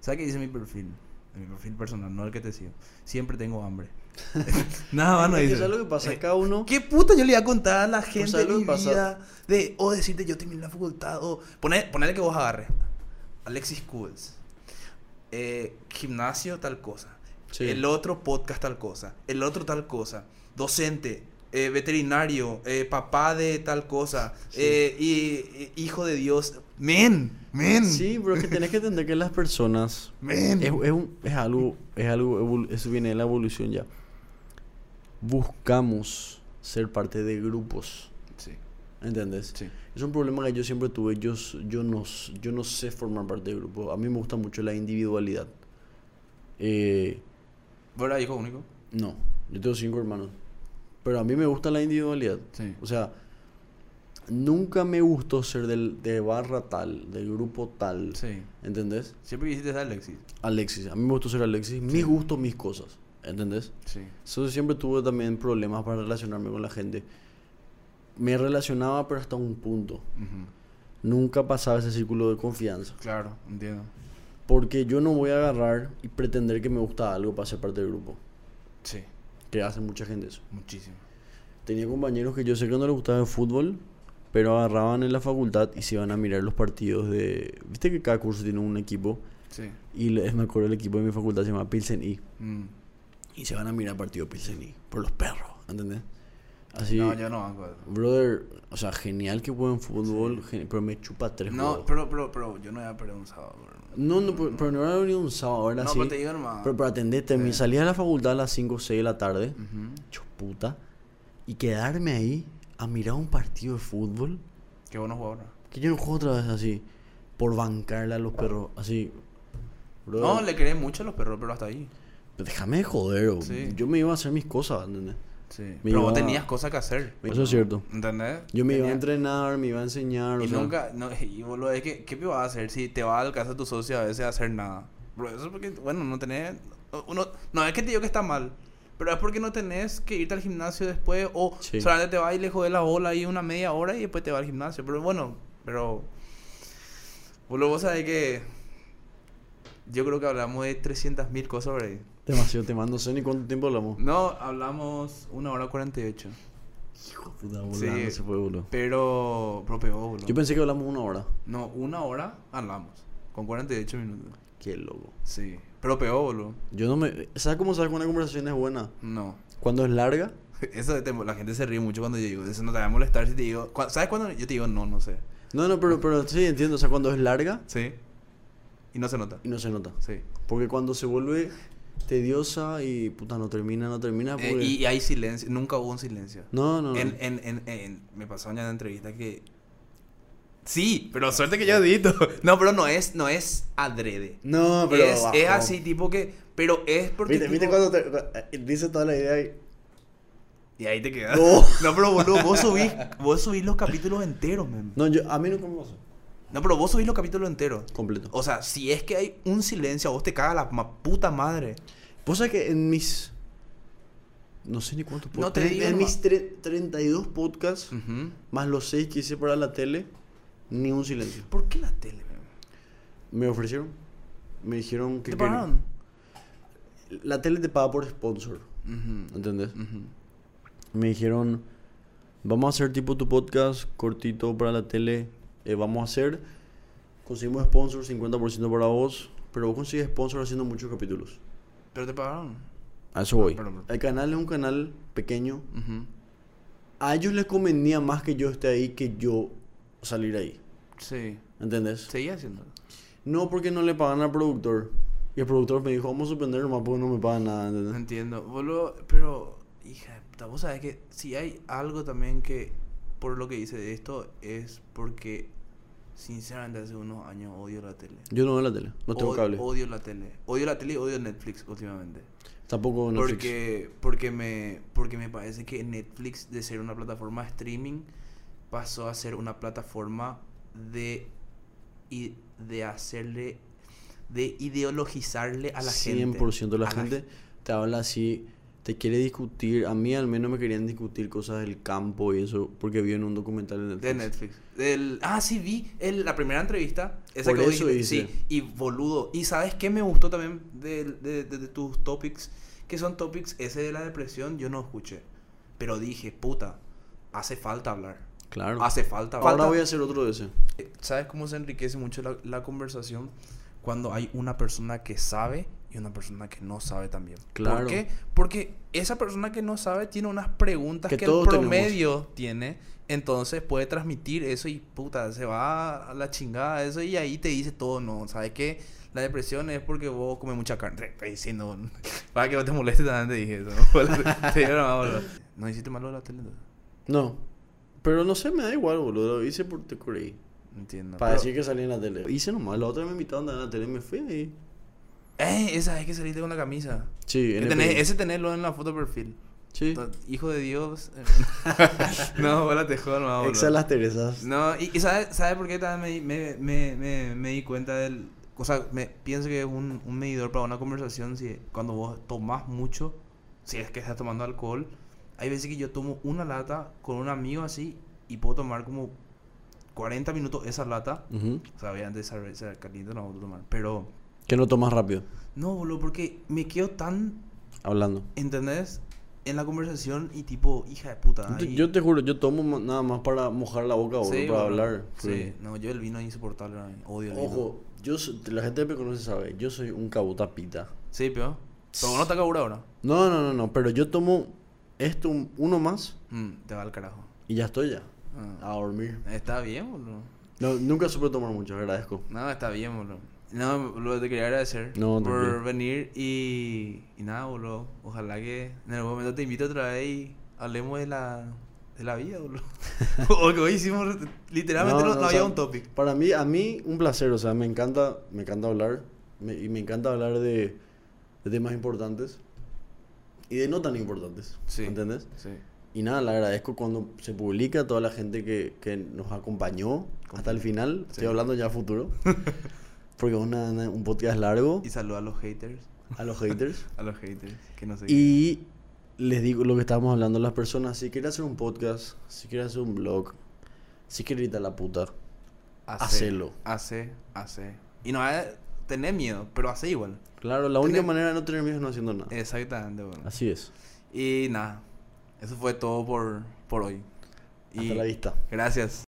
¿Sabes qué dice mi perfil? Mi perfil personal, no el que te sigo. Siempre tengo hambre. Nada más no dice. ¿sabes lo que pasa? Eh, Cada uno... ¿Qué puta yo le iba a contar a la gente ¿sabes de mi que pasa? vida? De, o decirte yo terminé la facultad, o poner, ponerle que vos agarres. Alexis Cools. Eh, gimnasio tal cosa. Sí. El otro podcast tal cosa. El otro tal cosa. Docente. Eh, veterinario. eh, papá de tal cosa. Sí. eh, y, hijo de Dios. Men. Men. Sí, pero que tenés que entender que las personas... Men. Es, es un- es algo, es algo, eso viene de la evolución ya. Buscamos ser parte de grupos, Sí. ¿entendés? Sí. Es un problema que yo siempre tuve. Yo, yo, no, yo no sé formar parte de grupos. A mí me gusta mucho la individualidad. Eh, ¿Vos eras hijo único? no, yo tengo cinco hermanos. Pero a mí me gusta la individualidad. Sí. O sea, nunca me gustó ser del, de barra tal, del grupo tal. Sí. ¿Entendés? Siempre quisiste ser Alexis. Alexis. A mí me gustó ser Alexis. Mis gustos, mis cosas. ¿Entendés? Sí. Eso siempre tuve también problemas para relacionarme con la gente. Me relacionaba, pero hasta un punto. Nunca pasaba ese círculo de confianza. Claro, entiendo. Porque yo no voy a agarrar y pretender que me gusta algo para ser parte del grupo. Sí. Que hace mucha gente eso. Muchísimo. Tenía compañeros que yo sé que no les gustaba el fútbol, pero agarraban en la facultad y se iban a mirar los partidos de... Viste que cada curso tiene un equipo. Sí. Y les me acuerdo el equipo de mi facultad se llama Pilsen I. Mm. Y se van a mirar partido Pilsen I. Por los perros, ¿entendés? Así... No, yo no hago eso. Brother, o sea, genial que jueguen fútbol, gen- pero me chupa tres No, pero, pero, pero yo no voy a perder un sábado. bro. No, no, pero, pero no era venido un sábado, era No, así. pero te digo nomás. Pero para atenderte, Sí. salida de la facultad a las 5 o 6 de la tarde, Ujú. hecho puta, y quedarme ahí a mirar un partido de fútbol, Qué buenos jugadores. que yo no juego otra vez así, por bancarle a los perros, así. No, le querés mucho a los perros, pero hasta ahí. déjame de joder, bro. Sí. yo me iba a hacer mis cosas, ¿entendés? Sí. Me pero vos iba- tenías cosas que hacer. Eso es cierto. ¿Entendés? Yo me iba a entrenar, me iba a enseñar, o Y sea, nunca, no, y boludo, es que, ¿qué vas a hacer si te vas al casa de tu socio a veces a hacer nada? Bro, eso es porque, bueno, no tenés, uno, no es que te digo que está mal, pero es porque no tenés que irte al gimnasio después o Sí. solamente te vas y le jodes la bola ahí una media hora y después te vas al gimnasio. Pero bueno, pero, boludo, vos sabés que yo creo que hablamos de 300.000 cosas por ahí. Demasiado te mando, sé ni cuánto tiempo hablamos. No, hablamos una hora 48. Hijo de puta, Sí. volando se fue, boludo. Pero, pero pegó, boludo. Yo pensé que hablamos una hora. No, una hora hablamos. Con 48 minutos. Qué loco. Sí. Pero peor, boludo. Yo no me... ¿Sabes cómo sabes que una conversación es buena? No. Cuando es larga, Eso la gente se ríe mucho cuando yo digo. Eso no te va a molestar si te digo. ¿Sabes cuándo? Yo te digo no, no sé. No, no, pero, pero sí, entiendo. O sea, cuando es larga Sí. Y no se nota. y no se nota. Sí. Porque cuando se vuelve tediosa y puta, no termina, no termina. Eh, porque- y, y hay silencio, nunca hubo un silencio. No, no, no. En, en, en, en- me pasó en una entrevista que... Sí, pero suerte que yo edito. No, pero no es, no es adrede. No, pero. es, es así, tipo que... Pero es porque... ¿Viste, viste tipo- cuando te, cu- dice toda la idea y. Y ahí te quedas. No. No, pero boludo, vos subís, vos subís los capítulos enteros, man. No, yo, a mí nunca me pasó. No, pero vos subís los capítulos enteros. Completo. O sea, si es que hay un silencio, vos te caga la ma- puta madre. Vos sabés que en mis. No sé ni cuántos No podcasts. en nomás. mis tre- 32 podcasts, más los 6 que hice para la tele, ni un silencio. ¿Por qué la tele? Me ofrecieron. Me dijeron que. ¿Te pagaron? La tele te paga por sponsor. Ujú. ¿Entendés? Me dijeron, vamos a hacer tipo tu podcast cortito para la tele. Eh, vamos a hacer, conseguimos sponsor 50% para vos, pero vos consigues sponsor haciendo muchos capítulos. ¿Pero te pagaron? A eso voy. perdón, perdón. El canal es un canal pequeño. A ellos les convenía más que yo esté ahí que yo salir ahí. Sí. ¿Entendés? Seguía haciendo. No porque no le pagan al productor. Y el productor me dijo, vamos a suspender nomás porque no me pagan nada. ¿entendés? Entiendo. Boludo, pero, hija de puta, vos sabés que si hay algo también que, por lo que hice de esto, es porque, sinceramente, hace unos años odio la tele. Yo no veo la tele, no tengo Od- cable. Odio la tele. Odio la tele y odio Netflix últimamente. Tampoco Netflix. Porque, porque, me, porque me parece que Netflix, de ser una plataforma de streaming, pasó a ser una plataforma de, y de hacerle, de ideologizarle a la gente. 100% la A gente te habla así, te quiere discutir. A mí al menos me querían discutir cosas del campo y eso, porque vi en un documental de Netflix. De Netflix. Ah, sí, vi el- la primera entrevista. Esa Por que eso hice. Sí, y boludo. Y ¿sabes qué me gustó también de, de- tus topics? Que son topics, ese de la depresión, yo no escuché. Pero dije, puta, hace falta hablar. Claro. Hace falta Ahora hablar. voy a hacer otro de ese. ¿Sabes cómo se enriquece mucho la, la conversación? Cuando hay una persona que sabe y una persona que no sabe también. Claro. ¿Por qué? Porque esa persona que no sabe tiene unas preguntas Que que, el tenemos. promedio tiene. Entonces puede transmitir eso y puta, se va a la chingada eso y ahí te dice todo, no, ¿sabes qué? La depresión es porque vos comes mucha carne. Te estoy diciendo, para que no te moleste también te dije eso. Te digo, no, boludo. ¿No hiciste malo la tele? No. Pero no sé, me da igual, boludo. Lo hice por te creí. Entiendo. Para Pero- decir que salí en la tele. Hice nomás. La otra me invitaron a andar en la tele y me fui ahí. Eh, esa es que saliste con la camisa. Sí, en tenés- ese tenerlo en la foto de perfil. Sí. Hijo de Dios. no, hola, te jodo, no, Exa las Teresas. No, y, y ¿sabes sabe por qué también me, me, me, me, di cuenta del... O sea, me, pienso que es un, un medidor para una conversación si cuando vos tomás mucho, si es que estás tomando alcohol, hay veces que yo tomo una lata con un amigo así y puedo tomar como 40 minutos esa lata. Ujú. O sea, obviamente cerveza caliente no la a tomar. Pero, Que no tomas rápido. no, boludo, porque me quedo tan Hablando. ¿Entendés? En la conversación y tipo, hija de puta. Yo te- Yo juro, yo tomo nada más para mojar la boca, boludo, Sí, para boludo. hablar. Sí, no, yo el vino es insoportable, odio el vino. Ojo, yo soy- la gente que me conoce sabe, yo soy un cabotapita. Sí, pero. Pero no te cabura ahora. No, no, no, no, pero yo tomo esto, un- uno más, Mm, te va al carajo. y ya estoy ya. Ah. A dormir. Está bien, boludo. No, nunca supe tomar mucho, agradezco. No, está bien, boludo. No, boludo, te quería agradecer No, por venir y, y nada, boludo. Ojalá que en algún momento te invito otra vez y hablemos de la, de la vida, boludo. Porque hoy hicimos, literalmente no, No, no no, o había sea, un topic. Para mí, a mí, un placer, o sea, me encanta, me encanta hablar, me- y me encanta hablar de, de temas importantes y de no tan importantes, Sí. ¿entendés? Sí. Y nada, le agradezco cuando se publica a toda la gente que, que nos acompañó hasta el final. Estoy Sí. hablando ya a futuro. porque es una- una- un podcast largo Y saluda a los haters. a los haters. A los haters, que no sé. y les digo lo que estábamos hablando las personas. Si quieren hacer un podcast, si quieren hacer un blog, si quieren irte a la puta, hacelo. Hace, hace. Y no hay tener miedo, pero hace igual. Claro, la única Tener- manera de no tener miedo es no haciendo nada. Exactamente, bueno. Así es. Y nada, eso fue todo por, por hoy. Y Hasta la vista. gracias.